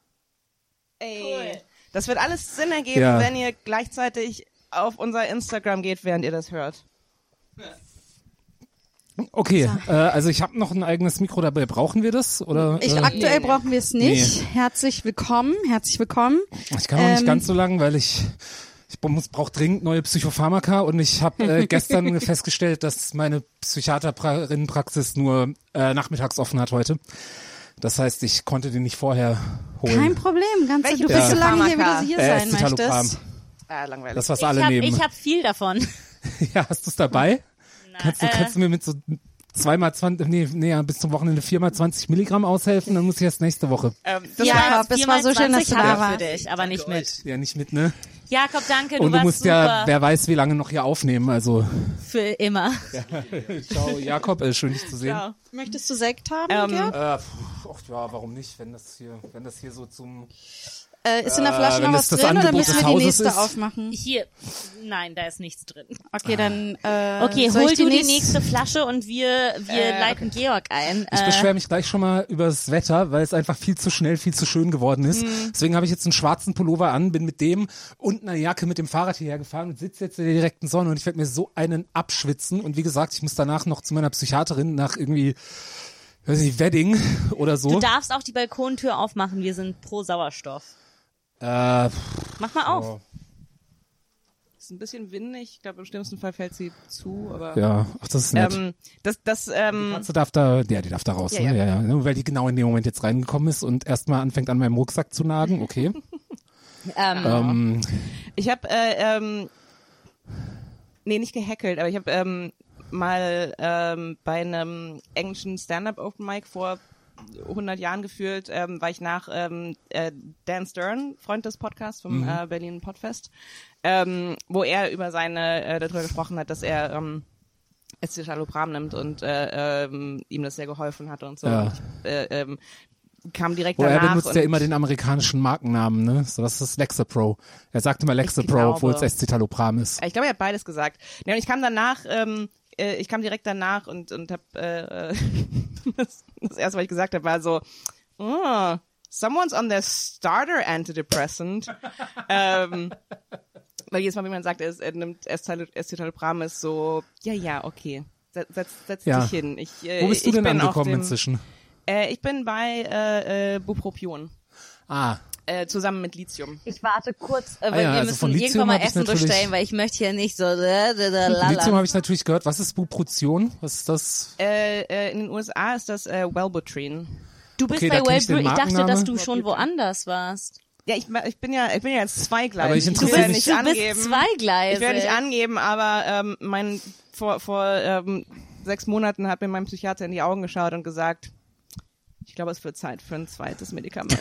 Ey. Das wird alles Sinn ergeben, Ja. wenn ihr gleichzeitig auf unser Instagram geht, während ihr das hört. Okay, äh, also ich habe noch ein eigenes Mikro dabei. Brauchen wir das? Oder, Ich, äh, aktuell nee. brauchen wir es nicht. Herzlich willkommen, herzlich willkommen. Ich kann auch nicht Ähm, ganz so lang, weil ich ich muss brauche dringend neue Psychopharmaka und ich habe äh, gestern festgestellt, dass meine Psychiaterinnenpraxis nur äh, nachmittags offen hat heute. Das heißt, ich konnte den nicht vorher holen. Kein Problem, ganz Welche du bist so lange hier, wie du hier äh, sein möchtest. Ah, langweilig. Das, was Ich alle habe nehmen. ich hab viel davon. ja, hast du es dabei? kannst, du, äh. kannst du mir mit so zweimal 20, nee, nee, ja, bis zum Wochenende viermal 20 Milligramm aushelfen, dann muss ich erst nächste Woche. ähm, das Ja, war, es war so schön, dass 24 du hab da warst. für dich, aber nicht mit. Ja, nicht mit, ne? Jakob, danke, du Und du warst musst super. ja, wer weiß, wie lange noch hier aufnehmen. Also, für immer. ciao, Jakob, äh, schön dich zu sehen. ja. Möchtest du Sekt haben, Ähm? Äh, pf, ach, ja, warum nicht, wenn das hier, wenn das hier so zum Äh, ist in der äh, Flasche wenn noch was drin oder Angebot müssen des wir die Hauses nächste ist? aufmachen? Hier, nein, da ist nichts drin. Okay, dann äh, Okay, soll hol ich die du die nächste- Flasche und wir, wir leiten Georg ein. Ich Äh, beschwere mich gleich schon mal über das Wetter, weil es einfach viel zu schnell, viel zu schön geworden ist. Mhm. Deswegen habe ich jetzt einen schwarzen Pullover an, bin mit dem und einer Jacke mit dem Fahrrad hierher gefahren und sitze jetzt in der direkten Sonne und ich werde mir so einen abschwitzen. Und wie gesagt, ich muss danach noch zu meiner Psychiaterin nach irgendwie, weiß nicht, Wedding oder so. du darfst auch die Balkontür aufmachen, wir sind pro Sauerstoff. Äh, Mach mal auf. oh, ist ein bisschen windig. Ich glaube, im schlimmsten Fall fällt sie zu, aber. ja, ach, das ist nett. Ähm, das, das, ähm, Katze darf da, ja, die darf da raus, Ja, ne? ja. Ja, ja. Nur weil die genau in dem Moment jetzt reingekommen ist und erstmal anfängt an meinem Rucksack zu nagen, okay. Ähm, ähm, Ich habe, äh, ähm, nee, nicht gehackelt, aber ich habe ähm, mal ähm, bei einem englischen Stand-up Open Mic vor 100 Jahren gefühlt, ähm, war ich nach ähm, äh, Dan Stern, Freund des Podcasts vom äh, Berlin Podfest, ähm, wo er über seine, äh, darüber gesprochen hat, dass er ähm, Escitalopram nimmt und äh, ähm, ihm das sehr geholfen hat und so. Ja. Und ich, äh, ähm, kam direkt er danach benutzt und ja immer den amerikanischen Markennamen, ne? So, das ist Lexapro. Er sagt immer Lexapro, obwohl es Escitalopram ist. Ich glaube, er hat beides gesagt. Ja, und ich kam danach, ähm, äh, ich kam direkt danach und und hab äh, äh, das, das erste, was ich gesagt habe, war so, oh, someone's on their starter antidepressant. ähm, weil jedes Mal, wenn man sagt, er, er nimmt Escital- Escitalopram, ist so, ja, ja, okay. Setz, setz, setz Ja. dich hin. Ich, äh, Wo bist du ich denn angekommen dem, inzwischen? Äh, ich bin bei äh, äh, Bupropion. Ah, Äh, zusammen mit Lithium. ich warte kurz, äh, weil Ah ja, wir also müssen irgendwann mal Essen bestellen, weil ich möchte hier nicht so da, da, da, la, Lithium habe ich natürlich gehört. Was ist Buprotion? Was ist das? Äh, äh, in den USA ist das äh, Wellbutrin. Du bist Okay, bei kenn ich. Ich dachte, dass du schon woanders warst. Ja, ich, ich bin ja, ich bin ja jetzt zweigleisig. Aber ich interessiere ja mich- nicht du angeben. bist zweigleisig. Ich werde nicht angeben, aber ähm, mein vor vor ähm, sechs Monaten hat mir mein Psychiater in die Augen geschaut und gesagt, ich glaube, es wird Zeit für ein zweites Medikament.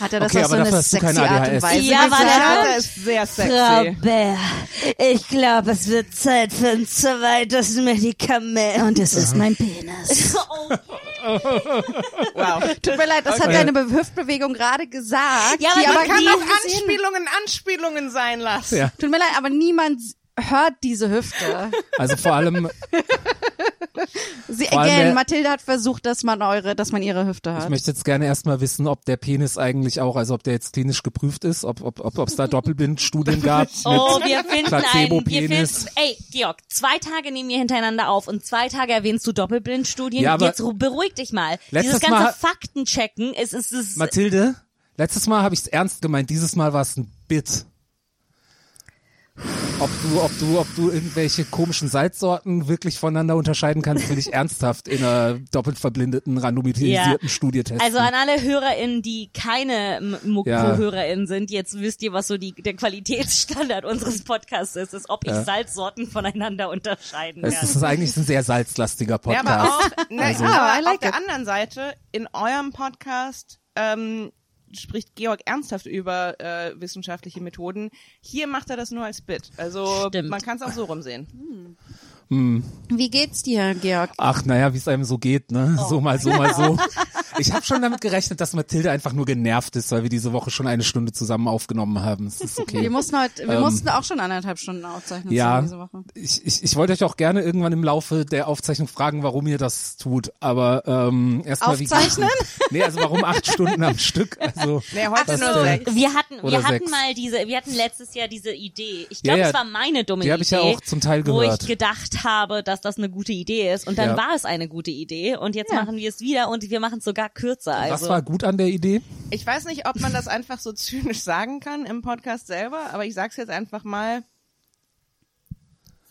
Hat er das Okay, auf aber so eine sexy Art und. Weise Ja, war gesagt? der Psychiater ist sehr sexy. Bär, ich glaube, es wird Zeit für ein zweites Medikament. Und es ist mein Penis. Wow. Tut mir leid, das hat deine Be Hüftbewegung gerade gesagt. Ja, aber aber Man kann nie auch Anspielungen Anspielungen sein lassen. Ja. Tut mir leid, aber niemand hört diese Hüfte. Also vor allem, Sie, again, Mathilde hat versucht, dass man eure, dass man ihre Hüfte ich hört. möchte jetzt gerne erstmal wissen, ob der Penis eigentlich auch, also ob der jetzt klinisch geprüft ist, ob ob ob ob es da Doppelblindstudien gab Oh, mit wir finden einen, wir Placebo-Penis. finden, ey, Georg, zwei Tage nehmen wir hintereinander auf und zwei Tage erwähnst du Doppelblindstudien. Ja, aber- Jetzt ru- beruhig dich mal. Letztes Dieses ganze Mal- Faktenchecken, es ist, es ist, Mathilde, letztes Mal habe ich es ernst gemeint, dieses Mal war es ein Bit. Ob du, ob du, ob du irgendwelche komischen Salzsorten wirklich voneinander unterscheiden kannst, will ich ernsthaft in einer doppelt verblindeten, randomisierten Ja. Studie testen. Also an alle HörerInnen, die keine M- Ja. Sind, jetzt wisst ihr, was so die, der Qualitätsstandard unseres Podcasts ist, ist, ob ich Ja. Salzsorten voneinander unterscheiden es kann. ist eigentlich ein sehr salzlastiger Ja, Podcast. aber auch, ne, Also- aber like auf der it. anderen Seite, in eurem Podcast, ähm, spricht Georg ernsthaft über äh, wissenschaftliche Methoden. Hier macht er das nur als Bit. Also Stimmt. man kann es auch so rumsehen. Wie geht's dir, Georg? Ach, naja, wie es einem so geht, ne? So mal so, mal so. Ich habe schon damit gerechnet, dass Mathilde einfach nur genervt ist, weil wir diese Woche schon eine Stunde zusammen aufgenommen haben. Es ist okay. Wir mussten heute, wir mussten auch schon anderthalb Stunden aufzeichnen Ähm, Ja, diese Woche. ich, ich, ich wollte euch auch gerne irgendwann im Laufe der Aufzeichnung fragen, warum ihr das tut. Aber ähm, erstmal wie Aufzeichnen? Nee, also warum acht Stunden am Stück? Also Nee, heute nur sechs. Wir hatten, wir hatten sechs. mal diese, wir hatten letztes Jahr diese Idee. Ich Ja, glaube, ja, es war meine dumme die Idee. hab ich ja auch zum Teil Wo gehört. ich gedacht habe, dass das eine gute Idee ist. Und dann Ja. war es eine gute Idee. Und jetzt Ja. machen wir es wieder und wir machen es sogar kürzer. Also. Was war gut an der Idee? Ich weiß nicht, ob man das einfach so zynisch sagen kann im Podcast selber, aber ich sag's jetzt einfach mal.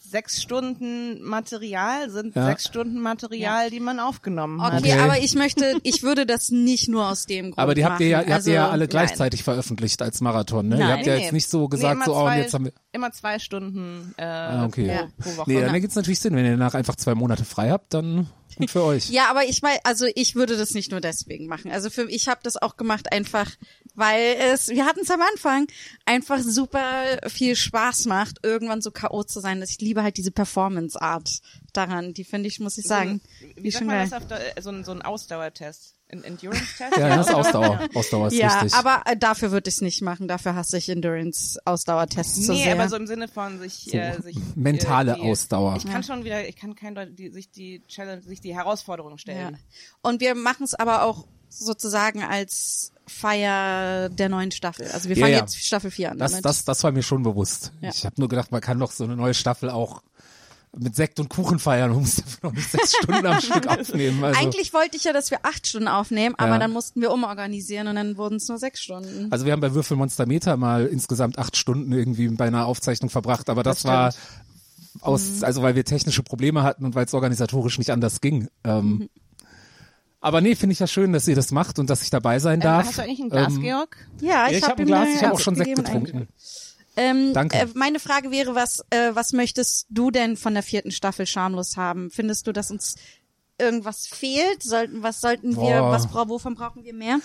Sechs Stunden Material sind Ja. sechs Stunden Material, die man aufgenommen hat. Okay, Okay. aber ich möchte, ich würde das nicht nur aus dem Grund Aber die habt ihr ja, ihr habt ihr ja Also, alle gleichzeitig veröffentlicht als Marathon, ne? Nein. ihr habt ja Nee, jetzt nicht so nee, gesagt, immer so, oh, und zwei, jetzt haben wir. immer zwei Stunden äh, Ah, okay. pro, Ja. pro Woche. Nee, dann ergibt es natürlich Sinn, wenn ihr danach einfach zwei Monate frei habt, dann gut für euch. Ja, aber ich meine, also ich würde das nicht nur deswegen machen. Also für ich habe das auch gemacht einfach, weil es, wir hatten es am Anfang, einfach super viel Spaß macht, irgendwann so K.O. zu sein. Ich liebe halt diese Performance-Art daran. Die finde ich, muss ich sagen, Wie die sagt schon man geil. das auf der, so ein, so ein Ausdauertest? Ein Endurance-Test? Ja, das ist Ausdauer. Ausdauer ist Ja, wichtig. aber äh, dafür würde ich es nicht machen. Dafür hasse ich Endurance-Ausdauertests so Nee, sehr. aber so im Sinne von sich, So, äh, sich mentale äh, die, Ausdauer. Ich kann schon wieder, ich kann kein Leute, die sich die Challenge, sich die Herausforderung Ja. stellen. Und wir machen es aber auch sozusagen als Feier der neuen Staffel. Also wir fangen ja. jetzt Staffel 4 an. Das, das, das war mir schon bewusst. Ja. Ich habe nur gedacht, man kann doch so eine neue Staffel auch mit Sekt und Kuchen feiern und muss dafür noch nicht sechs Stunden am Stück aufnehmen. Also, Eigentlich wollte ich ja, dass wir acht Stunden aufnehmen, aber Ja. dann mussten wir umorganisieren und dann wurden es nur sechs Stunden. also wir haben bei Würfelmonster Meter mal insgesamt acht Stunden irgendwie bei einer Aufzeichnung verbracht, aber das, war aus, also weil wir technische Probleme hatten und weil es organisatorisch nicht anders ging. Ähm, aber nee, finde ich ja schön, dass ihr das macht und dass ich dabei sein Ähm, darf. hast du eigentlich ein Glas, Ähm, Georg? Ja, Ja, ich, ich hab habe ein ihm Glas, ich habe auch schon Sekt gegeben getrunken. Ähm, Danke. Äh, meine Frage wäre, was, äh, was möchtest du denn von der vierten Staffel schamlos haben? Findest du, dass uns irgendwas fehlt? Sollten, was sollten wir, Boah. was bra wovon brauchen wir mehr?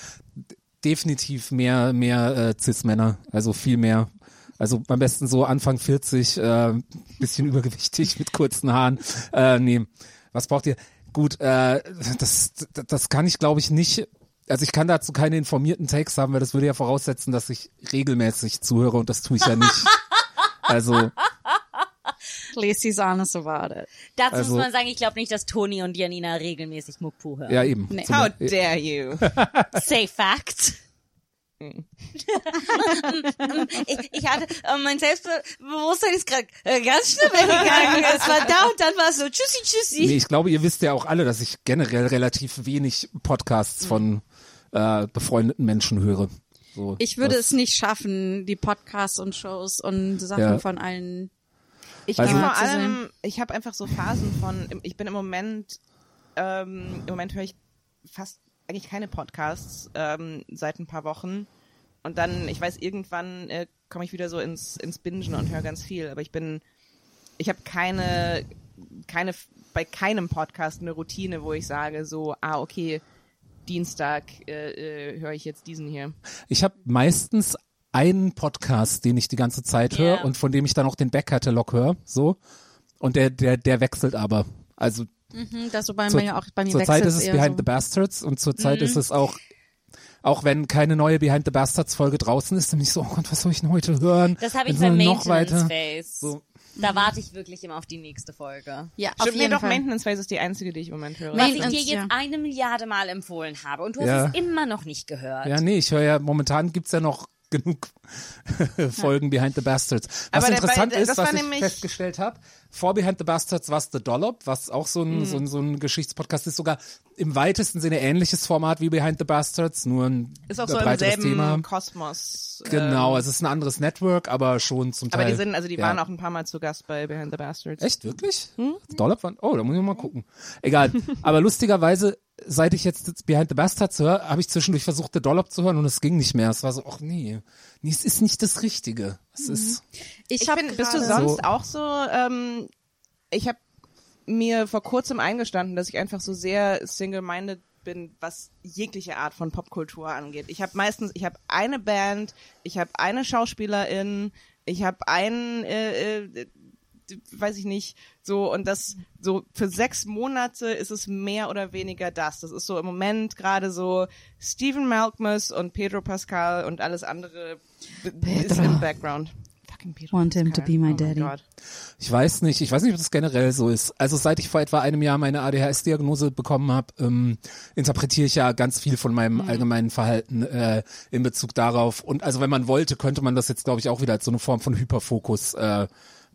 definitiv mehr, mehr äh, Cis-Männer, also viel mehr. Also am besten so Anfang 40, äh, bisschen übergewichtig mit kurzen Haaren. Äh, nee, was braucht ihr? Gut, äh, das, das kann ich glaube ich nicht. Also ich kann dazu keine informierten Takes haben, weil das würde ja voraussetzen, dass ich regelmäßig zuhöre und das tue ich ja nicht. Also Lacey's honest about it. Dazu Also- muss man sagen, ich glaube nicht, dass Toni und Janina regelmäßig Mukpu hören. ja eben. Nee. How dare you? Say fact. ich, ich hatte, äh, mein Selbstbewusstsein ist gerade äh, ganz schnell weggegangen. es war da und dann war es so tschüssi, tschüssi. Nee, ich glaube, ihr wisst ja auch alle, dass ich generell relativ wenig Podcasts von äh, befreundeten Menschen höre. So, Ich würde es nicht schaffen, die Podcasts und Shows und Sachen Ja. von allen. Ich Also- vor allem, ich habe einfach so Phasen von, ich bin im Moment, ähm, im Moment höre ich fast eigentlich keine Podcasts ähm, seit ein paar Wochen. Und dann, ich weiß, irgendwann äh, komme ich wieder so ins, ins Bingen und höre ganz viel. Aber ich bin, ich habe keine, keine, bei keinem Podcast eine Routine, wo ich sage so, ah, okay, Dienstag äh, äh, höre ich jetzt diesen hier. Ich habe meistens einen Podcast, den ich die ganze Zeit höre Ja. und von dem ich dann auch den Backkatalog höre, so. Und der, der, der wechselt aber. Also Mhm, das so bei zur, mir auch bei mir zur Zeit ist es Behind so. the Bastards und zur Zeit Mhm. ist es auch, auch wenn keine neue Behind the Bastards Folge draußen ist, dann bin ich so, oh Gott, was soll ich denn heute hören? Das habe ich noch Maintenance weiter. Phase. So. Da warte ich wirklich immer auf die nächste Folge. Ja, auf Stimmt, nee, jeden doch, Fall. Maintenance Phase ist die einzige, die ich im Moment höre. Was ich Maintenance, dir jetzt ja. eine Milliarde Mal empfohlen habe und du hast Ja. es immer noch nicht gehört. Ja, nee, ich höre ja, momentan gibt's ja noch genug Folgen Behind the Bastards. Was Aber interessant bei- ist, was ich festgestellt habe, vor Behind the Bastards war The Dollop, was auch so ein, so, ein, so ein Geschichtspodcast ist, sogar im weitesten Sinne ähnliches Format wie Behind the Bastards, nur ein Ist auch so im selben Thema. Kosmos. Genau, ähm, es ist ein anderes Network, aber schon zum Teil. aber die sind, also die ja. waren auch ein paar Mal zu Gast bei Behind the Bastards. Echt, wirklich? Hm? Dollop waren, oh, da muss ich mal gucken. Egal. Aber lustigerweise, seit ich jetzt Behind the Bastards höre, habe ich zwischendurch versucht, The Dollop zu hören und es ging nicht mehr. Es war so, ach nee, nee, es ist nicht das Richtige. Es ist, Ich, Ich hab bin, bist du sonst So- auch so, ähm, ich habe mir vor kurzem eingestanden, dass ich einfach so sehr single-minded bin, was jegliche Art von Popkultur angeht. Ich habe meistens, ich habe eine Band, ich habe eine Schauspielerin, ich habe einen, äh, äh, weiß ich nicht, so und das so für sechs Monate ist es mehr oder weniger das. Das ist so im Moment gerade so Stephen Malkmus und Pedro Pascal und alles andere ist Pedro. im Background. Fucking Pedro Want him to be my oh daddy. Ich weiß nicht, ich weiß nicht, ob das generell so ist. Also seit ich vor etwa einem Jahr meine ADHS-Diagnose bekommen habe, ähm, interpretiere ich ja ganz viel von meinem allgemeinen Verhalten äh, in Bezug darauf. Und also wenn man wollte, könnte man das jetzt, glaube ich, auch wieder als so eine Form von Hyperfokus äh,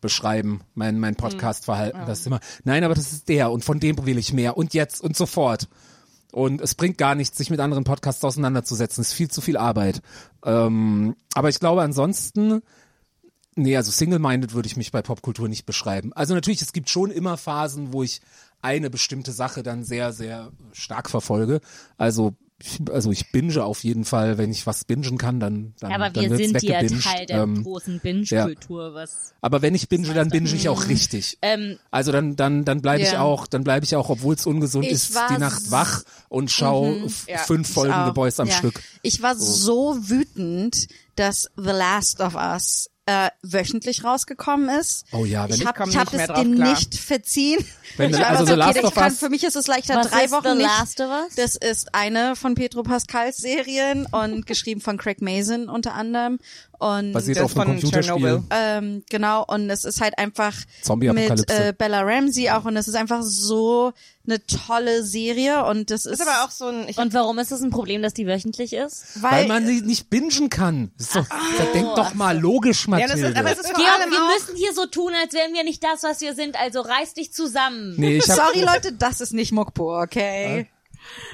beschreiben, mein, mein Podcast-Verhalten. Das ist immer, nein, aber das ist der und von dem will ich mehr und jetzt und sofort. Und es bringt gar nichts, sich mit anderen Podcasts auseinanderzusetzen. Es ist viel zu viel Arbeit. Ähm, aber ich glaube ansonsten, Nee, also single-minded würde ich mich bei Popkultur nicht beschreiben. Also natürlich, es gibt schon immer Phasen, wo ich eine bestimmte Sache dann sehr, sehr stark verfolge. Also, also ich binge auf jeden Fall, wenn ich was bingen kann, dann, dann, Aber dann wir wird's sind ja. Teil der Ähm, großen Binge-Kultur, was aber wenn ich binge, dann binge ich auch richtig. ähm, Also dann, dann, dann bleibe ich Ja. auch, dann bleibe ich auch, obwohl es ungesund Ich ist, die Nacht wach und schau f- Ja, fünf Folgen. The Boys am Ja. Stück. Ich war so wütend, dass The Last of Us äh, wöchentlich rausgekommen ist. Oh ja, wenn ich ich habe hab nicht es klar. nicht verziehen. Wenn- ich war also so, Last okay, of ich kann, für mich ist es leichter Was drei ist Wochen The nicht. Last of Us? Das ist eine von Pedro Pascals Serien und geschrieben von Craig Mason unter anderem und basiert auf einem von Computerspiel. Chernobyl. ähm, genau, und es ist halt einfach mit äh, Bella Ramsey auch und es ist einfach so eine tolle Serie und das ist, Ist aber auch so ein, ich und warum ist es ein Problem, dass die wöchentlich ist? Weil, weil, man sie nicht bingen kann. Ist doch, denk doch mal logisch, ja, das Mathilde. ist, aber es ist vor Georg, wir auch, müssen hier so tun, als wären wir nicht das, was wir sind, also reiß dich zusammen. nee, sorry Leute, das ist nicht Mukpo, okay?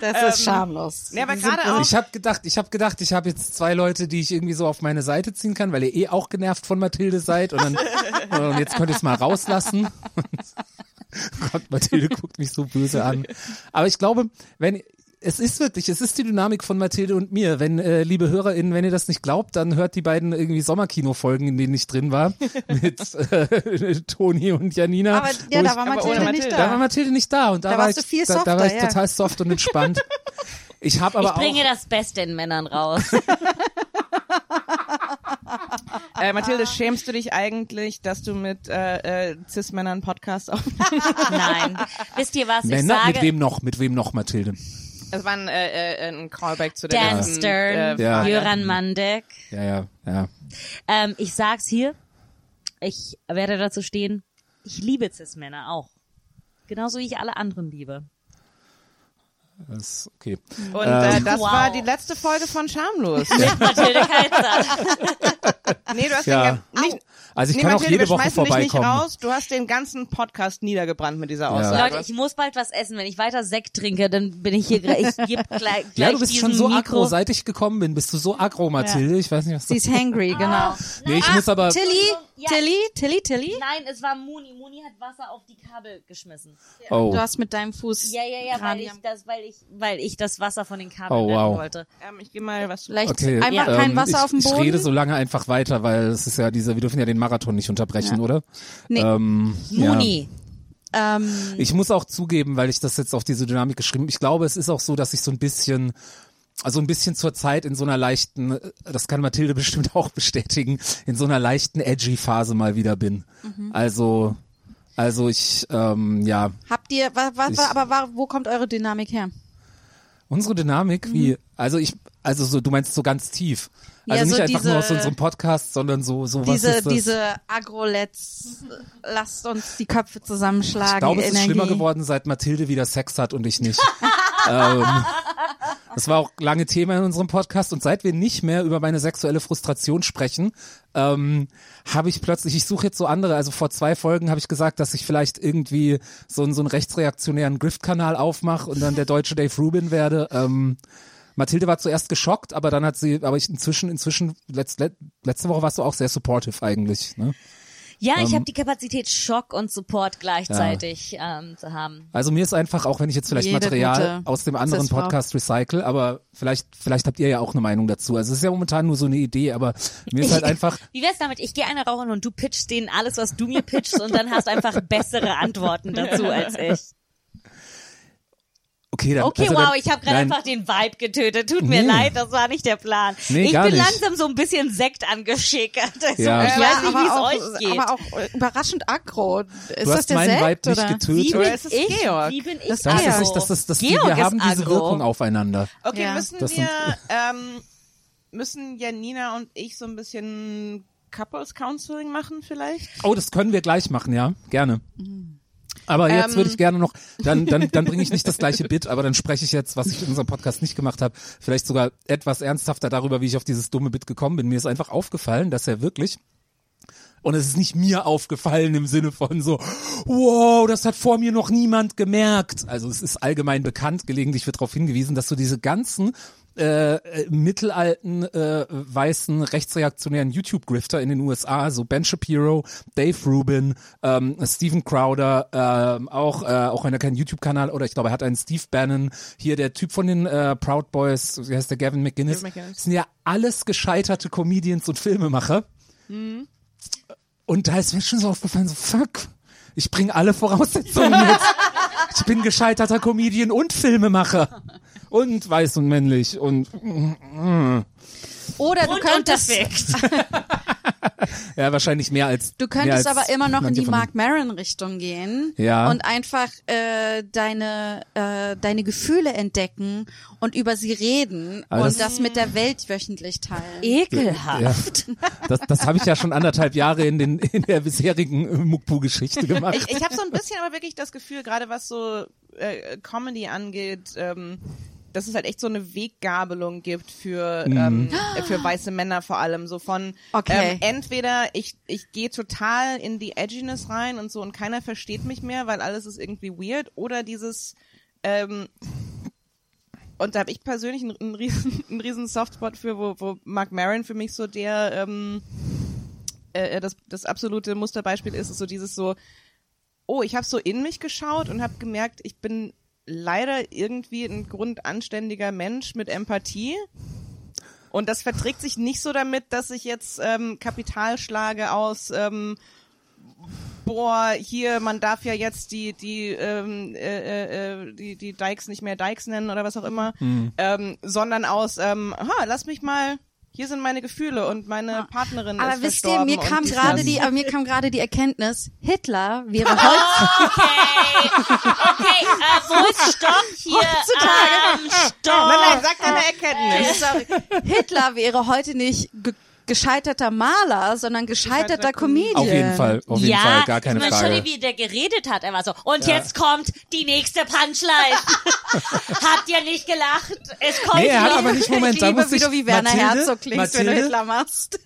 Das ist schamlos. ja, aber gerade auch, Ich habe gedacht, ich habe gedacht, ich habe jetzt zwei Leute, die ich irgendwie so auf meine Seite ziehen kann, weil ihr eh auch genervt von Mathilde seid und dann und jetzt könnt ihr es mal rauslassen. Gott, Mathilde guckt mich so böse an. Aber ich glaube, wenn es ist wirklich, es ist die Dynamik von Mathilde und mir. Wenn, äh, liebe HörerInnen, wenn ihr das nicht glaubt, dann hört die beiden irgendwie Sommerkino-Folgen, in denen ich drin war, mit äh, Toni und Janina. Aber ja, da ich- war aber Mathilde nicht Mathilde. da war da. Mathilde nicht da und da, Da war warst ich, du viel da, da war softer, ich ja. total soft und entspannt. Ich habe aber ich bringe auch das Beste in Männern raus. äh, Mathilde, schämst du dich eigentlich, dass du mit äh, äh, Cis-Männern Podcast auf... Nein. Wisst ihr was? Ich Männer, sage, mit wem noch? Mit wem noch, Mathilde? Das war ein, äh, äh, ein Callback zu der Dan letzten, Stern, äh, Ja. Jöran Mandek. Ja, ja, ja. Ähm, ich sag's hier. Ich werde dazu stehen. Ich liebe Cis-Männer auch. Genauso wie ich alle anderen liebe. Das ist okay. Und äh, Ähm, das Wow. war die letzte Folge von Schamlos. Mathilde Kaiser. nee, du hast Ja. den nicht, Also ich nee, kann auch Mathilde, jede wir Woche schmeißen dich nicht vorbeikommen. raus. Du hast den ganzen Podcast niedergebrannt mit dieser Aussage. Leute, ich muss bald was essen. Wenn ich weiter Sekt trinke, dann bin ich hier gleich. Ich geb gleich, gleich Ja, du bist schon so Mikro. aggro, seit ich gekommen bin. Bist du so aggro, Mathilde? Ich weiß nicht, was Sie ist hangry, genau. Nee, ich muss aber... Tilly, Ja. Tilly, Tilly, Tilly. Nein, es war Muni. Muni hat Wasser auf die Kabel geschmissen. Oh, Du hast mit deinem Fuß Ja, ja, ja, weil ich das, weil ich, weil ich das Wasser von den Kabeln Oh, retten wow. wollte. Ähm, ich gehe mal was Vielleicht okay. einfach Ja. kein ähm, Wasser ich, auf dem Boden. Ich rede so lange einfach weiter, weil es ist ja diese, wir dürfen ja den Marathon nicht unterbrechen, oder? Nee. Ähm, ja. Muni. ähm, Ich muss auch zugeben, weil ich das jetzt auf diese Dynamik geschrieben, ich glaube, es ist auch so, dass ich so ein bisschen also ein bisschen zur Zeit in so einer leichten, das kann Mathilde bestimmt auch bestätigen, in so einer leichten edgy Phase mal wieder bin. Mhm. Also also ich ähm, ja, habt ihr, wa, wa, Ich- aber wo kommt eure Dynamik her? unsere Dynamik Mhm. wie also ich also so du meinst so ganz tief. Also Ja, nicht so einfach diese- nur aus unserem Podcast, sondern so so was Diese, ist das? diese Agro-Let's, lasst uns die Köpfe zusammenschlagen. Ich glaube, es ist schlimmer geworden, seit Mathilde wieder Sex hat und ich nicht. ähm, das war auch lange Thema in unserem Podcast und seit wir nicht mehr über meine sexuelle Frustration sprechen, ähm, habe ich plötzlich, ich suche jetzt so andere, also vor zwei Folgen habe ich gesagt, dass ich vielleicht irgendwie so, einen so einen rechtsreaktionären Grift-Kanal aufmache und dann der deutsche Dave Rubin werde. Ähm, Mathilde war zuerst geschockt, aber dann hat sie, aber ich inzwischen, inzwischen, letzt, let, letzte Woche warst du auch sehr supportive eigentlich. Ne? Ja, ich Ähm, habe die Kapazität, Schock und Support gleichzeitig ähm, zu haben. Also mir ist einfach, auch wenn ich jetzt vielleicht Jede Material aus dem anderen. Podcast recycle, aber vielleicht, vielleicht habt ihr ja auch eine Meinung dazu. Also es ist ja momentan nur so eine Idee, aber mir ist halt einfach, Wie wär's damit? Ich gehe eine rauchen und du pitchst denen alles, was du mir pitchst und dann hast einfach bessere Antworten dazu als ich. Okay, dann, Okay, also wow, dann, ich habe gerade einfach den Vibe getötet. Tut mir Nee. leid, das war nicht der Plan. Nee, ich gar bin nicht. langsam so ein bisschen Sekt angeschickert. Also, Ja. Ich Ja, weiß nicht, wie es euch geht. aber auch überraschend aggro. Ist Du das hast der meinen Sekt, Vibe nicht oder? getötet. wie bin ist es ich? Georg? Wie bin ich Das Das Georg. ist, das, das, das, Georg wir ist haben diese aggro. Wirkung aufeinander. Okay, Ja. müssen Das wir, ähm, müssen Janina und ich so ein bisschen Couples Counseling machen vielleicht? Oh, das können wir gleich machen, ja, gerne. Aber jetzt Ähm. würde ich gerne noch, dann, dann, dann bringe ich nicht das gleiche Bit, aber dann spreche ich jetzt, was ich in unserem Podcast nicht gemacht habe, vielleicht sogar etwas ernsthafter darüber, wie ich auf dieses dumme Bit gekommen bin. Mir ist einfach aufgefallen, dass er wirklich und es ist nicht mir aufgefallen im Sinne von so, wow, das hat vor mir noch niemand gemerkt. Also es ist allgemein bekannt, gelegentlich wird darauf hingewiesen, dass so diese ganzen äh, äh, mittelalten äh, weißen rechtsreaktionären YouTube-Grifter in den USA, so Ben Shapiro, Dave Rubin, ähm, Steven Crowder, ähm, auch äh, auch wenn er keinen YouTube-Kanal oder ich glaube, er hat einen Steve Bannon, hier der Typ von den äh, Proud Boys, wie heißt der Gavin McGinnis, Gavin. Das sind ja alles gescheiterte Comedians und Filmemacher. Und da ist mir schon so aufgefallen, so fuck, ich bringe alle Voraussetzungen mit. Ich bin gescheiterter Comedian und Filmemacher. Und weiß und männlich und Oder du Und könntest, ja, wahrscheinlich mehr als du könntest als aber immer noch in die Mark Maron Richtung gehen Ja. und einfach äh, deine äh, deine Gefühle entdecken und über sie reden Aber und das- das mit der Welt wöchentlich teilen. Ekelhaft. Ja, das, das habe ich ja schon anderthalb Jahre in, den, in der bisherigen äh, Mukbu-Geschichte gemacht. Ich, ich habe so ein bisschen aber wirklich das Gefühl, gerade was so äh, Comedy angeht, ähm, dass es halt echt so eine Weggabelung gibt für ähm, äh, für weiße Männer vor allem so von Okay. ähm, entweder ich ich gehe total in die Edginess rein und so und keiner versteht mich mehr, weil alles ist irgendwie weird oder dieses ähm, und da habe ich persönlich einen, einen riesen einen riesen Softspot für, wo wo Mark Maron für mich so der ähm, äh, das das absolute Musterbeispiel ist, ist so dieses so oh, ich habe so in mich geschaut und habe gemerkt, ich bin leider irgendwie ein grundanständiger Mensch mit Empathie. Und das verträgt sich nicht so damit, dass ich jetzt ähm, Kapital schlage aus ähm, boah, hier, man darf ja jetzt die, die, ähm, äh, äh, die, die Dykes nicht mehr Dykes nennen oder was auch immer, ähm, sondern aus, ähm, aha, lass mich mal, hier sind meine Gefühle und meine Partnerin Aber ist wisst ihr, mir kam gerade die, aber mir kam gerade die Erkenntnis, Hitler wäre heute, Okay, okay, äh, wo ist Stopp hier? Ähm, Stopp. Nein, nein, sag deine Erkenntnis. sorry, Hitler wäre heute nicht ge gescheiterter Maler, sondern gescheiterter Gescheiterter Comedian. Auf jeden Fall, auf jeden ja, Fall, gar keine ich meine, Frage. Schon wie der geredet hat, er war so, und jetzt kommt die nächste Punchline. Habt ihr nicht gelacht? Es kommt Nee, er hat noch. aber nicht, Moment, ich da liebe, muss wie ich, du wie Werner Mathilde, Herzog klingst, wenn du Mathilde, Hitler machst.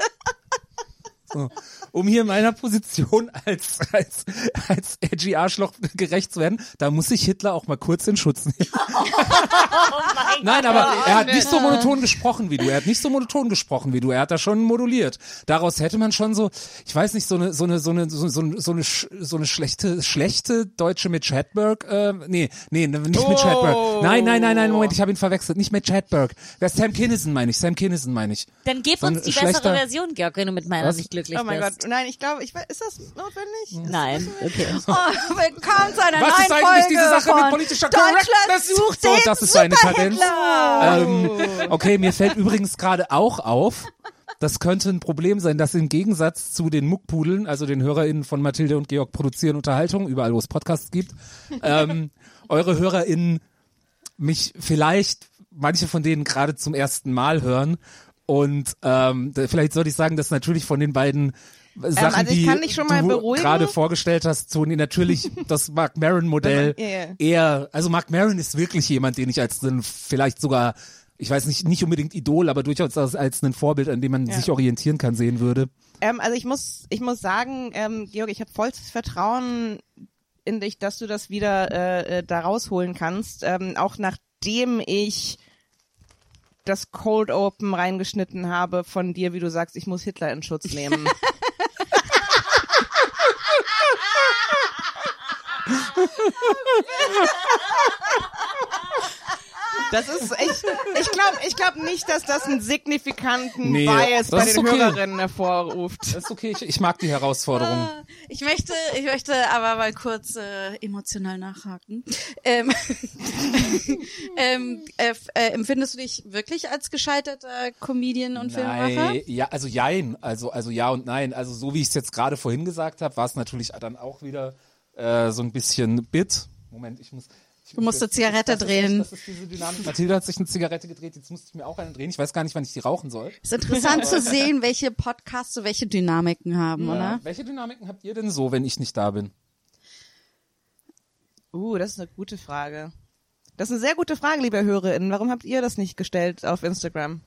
Um hier meiner Position als, als, als edgy Arschloch gerecht zu werden, da muss ich Hitler auch mal kurz in Schutz nehmen. Nein, aber er hat nicht so monoton gesprochen wie du. Er hat nicht so monoton gesprochen wie du. Er hat da schon moduliert. Daraus hätte man schon so, ich weiß nicht, so eine, so eine, so eine, so, so, so eine, so eine schlechte, schlechte Deutsche mit Chadberg, äh, nee, nee, nicht mit Chadberg. Nein, nein, nein, nein, Moment, ich habe ihn verwechselt. Nicht mit Chadberg. Wer ist Sam Kinison meine ich, Sam Kinison meine ich. Dann gib uns die bessere Version, Georg, wenn du mit meiner Was? nicht glücklich Oh mein bist. Gott, nein, ich glaube, ich weiß, ist das notwendig? Nein, okay. Oh, willkommen zu einer Was neuen ist eigentlich Folge diese Sache von mit politischer Deutschland Correctness? sucht So, das ist seine Kadenz. Ähm, okay, mir fällt übrigens gerade auch auf, das könnte ein Problem sein, dass im Gegensatz zu den Muckpudeln, also den HörerInnen von Mathilde und Georg produzieren Unterhaltung, überall wo es Podcasts gibt, ähm, eure HörerInnen mich vielleicht, manche von denen gerade zum ersten Mal hören und ähm, vielleicht sollte ich sagen, dass natürlich von den beiden Sachen, also ich die kann dich schon mal du gerade vorgestellt hast, Toni, natürlich das Mark Maron Modell Ja, ja. eher, also Mark Maron ist wirklich jemand, den ich als einen, vielleicht sogar, ich weiß nicht, nicht unbedingt Idol, aber durchaus als, als ein Vorbild, an dem man sich orientieren kann, sehen würde. Ähm, also ich muss, ich muss sagen, ähm, Georg, ich habe vollstes Vertrauen in dich, dass du das wieder äh, äh, da rausholen kannst. Ähm, auch nachdem ich das Cold Open reingeschnitten habe von dir, wie du sagst, ich muss Hitler in Schutz nehmen. Das ist, ich, ich glaube ich glaub nicht, dass das einen signifikanten Nee, Bias bei den okay. Hörerinnen hervorruft. Das ist okay, ich, ich mag die Herausforderung. Ich möchte, ich möchte aber mal kurz äh, emotional nachhaken. Ähm, ähm, äh, äh, empfindest du dich wirklich als gescheiterter Comedian und Filmemacher? Nein, ja, also jein, also also ja und nein. Also so wie ich es jetzt gerade vorhin gesagt habe, war es natürlich dann auch wieder äh, so ein bisschen Bit. Moment, ich muss. Ich Du musst eine Zigarette das ist, drehen. Das ist diese Dynamik. Mathilda hat sich eine Zigarette gedreht, jetzt musste ich mir auch eine drehen. Ich weiß gar nicht, wann ich die rauchen soll. Ist interessant zu sehen, welche Podcasts so welche Dynamiken haben, oder? Welche Dynamiken habt ihr denn so, wenn ich nicht da bin? Uh, das ist eine gute Frage. Das ist eine sehr gute Frage, liebe HörerInnen. Warum habt ihr das nicht gestellt auf Instagram?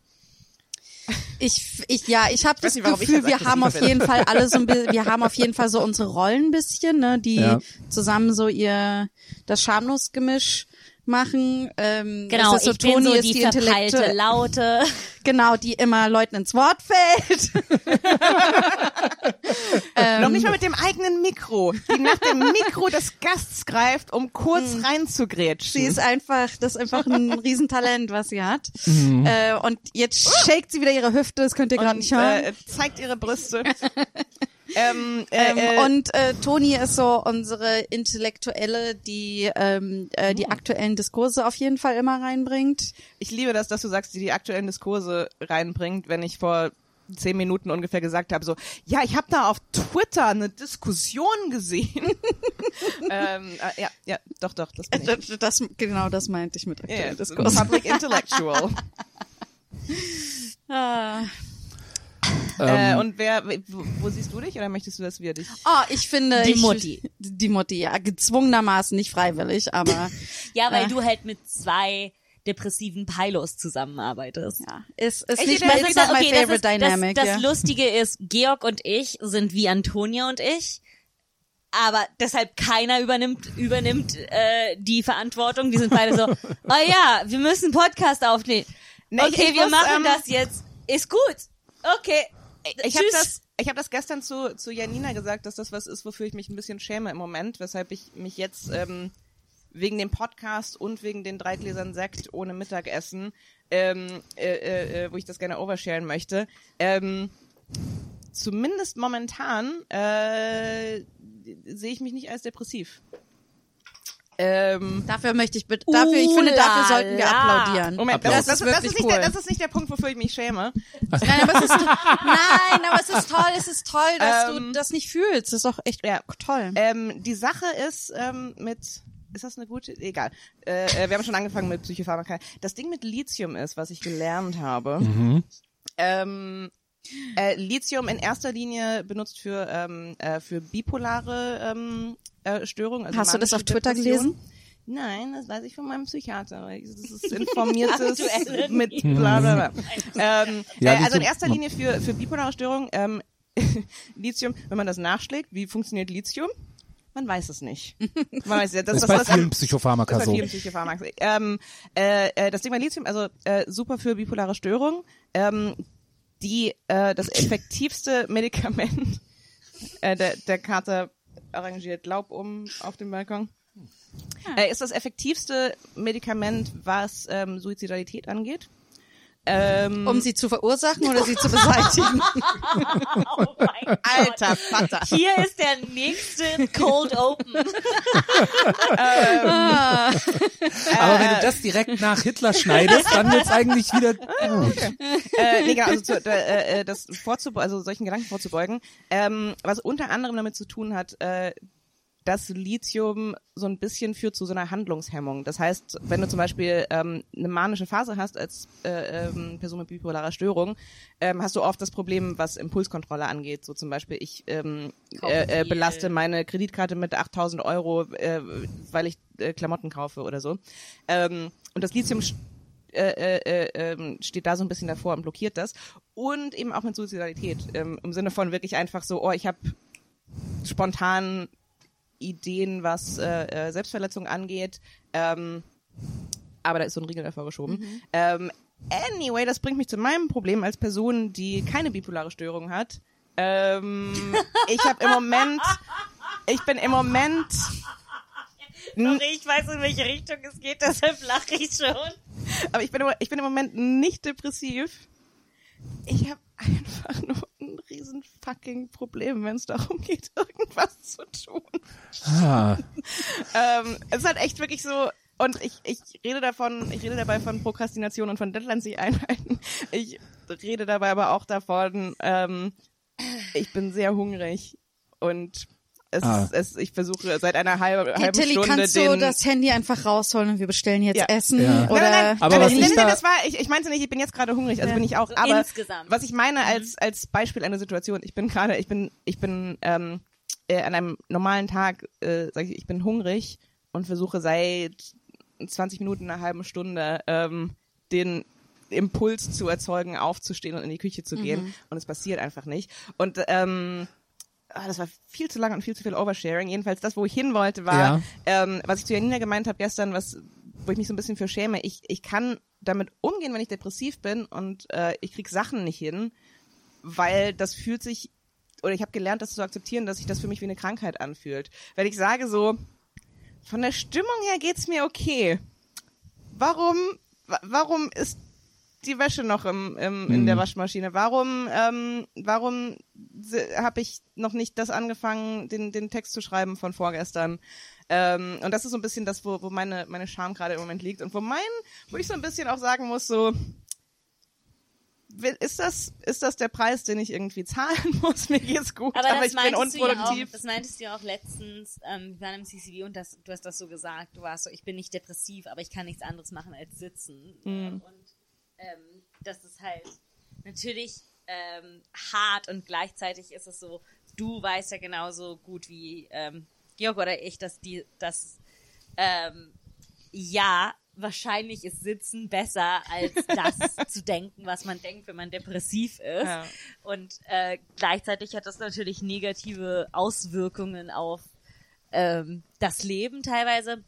Ich, ich, ja, ich habe das nicht, Gefühl, wir haben auf jeden Fall alle so ein bisschen, wir haben auf jeden Fall so unsere Rollen ein bisschen, ne, die Ja. zusammen so ihr das Schamlos-Gemisch machen. Ähm, Genau, so, ich bin Toni so ist die, die verpeilte Intellekte, Laute. genau, die immer Leuten ins Wort fällt. Noch nicht mal mit dem eigenen Mikro, die nach dem Mikro des Gasts greift, um kurz reinzugrätschen. Sie ist einfach, das ist einfach ein Riesentalent, was sie hat. Äh, und jetzt shakt sie wieder ihre Hüfte, das könnt ihr gerade nicht hören. äh, zeigt ihre Brüste. ähm, äh, Ähm, äh, und äh, Toni ist so unsere Intellektuelle, die ähm, äh, die aktuellen Diskurse auf jeden Fall immer reinbringt. ich liebe das, dass du sagst, die die aktuellen Diskurse reinbringt, wenn ich vor zehn Minuten ungefähr gesagt habe, so, ja, ich habe da auf Twitter eine Diskussion gesehen. ähm, äh, ja, ja, doch, doch, das bin ich. Das, genau das meinte ich mit aktuellen ist Diskurs. Public Intellectual. Ah. Äh, Ähm, und wer, wo, wo siehst du dich oder möchtest du, dass wir dich? Oh, ich finde Die ich, Mutti. Die Mutti, ja, gezwungenermaßen, nicht freiwillig, aber Ja, weil Äh. du halt mit zwei depressiven Pilos zusammenarbeitest. ja, ist ist nicht das mehr ist not my okay, das, favorite ist, das, dynamic. das ja. Lustige ist, Georg und ich sind wie Antonia und ich, aber deshalb keiner übernimmt übernimmt äh, die Verantwortung. Die sind beide so, oh ja, wir müssen einen Podcast aufnehmen. Nee, okay, wir muss, machen ähm, das jetzt. Ist gut. Okay. Ich habe das, ich habe das gestern zu zu Janina gesagt, dass das was ist, wofür ich mich ein bisschen schäme im Moment, weshalb ich mich jetzt ähm, wegen dem Podcast und wegen den drei Gläsern Sekt ohne Mittagessen, ähm, äh, äh, äh, wo ich das gerne oversharen möchte, ähm, zumindest momentan äh, sehe ich mich nicht als depressiv. Ähm, Dafür möchte ich bitte, dafür, ich finde, dafür sollten wir applaudieren. Moment, das, das, das, wirklich ist nicht cool. der, das ist nicht der Punkt, wofür ich mich schäme. Nein, aber es ist, nein, aber es ist toll, es ist toll, dass du Ähm, das nicht fühlst. Das ist doch echt Ja. toll. Ähm, die Sache ist ähm, mit, ist das eine gute? Egal. Äh, äh, wir haben schon angefangen mit Psychopharmaka. Das Ding mit Lithium ist, was ich gelernt habe. Ähm, äh, Lithium in erster Linie benutzt für ähm, äh, für bipolare ähm, äh, Störungen. Also Hast du das auf Twitter Depression. gelesen? Nein, das weiß ich von meinem Psychiater. Das ist informiertes mit bla bla bla. ähm, Ja, äh, also in erster Linie für, für bipolare Störungen. Ähm, Lithium, wenn man das nachschlägt, wie funktioniert Lithium? Man weiß es nicht. Man weiß, das, das ist bei das, vielen das, Psychopharmaka das ist bei so. vielen Psychopharmaka. Ähm, äh, äh, das Ding bei Lithium, also äh, super für bipolare Störungen. Ähm, die äh, das effektivste Medikament. Äh, der, der Kater arrangiert Laub um auf dem Balkon. Äh, ist das effektivste Medikament, was ähm, Suizidalität angeht. Ähm, Um sie zu verursachen oder sie zu beseitigen? Oh mein Gott. alter Vater. Hier ist der nächste Cold Open. Aber wenn du das direkt nach Hitler schneidest, dann wird's eigentlich wieder gut. äh, nee, genau, also zu, äh, äh, das vorzubeugen, also solchen Gedanken vorzubeugen, ähm, was unter anderem damit zu tun hat, äh, dass Lithium so ein bisschen führt zu so einer Handlungshemmung. Das heißt, wenn du zum Beispiel ähm, eine manische Phase hast als äh, ähm, Person mit bipolarer Störung, ähm, hast du oft das Problem, was Impulskontrolle angeht. So zum Beispiel, ich ähm, äh, äh, belaste meine Kreditkarte mit 8000 Euro, äh, weil ich äh, Klamotten kaufe oder so. Ähm, und das Lithium äh, äh, äh, ähm, steht da so ein bisschen davor und blockiert das. Und eben auch mit Suizidalität. Ähm, Im Sinne von wirklich einfach so, oh, ich habe spontan Ideen, was äh, äh, Selbstverletzung angeht. Ähm, aber da ist so ein Riegel davor geschoben. Ähm, anyway, das bringt mich zu meinem Problem als Person, die keine bipolare Störung hat. Ähm, ich habe im Moment, ich bin im Moment Sorry, ich weiß, in welche Richtung es geht, deshalb lache ich schon. Aber ich bin, im- ich bin im Moment nicht depressiv. Ich habe einfach nur riesen fucking Problem, wenn es darum geht, irgendwas zu tun. Ah, Ähm, es ist halt echt wirklich so, und ich, ich rede davon, ich rede dabei von Prokrastination und von Deadlines sich einhalten. Ich rede dabei aber auch davon, ähm, ich bin sehr hungrig und es, Ah. es, ich versuche seit einer halben, Ja, halben Tilly, Stunde kannst den, du das Handy einfach rausholen und wir bestellen jetzt Ja. Essen? Ja. Oder nein, nein, nein, Aber nein, was nein, ich nein, da- das war, ich, ich meinte nicht, ich bin jetzt gerade hungrig, also bin ich auch, So aber insgesamt. was ich meine als, als Beispiel einer Situation, ich bin gerade, ich bin, ich bin, ähm, äh, an einem normalen Tag, äh, sag ich, ich bin hungrig und versuche seit 20 Minuten, einer halben Stunde, ähm, den Impuls zu erzeugen, aufzustehen und in die Küche zu gehen und es passiert einfach nicht. Und, ähm, ah, das war viel zu lang und viel zu viel Oversharing. Jedenfalls das, wo ich hin wollte, war, Ja. ähm, was ich zu Janina gemeint habe gestern, was, wo ich mich so ein bisschen für schäme. Ich, ich kann damit umgehen, wenn ich depressiv bin und äh, ich krieg Sachen nicht hin, weil das fühlt sich, oder ich habe gelernt, das zu akzeptieren, dass sich das für mich wie eine Krankheit anfühlt. Wenn ich sage so, von der Stimmung her geht's mir okay. Warum, wa- warum ist die Wäsche noch im, im, in der Waschmaschine? Warum, ähm, warum habe ich noch nicht das angefangen, den, den Text zu schreiben von vorgestern? Ähm, und das ist so ein bisschen das, wo, wo meine, meine Scham gerade im Moment liegt und wo mein, wo ich so ein bisschen auch sagen muss, so, ist das, ist das der Preis, den ich irgendwie zahlen muss? Mir geht's gut, aber, Aber, das ich bin meintest du ja auch, unproduktiv. das meintest du ja auch letztens, ähm, wir waren im CCV und das, du hast das so gesagt, du warst so, ich bin nicht depressiv, aber ich kann nichts anderes machen als sitzen. Mhm. Und ähm, das ist halt natürlich ähm, hart und gleichzeitig ist es so, du weißt ja genauso gut wie ähm, Georg oder ich, dass die, dass ähm, ja, wahrscheinlich ist Sitzen besser, als das zu denken, was man denkt, wenn man depressiv ist. Ja. Und äh, gleichzeitig hat das natürlich negative Auswirkungen auf ähm, das Leben teilweise.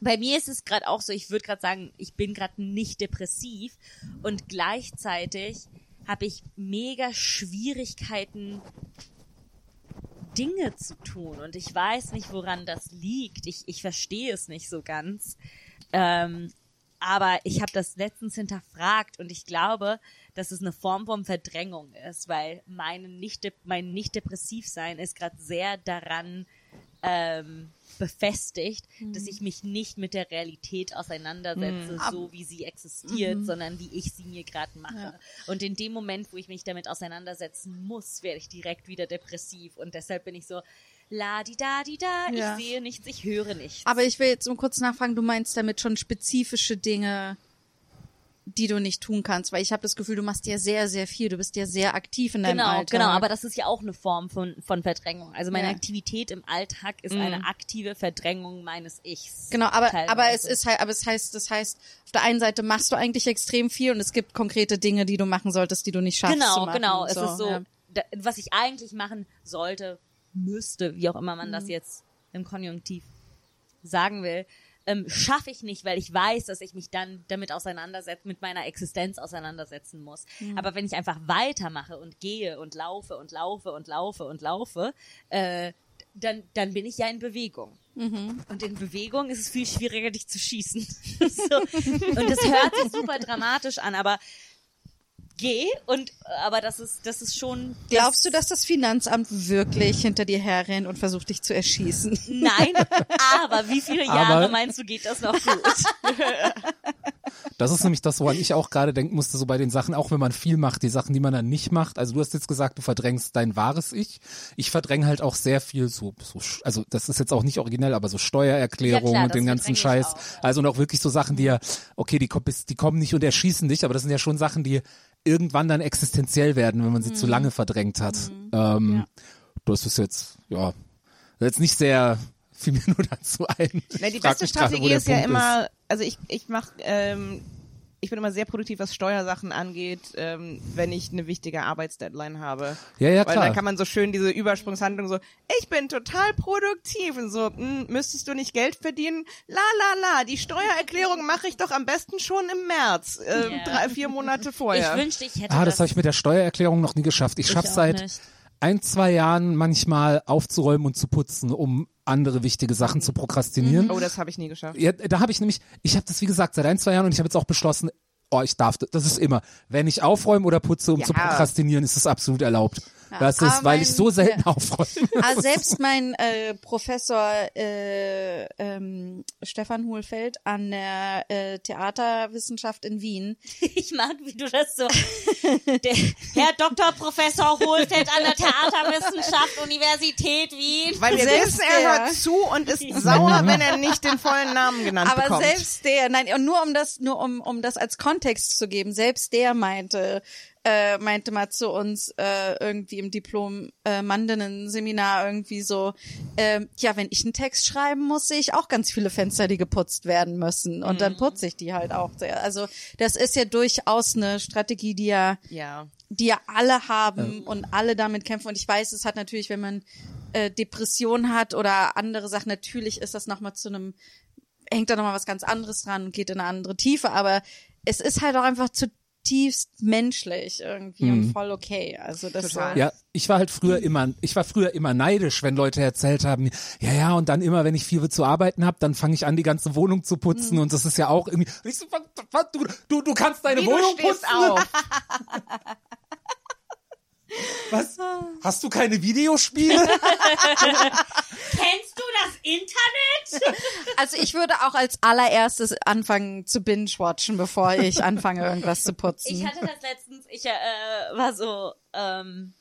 Bei mir ist es gerade auch so, ich würde gerade sagen, ich bin gerade nicht depressiv und gleichzeitig habe ich mega Schwierigkeiten, Dinge zu tun und ich weiß nicht, woran das liegt. Ich, ich verstehe es nicht so ganz. Ähm, aber ich habe das letztens hinterfragt und ich glaube, dass es eine Form von Verdrängung ist, weil meine nicht mein nicht depressiv sein ist gerade sehr daran ähm, befestigt, dass ich mich nicht mit der Realität auseinandersetze, so wie sie existiert, sondern wie ich sie mir gerade mache. Und in dem Moment, wo ich mich damit auseinandersetzen muss, werde ich direkt wieder depressiv und deshalb bin ich so la di da di da, Ja. ich sehe nichts, ich höre nichts. Aber ich will jetzt um kurz nachfragen, du meinst damit schon spezifische Dinge, die du nicht tun kannst, weil ich habe das Gefühl, du machst ja sehr, sehr viel, du bist ja sehr aktiv in deinem Genau, Alltag. genau, aber das ist ja auch eine Form von, von Verdrängung. Also meine Ja. Aktivität im Alltag ist eine aktive Verdrängung meines Ichs. Genau, aber, teilweise. aber es ist halt, aber es heißt, das heißt, auf der einen Seite machst du eigentlich extrem viel und es gibt konkrete Dinge, die du machen solltest, die du nicht schaffst Genau, genau. Es ist so, ja. da, was ich eigentlich machen sollte, müsste, wie auch immer man Mhm. das jetzt im Konjunktiv sagen will, ähm, schaffe ich nicht, weil ich weiß, dass ich mich dann damit auseinandersetzen, mit meiner Existenz auseinandersetzen muss. Mhm. Aber wenn ich einfach weitermache und gehe und laufe und laufe und laufe und laufe, äh, dann, dann bin ich ja in Bewegung. Mhm. Und in Bewegung ist es viel schwieriger, dich zu schießen. so. Und das hört sich super dramatisch an, aber geh und aber das ist das ist schon Glaubst du, dass das Finanzamt wirklich hinter dir herrennt und versucht, dich zu erschießen? Nein, aber wie viele Jahre Aber- meinst du, geht das noch gut? Das ist nämlich das, woran ich auch gerade denken musste, so bei den Sachen, auch wenn man viel macht, die Sachen, die man dann nicht macht. Also du hast jetzt gesagt, du verdrängst dein wahres Ich. Ich verdränge halt auch sehr viel so, so also das ist jetzt auch nicht originell, aber so Steuererklärungen Ja, und den ganzen Scheiß. auch, Also und auch wirklich so Sachen, die ja, okay, die, die kommen nicht und erschießen dich, aber das sind ja schon Sachen, die irgendwann dann existenziell werden, wenn man sie zu Mhm. lange verdrängt hat. Ähm, Das ist jetzt, ja, jetzt nicht sehr, fiel mir nur dazu ein. Na, die beste gerade, Strategie der ist ja Punkt immer, also ich, ich mach, ähm, ich bin immer sehr produktiv, was Steuersachen angeht, ähm, wenn ich eine wichtige Arbeitsdeadline habe. Ja, ja, Weil klar. dann kann man so schön diese Übersprungshandlung so, ich bin total produktiv und so, hm, müsstest du nicht Geld verdienen? La la la, die Steuererklärung mache ich doch am besten schon im März, äh, Ja. drei, vier Monate Ich vorher. wünschte, ich hätte Ah, das habe ich mit der Steuererklärung noch nie geschafft. Ich Ich schaff's auch seit nicht. ein, zwei Jahren manchmal aufzuräumen und zu putzen, um andere wichtige Sachen zu prokrastinieren. Oh, das habe ich nie geschafft. Ja, da habe ich nämlich, ich habe das wie gesagt seit ein, zwei Jahren und ich habe jetzt auch beschlossen, oh, ich darf, das ist immer, wenn ich aufräume oder putze, um Ja. zu prokrastinieren, ist das absolut erlaubt. Ja, das ist, aber weil ich mein- so selten ja. aufräume. Also selbst mein äh, Professor äh, ähm, Stefan Hohlfeld an der äh, Theaterwissenschaft in Wien, Ich mag, wie du das so. Der Herr Dr. Professor Hohlfeld an der Theaterwissenschaft Universität Wien. Weil wir Selbst wissen, er hört zu und ist sauer, wenn er nicht den vollen Namen genannt aber bekommt. selbst der, nein, und nur um das, nur um um das als Kontext zu geben, selbst der meinte, äh, meinte mal zu uns äh, irgendwie im Diplom äh, Mandinnen Seminar irgendwie so, äh, ja, wenn ich einen Text schreiben muss, sehe ich auch ganz viele Fenster, die geputzt werden müssen und dann putze ich die halt auch. sehr. Also das ist ja durchaus eine Strategie, die ja ja. die ja alle haben und alle damit kämpfen. Und ich weiß, es hat natürlich, wenn man äh, Depression hat oder andere Sachen, natürlich ist das nochmal zu einem, hängt da nochmal was ganz anderes dran und geht in eine andere Tiefe, aber es ist halt auch einfach zutiefst menschlich irgendwie und voll okay. Also das Total. so. Ja, ich war halt früher immer, ich war früher immer neidisch, wenn Leute erzählt haben, ja, ja, und dann immer, wenn ich viel zu arbeiten habe, dann fange ich an, die ganze Wohnung zu putzen Mhm. und das ist ja auch irgendwie, so, was, was, du, du, du kannst deine Wie Wohnung putzen? Was? Hast du keine Videospiele? Kennst du das Internet? Also ich würde auch als allererstes anfangen zu binge-watchen, bevor ich anfange, irgendwas zu putzen. Ich hatte das letztens, ich äh, war so, ähm,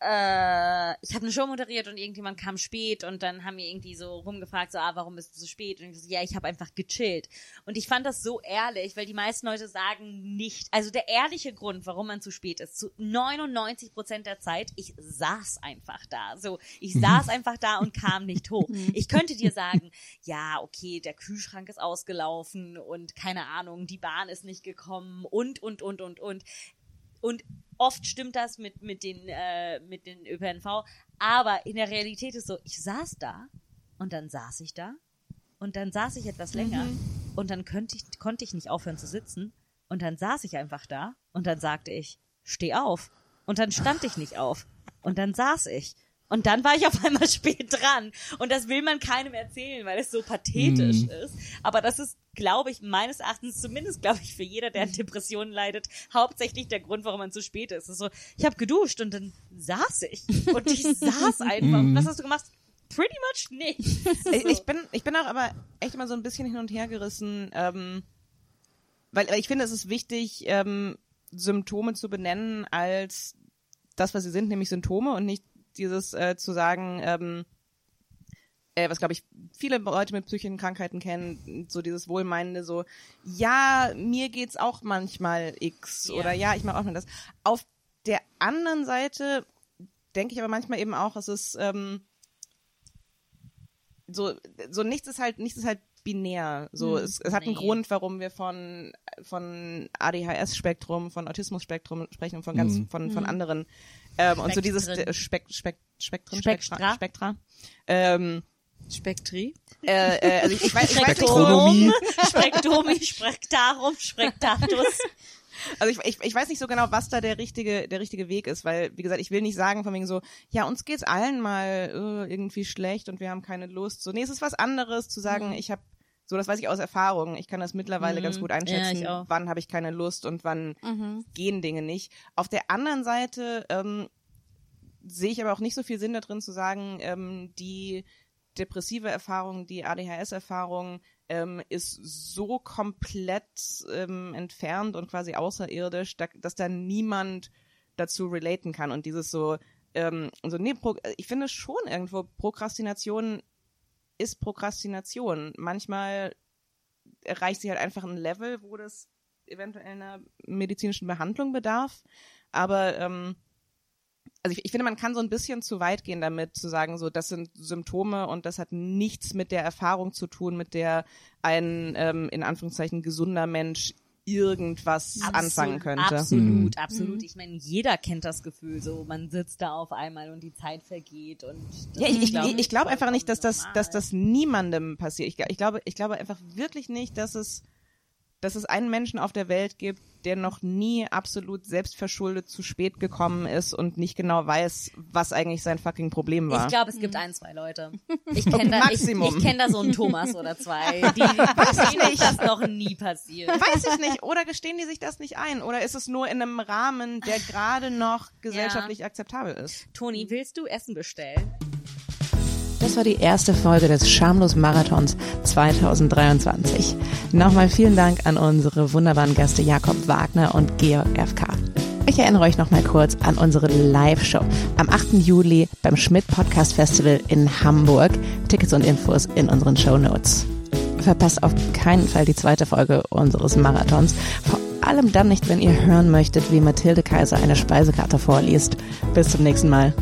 äh, ich habe eine Show moderiert und irgendjemand kam spät und dann haben wir irgendwie so rumgefragt, so, ah, warum bist du so spät? Und ich so, ja, ich habe einfach gechillt. Und ich fand das so ehrlich, weil die meisten Leute sagen nicht, also der ehrliche Grund, warum man zu spät ist, zu 99 Prozent der Zeit, ich saß einfach da. So, ich saß einfach da und kam nicht hoch. Ich könnte dir sagen, ja, okay, der Kühlschrank ist ausgelaufen und keine Ahnung, die Bahn ist nicht gekommen und, und, und, und, und. Und oft stimmt das mit, mit, den, äh, mit den ÖPNV. Aber in der Realität ist so, ich saß da und dann saß ich da und dann saß ich etwas länger und dann könnte ich, konnte ich nicht aufhören zu sitzen und dann saß ich einfach da und dann sagte ich, steh auf. Und dann stand ich nicht auf und dann saß ich. Und dann war ich auf einmal spät dran. Und das will man keinem erzählen, weil es so pathetisch ist. Aber das ist, glaube ich, meines Erachtens, zumindest glaube ich, für jeder, der an Depressionen leidet, hauptsächlich der Grund, warum man zu spät ist. Es ist so, ich habe geduscht und dann saß ich. Und ich saß einfach. Und was hast du gemacht? Pretty much nichts. Ich, ich bin, ich bin auch aber echt immer so ein bisschen hin und her gerissen, ähm, weil, weil ich finde, es ist wichtig, ähm, Symptome zu benennen als das, was sie sind, nämlich Symptome und nicht dieses äh, zu sagen, ähm, äh, was glaube ich viele Leute mit psychischen Krankheiten kennen, so dieses Wohlmeinende, so, ja, mir geht's auch manchmal X Ja. oder ja, ich mache auch mal das. Auf der anderen Seite denke ich aber manchmal eben auch, es ist ähm, so, so nichts ist halt, nichts ist halt binär. So, es, es hat einen Nee. Grund, warum wir von, von ADHS-Spektrum, von Autismus-Spektrum sprechen und von ganz, von, von anderen. Ähm, und so dieses äh, Spek, Spek, Spektrum, Spektra. Spektra. Spektra. Ähm, Spektri. äh, äh, also ich, ich weiß, ich weiß nicht. Spektomi, Spektarum, Spektatus. also ich, ich, ich weiß nicht so genau, was da der richtige, der richtige Weg ist, weil, wie gesagt, ich will nicht sagen von wegen so, ja, uns geht's allen mal äh, irgendwie schlecht und wir haben keine Lust. So, nee, es ist was anderes zu sagen, ich habe so, das weiß ich aus Erfahrung. Ich kann das mittlerweile Mhm. ganz gut Ja, einschätzen, auch. wann habe ich keine Lust und wann gehen Dinge nicht. Auf der anderen Seite ähm, sehe ich aber auch nicht so viel Sinn darin zu sagen, ähm, die depressive Erfahrung, die ADHS-Erfahrung ähm, ist so komplett ähm, entfernt und quasi außerirdisch, da, dass da niemand dazu relaten kann. Und dieses so, ähm, so nee, Pro, ich finde schon irgendwo, Prokrastination ist Prokrastination. Manchmal erreicht sie halt einfach ein Level, wo das eventuell einer medizinischen Behandlung bedarf. Aber ähm, also ich, ich finde, man kann so ein bisschen zu weit gehen damit, zu sagen, so, das sind Symptome und das hat nichts mit der Erfahrung zu tun, mit der ein, ähm, in Anführungszeichen, gesunder Mensch irgendwas anfangen könnte. Absolut, absolut. Ich meine, jeder kennt das Gefühl, so man sitzt da auf einmal und die Zeit vergeht und das Ja, ich, ist, ich, glaub ich, ich glaube einfach nicht, dass das, vollkommen dass das niemandem passiert. Ich, ich glaube, ich glaube einfach wirklich nicht, dass es dass es einen Menschen auf der Welt gibt, der noch nie absolut selbstverschuldet zu spät gekommen ist und nicht genau weiß, was eigentlich sein fucking Problem war. Ich glaube, es gibt ein, zwei Leute. Ich kenne da, ich, ich kenn da so einen Thomas oder zwei, die, denen ist das noch nie passiert. Weiß ich nicht. Oder gestehen die sich das nicht ein? Oder ist es nur in einem Rahmen, der gerade noch gesellschaftlich akzeptabel ist? Toni, willst du Essen bestellen? Das war die erste Folge des Schamlos Marathons 2023. Nochmal vielen Dank an unsere wunderbaren Gäste Jakob Wagner und Georg FK. Ich erinnere euch nochmal kurz an unsere Live-Show am 8. Juli beim Schmidt Podcast Festival in Hamburg. Tickets und Infos in unseren Show Notes. Verpasst auf keinen Fall die zweite Folge unseres Marathons. Vor allem dann nicht, wenn ihr hören möchtet, wie Mathilde Kaiser eine Speisekarte vorliest. Bis zum nächsten Mal.